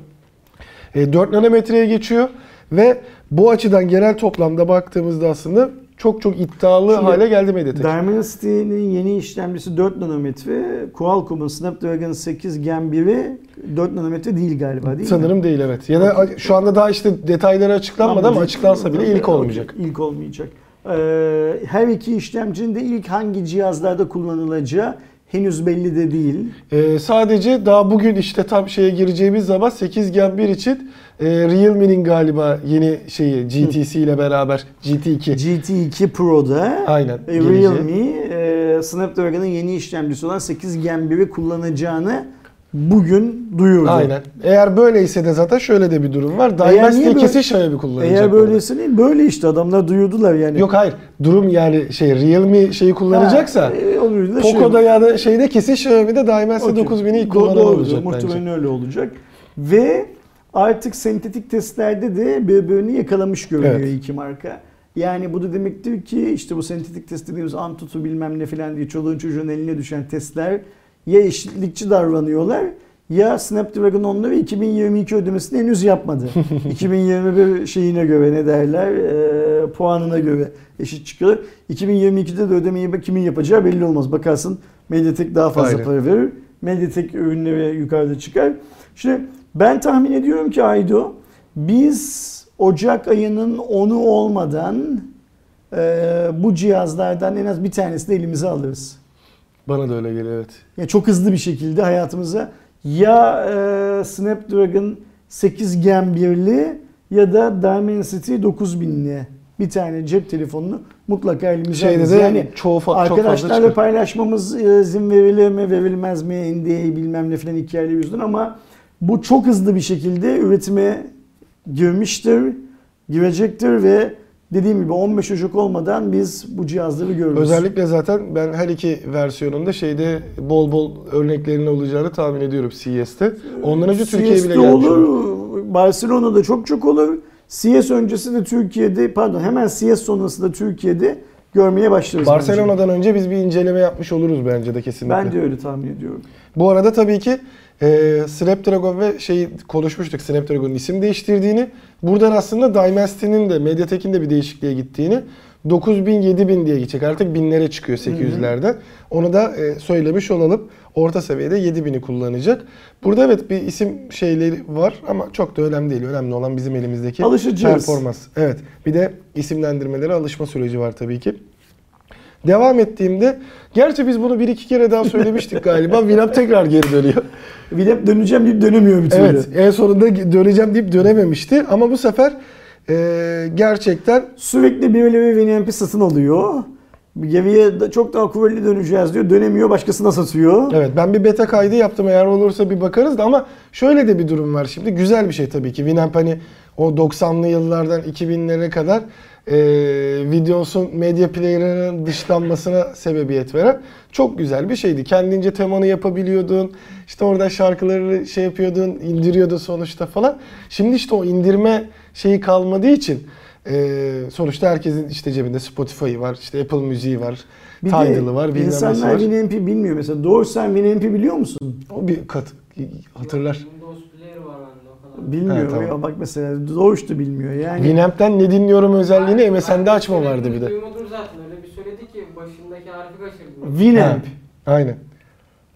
E, 4 nanometreye geçiyor ve bu açıdan genel toplamda baktığımızda aslında çok çok iddialı Şimdi hale geldi MediaTek. Dimensity'nin yeni işlemcisi 4 nanometre. Qualcomm'un Snapdragon 8 Gen 1'i 4 nanometre değil galiba değil mi? Sanırım değil evet. Ya da şu anda daha işte detayları açıklanmadı ama açıklansa bile ilk olmayacak. İlk olmayacak. Ee, her iki işlemcinin de ilk hangi cihazlarda kullanılacağı henüz belli de değil. Ee, sadece daha bugün işte tam şeye gireceğimiz zaman 8 Gen 1 için e, Realme'nin galiba yeni şeyi GTC ile beraber GT2 GT2 Pro'da aynen e. Realme e, Snapdragon'ın yeni işlemcisi olan 8 Gen 1'i kullanacağını bugün duyurdu. Aynen. Eğer böyleyse de zaten şöyle de bir durum var. Dimensity böyle- kesin Xiaomi kullanacak. Eğer böyleyse değil, böyle işte adamlar duyurdular yani. Yok hayır. Durum yani şey Realme şeyi kullanacaksa Ha, e, şey- Poco'da ya da şeyde kesin Xiaomi'de Dimensity Okey. 9000'i ilk Do- kullanan doğrudur. olacak Muhtemelen bence. öyle olacak. Ve artık sentetik testlerde de birbirini yakalamış görünüyor Evet. iki marka. Yani bu da demektir ki işte bu sentetik test dediğimiz Antutu bilmem ne filan diye çoluğun çocuğun eline düşen testler ya eşitlikçi davranıyorlar ya Snapdragon 10'ları ve 2022 ödemesini henüz yapmadı. *laughs* 2021 şeyine göre ne derler e, puanına göre eşit çıkıyorlar. 2022'de de ödemeyi kimin yapacağı belli olmaz. Bakarsın Mediatek daha fazla Aynen. para verir. Mediatek ürünleri yukarıda çıkar. Şimdi ben tahmin ediyorum ki Aydo biz Ocak ayının 10'u olmadan e, bu cihazlardan en az bir tanesini elimize alırız. Bana da öyle geliyor evet. Yani çok hızlı bir şekilde hayatımıza ya e, Snapdragon 8 Gen 1'li ya da Dimensity 9000'li bir tane cep telefonunu mutlaka elimize Şeyde alırız. Yani çoğu fa- çok arkadaşlarla çıkar. paylaşmamız e, izin verilir mi verilmez mi NDA bilmem ne filan hikayeleri yüzünden ama bu çok hızlı bir şekilde üretime girmiştir, girecektir ve dediğim gibi 15 Ocak olmadan biz bu cihazları görürüz. Özellikle zaten ben her iki versiyonunda şeyde bol bol örneklerinin olacağını tahmin ediyorum CES'te. Ondan önce Türkiye'ye bile gelmiş. olur, Barcelona'da çok çok olur. CS öncesi de Türkiye'de, pardon hemen CS sonrası da Türkiye'de görmeye başlarız. bence. Barcelona'dan önce biz bir inceleme yapmış oluruz bence de kesinlikle. Ben de öyle tahmin ediyorum. Bu arada tabii ki e, Snapdragon ve şeyi konuşmuştuk Snapdragon'un isim değiştirdiğini. Buradan aslında Dimensity'nin de Mediatek'in de bir değişikliğe gittiğini 9000 7000 diye gidecek. Artık binlere çıkıyor 800'lerden. Onu da e, söylemiş olalım. Orta seviyede 7000'i kullanacak. Burada evet bir isim şeyleri var ama çok da önemli değil. Önemli olan bizim elimizdeki Alışacağız. performans. Evet. Bir de isimlendirmelere alışma süreci var tabii ki. Devam ettiğimde, gerçi biz bunu bir iki kere daha söylemiştik galiba. *laughs* Winamp tekrar geri dönüyor. Bir de döneceğim deyip dönemiyor bir türlü. Evet, en sonunda döneceğim deyip dönememişti. Ama bu sefer e, gerçekten Sürekli birileri Winamp satın alıyor. Geriye çok daha kuvvetli döneceğiz diyor. Dönemiyor başkasına satıyor. Evet ben bir beta kaydı yaptım eğer olursa bir bakarız da ama şöyle de bir durum var şimdi güzel bir şey tabii ki Winamp hani o 90'lı yıllardan 2000'lere kadar e, videosun medya player'ının dışlanmasına sebebiyet veren çok güzel bir şeydi. Kendince temanı yapabiliyordun. işte orada şarkıları şey yapıyordun, indiriyordun sonuçta falan. Şimdi işte o indirme şeyi kalmadığı için e, sonuçta herkesin işte cebinde Spotify'ı var, işte Apple Müziği var, Bir Tidal'ı var, bilmem insanlar var. Winamp bilmiyor mesela. Doğru sen Winamp biliyor musun? O bir kat hatırlar. Windows Player var bende o kadar. Bilmiyor. Ha, tamam. Ya bak mesela Doğuş da bilmiyor. Yani Winamp'ten ne dinliyorum özelliğini MSN'de açma vardı bir de. Duymadır zaten öyle bir söyledi ki başındaki harfi kaçırdım. Winamp. Aynen.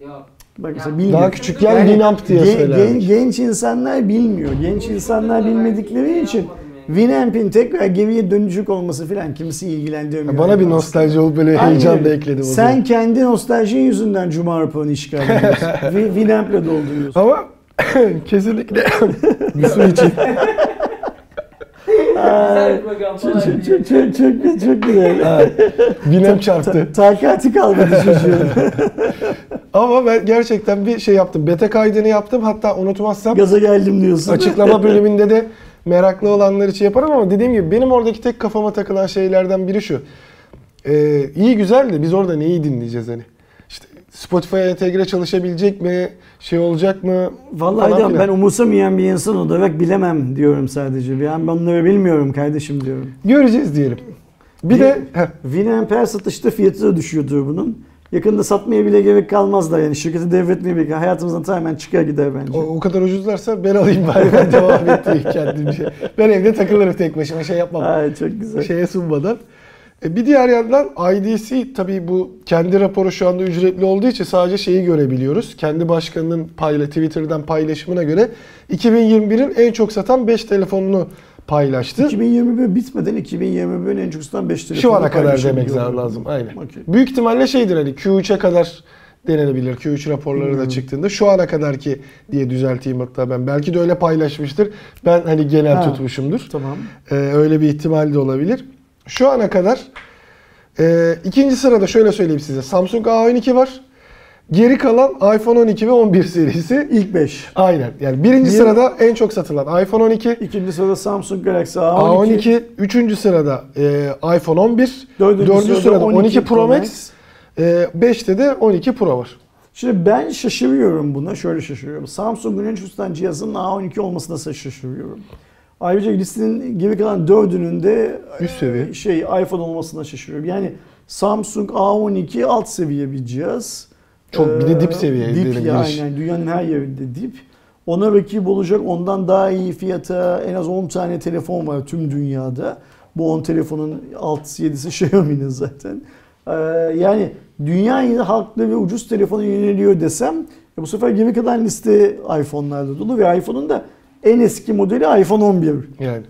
Yok. Bak mesela Ya, bilmiyor. Daha küçükken Winamp diye gen- söylermiş. gen- genç insanlar bilmiyor. Genç insanlar bilmedikleri için Winamp'in tekrar geriye dönecek olması falan kimisi ilgilendirmiyor. Bana bir nostalji olup böyle Aynen heyecan da ekledim o Sen kendi nostaljin yüzünden Cuma raporunu işgal ediyorsun. *laughs* Wi- Winamp'le dolduruyorsun. Ama kesinlikle bir su için. Güzel bir program Çok, falan. çok, çok, çok, çok, çok güzel. Binem çarptı. Takati kalmadı çocuğun. Ama ben gerçekten bir şey yaptım. Beta kaydını yaptım. Hatta unutmazsam Gaza geldim diyorsun. açıklama bölümünde de meraklı olanlar için yaparım ama dediğim gibi benim oradaki tek kafama takılan şeylerden biri şu. Ee, iyi güzel de biz orada neyi dinleyeceğiz hani? Spotify'a entegre çalışabilecek mi? Şey olacak mı? Vallahi Falan de ben umursamayan bir insan olarak bilemem diyorum sadece. Ben bunları bilmiyorum kardeşim diyorum. Göreceğiz diyelim. Bir de heh, Winamp her satışta fiyatı da düşüyordur bunun. Yakında satmaya bile gerek kalmaz da yani şirketi devretmeye bile hayatımızdan tamamen çıkar gider bence. o, o kadar ucuzlarsa ben alayım bari ben *laughs* devam ettireyim kendimce. Ben evde takılırım tek başıma şey yapmam. Ay çok güzel. şeye sunmadan. E, Bir diğer yandan IDC tabii bu kendi raporu şu anda ücretli olduğu için sadece şeyi görebiliyoruz. Kendi başkanının payla Twitter'dan paylaşımına göre 2021'in en çok satan 5 telefonunu paylaştı. 2021 bitmeden 2021'in en çok satan 5 telefonu Şu ana kadar demek lazım. Aynen. Okey. Büyük ihtimalle şeydir hani Q3'e kadar denenebilir. Q3 raporları Hmm. da çıktığında şu ana kadar ki diye düzelteyim hatta ben. Belki de öyle paylaşmıştır. Ben hani genel Ha. tutmuşumdur. Tamam. Ee, öyle bir ihtimal de olabilir. Şu ana kadar e, ikinci sırada şöyle söyleyeyim size. Samsung A12 var. Geri kalan iPhone 12 ve 11 serisi. İlk 5. Aynen. Yani birinci Bir- sırada en çok satılan iPhone 12, İkinci sırada Samsung Galaxy A12. A12, üçüncü sırada e, iPhone 11, Dördüncü, dördüncü sırada 12 Pro Max, Max. e, 5'te de 12 Pro var. Şimdi ben şaşırıyorum buna. Şöyle şaşırıyorum. Samsung'un en çok satan cihazının A12 olmasına şaşırıyorum. Ayrıca listenin geri kalan dördünün de Üst seviye. e, şey iPhone olmasına şaşırıyorum. Yani Samsung A12 alt seviye bir cihaz. Çok bir de dip Ee, seviye Dip diyelim, ya giriş. aynen dünyanın her yerinde dip. Ona rakip olacak ondan daha iyi fiyata en az 10 tane telefon var tüm dünyada. Bu 10 telefonun 6'sı 7'si Xiaomi'nin zaten. Ee, yani dünya halklı ve ucuz telefona yöneliyor desem e bu sefer geri kalan liste iPhone'larda dolu ve iPhone'un da en eski modeli iPhone 11. Yani.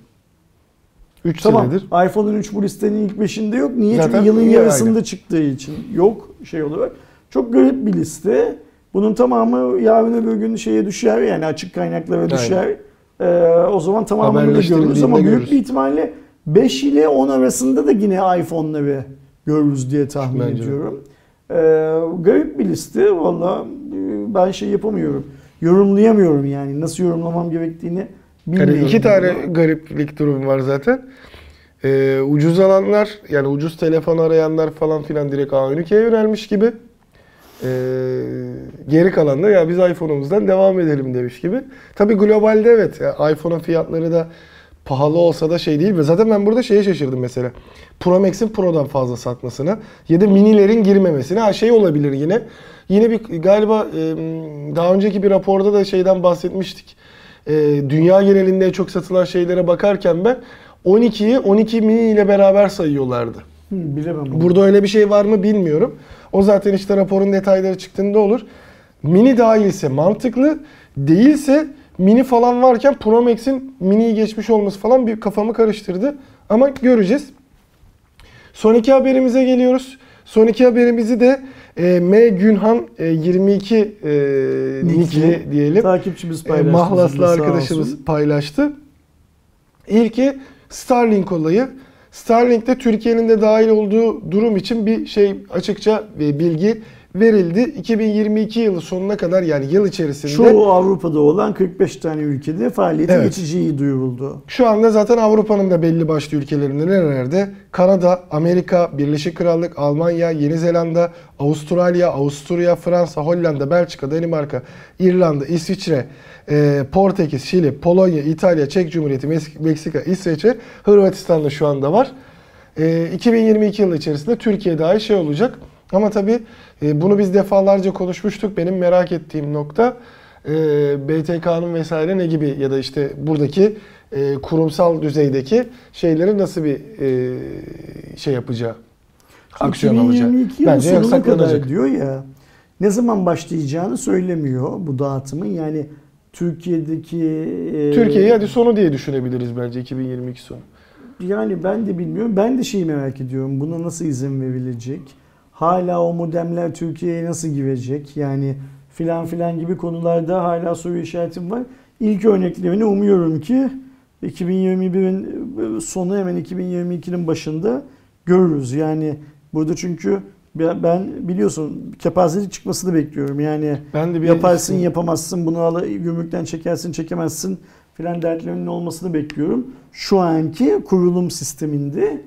3 Tamam. senedir. iPhone'un 3 bu listenin ilk 5'inde yok. Niye? Zaten Çünkü yılın yarısında aynen. çıktığı için yok şey olarak. Çok garip bir liste. Bunun tamamı yarın öbür gün şeye düşer yani açık kaynaklara düşer. Ee, o zaman tamamını da görürüz ama büyük görürüz. bir ihtimalle 5 ile 10 arasında da yine iPhone'ları görürüz diye tahmin Bence ediyorum. Ee, garip bir liste valla e, ben şey yapamıyorum. Yorumlayamıyorum yani nasıl yorumlamam gerektiğini bilmiyorum. Yani iki tane bunu. gariplik durum var zaten. Ee, ucuz alanlar yani ucuz telefon arayanlar falan filan direkt A12'ye yönelmiş gibi. Ee, geri kalan da ya biz iPhone'umuzdan devam edelim demiş gibi. Tabi globalde evet ya iPhone'un fiyatları da pahalı olsa da şey değil ve zaten ben burada şeye şaşırdım mesela. Pro Max'in Pro'dan fazla satmasına ya da minilerin girmemesine. Ha şey olabilir yine. Yine bir galiba e, daha önceki bir raporda da şeyden bahsetmiştik. E, dünya genelinde en çok satılan şeylere bakarken ben 12'yi 12 mini ile beraber sayıyorlardı. Hı, bilemem. Burada öyle bir şey var mı bilmiyorum. O zaten işte raporun detayları çıktığında olur. Mini dahilse mantıklı, değilse mini falan varken Pro Max'in miniyi geçmiş olması falan bir kafamı karıştırdı. Ama göreceğiz. Son iki haberimize geliyoruz. Son iki haberimizi de e, M. Günhan e, 22 e, nickli diyelim. Takipçimiz E, paylaştı. Mahlaslı bizimle, sağ arkadaşımız olsun. paylaştı. İlki Starlink olayı. Starlink'te Türkiye'nin de dahil olduğu durum için bir şey açıkça bir bilgi verildi. 2022 yılı sonuna kadar yani yıl içerisinde Çoğu Avrupa'da olan 45 tane ülkede faaliyete Evet. geçeceği duyuruldu. Şu anda zaten Avrupa'nın da belli başlı ülkelerinde nerelerde? Kanada, Amerika, Birleşik Krallık, Almanya, Yeni Zelanda, Avustralya, Avusturya, Fransa, Hollanda, Belçika, Danimarka, İrlanda, İsviçre, e, Portekiz, Şili, Polonya, İtalya, Çek Cumhuriyeti, Meksika, İsveç'e, Hırvatistan'da şu anda var. E, 2022 yılı içerisinde Türkiye dahi şey olacak. Ama tabii e, bunu biz defalarca konuşmuştuk. Benim merak ettiğim nokta e, BTK'nın vesaire ne gibi ya da işte buradaki e, kurumsal düzeydeki şeyleri nasıl bir şey yapacağı, aksiyon alacağı. 2022 yılı Bence sonuna saklanacak. kadar diyor ya. ne zaman başlayacağını söylemiyor bu dağıtımın. Yani Türkiye'deki e, Türkiye'yi hadi sonu diye düşünebiliriz bence 2022 sonu. Yani ben de bilmiyorum. Ben de şeyi merak ediyorum. Buna nasıl izin verilecek? Hala o modemler Türkiye'ye nasıl girecek? Yani filan filan gibi konularda hala soru işaretim var. İlk örneklerini umuyorum ki 2021'in sonu hemen 2022'nin başında görürüz. Yani burada çünkü ben biliyorsun kepazelik çıkmasını bekliyorum. Yani Ben de bir yaparsın yapamazsın bunu al gümrükten çekersin çekemezsin filan dertlerinin olmasını bekliyorum. Şu anki kurulum sisteminde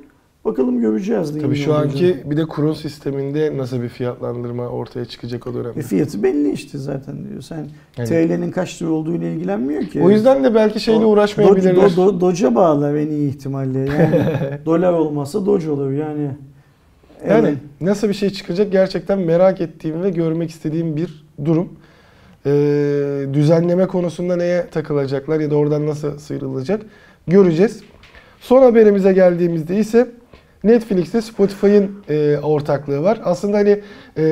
bakalım göreceğiz. Tabii şu anki bir de kurun sisteminde nasıl bir fiyatlandırma ortaya çıkacak o dönemde. E fiyatı belli işte zaten diyor. Sen Yani- TL'nin kaç lira olduğu ile ilgilenmiyor ki. O yüzden de belki şeyle uğraşmayabilirler. Do, do, do, Doge'a bağlar en iyi ihtimalle. Yani *laughs* dolar olmazsa Doge olur yani. Yani Evet. nasıl bir şey çıkacak gerçekten merak ettiğim ve görmek istediğim bir durum. Ee, düzenleme konusunda neye takılacaklar ya da oradan nasıl sıyrılacak göreceğiz. Son haberimize geldiğimizde ise Netflix'te Spotify'ın e, ortaklığı var. Aslında hani e,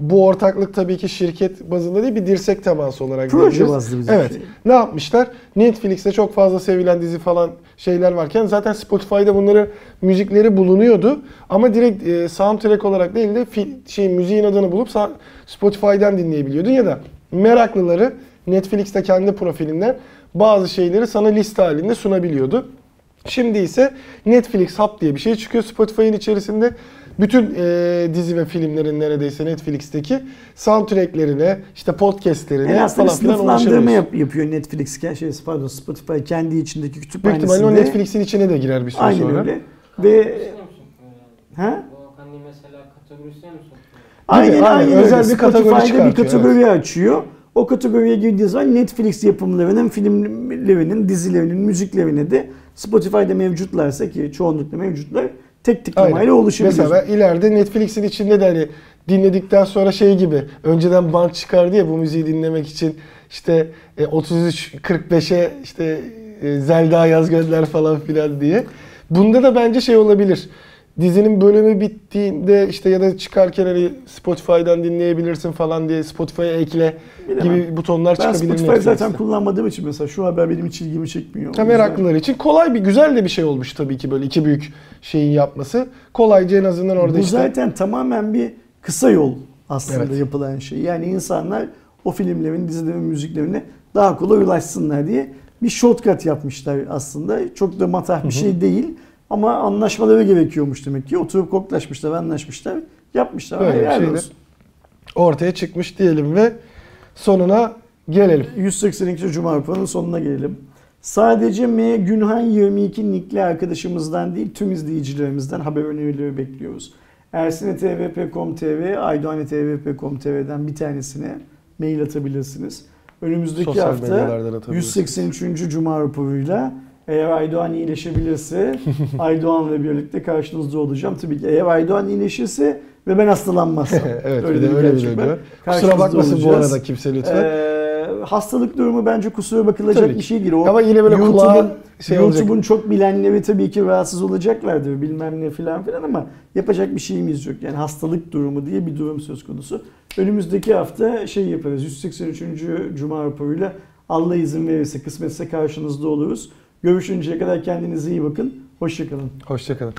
bu ortaklık tabii ki şirket bazında değil bir dirsek teması olarak Proje bazlı bizim Evet. şey. Ne yapmışlar? Netflix'te çok fazla sevilen dizi falan şeyler varken zaten Spotify'da bunları müzikleri bulunuyordu. Ama direkt e, soundtrack olarak değil de fi, şey müziğin adını bulup Spotify'dan dinleyebiliyordun ya da meraklıları Netflix'te kendi profilinden bazı şeyleri sana liste halinde sunabiliyordu. Şimdi ise Netflix Hub diye bir şey çıkıyor Spotify'ın içerisinde. Bütün e, dizi ve filmlerin neredeyse Netflix'teki soundtracklerine, işte podcastlerine bir falan filan ulaşabiliyorsun. yap, yapıyor Netflix. Şey, pardon Spotify kendi içindeki Büyük kütüphanesinde. ihtimalle o Netflix'in içine de girer bir süre Aynen sonra. öyle. Ve ha? Bu hani mesela kategorisine mi sokuyor? Aynen Aynen, aynen özel öyle. bir kategori Spotify'da bir kategori açıyor. O kategoriye girdiği zaman Netflix yapımlarının, filmlerinin, dizilerinin, müziklerine de Spotify'da mevcutlarsa ki çoğunlukla mevcutlar tek tıklamayla Aynen. ulaşabiliyorsun. Mesela ileride Netflix'in içinde de hani dinledikten sonra şey gibi önceden band çıkardı ya bu müziği dinlemek için işte e, 33 45'e işte e, Zelda yaz gönder falan filan diye. Bunda da bence şey olabilir. Dizinin bölümü bittiğinde işte ya da çıkarken hani Spotify'dan dinleyebilirsin falan diye Spotify'a ekle Bilemem. gibi butonlar ben çıkabilir Spotify Netflix'te. zaten kullanmadığım için mesela şu haber benim hiç ilgimi çekmiyor. Ha, meraklılar için kolay bir güzel de bir şey olmuş tabii ki böyle iki büyük şeyin yapması. Kolayca en azından orada Bu işte. zaten tamamen bir kısa yol aslında Evet. yapılan şey. Yani insanlar o filmlerin, dizilerin, müziklerine daha kolay ulaşsınlar diye bir shortcut yapmışlar aslında. Çok da matah bir şey değil. Ama anlaşmaları gerekiyormuş demek ki. Oturup koklaşmışlar, anlaşmışlar, yapmışlar. Böyle bir şey de ortaya çıkmış diyelim ve sonuna gelelim. 182. Cuma raporunun sonuna gelelim. Sadece M. Günhan 22 nickli arkadaşımızdan değil tüm izleyicilerimizden haber önerileri bekliyoruz. Ersine.tvp.com.tr, Aydoğan'e.tvp.com.tr'den bir tanesine mail atabilirsiniz. Önümüzdeki Sosyal hafta medyalardan atabilirsiniz. 183. Cuma raporuyla eğer Aydoğan iyileşebilirse *laughs* Aydoğan'la birlikte karşınızda olacağım. Tabii ki eğer Aydoğan iyileşirse ve ben hastalanmazsam. *laughs* evet Öyle bir de öyle bir var. Kusura bakmasın bu olacağız. arada kimse lütfen. Ee, hastalık durumu bence kusura bakılacak Tabii ki. bir şey değil. O Ama yine böyle YouTube'un- kulağa şey. YouTube'un çok bilenleri tabii ki rahatsız olacaklardır bilmem ne filan filan ama yapacak bir şeyimiz yok. Yani hastalık durumu diye bir durum söz konusu. Önümüzdeki hafta şey yaparız 183. Cuma raporuyla Allah izin verirse kısmetse karşınızda oluruz. Görüşünceye kadar kendinize iyi bakın. Hoşçakalın. Hoşçakalın.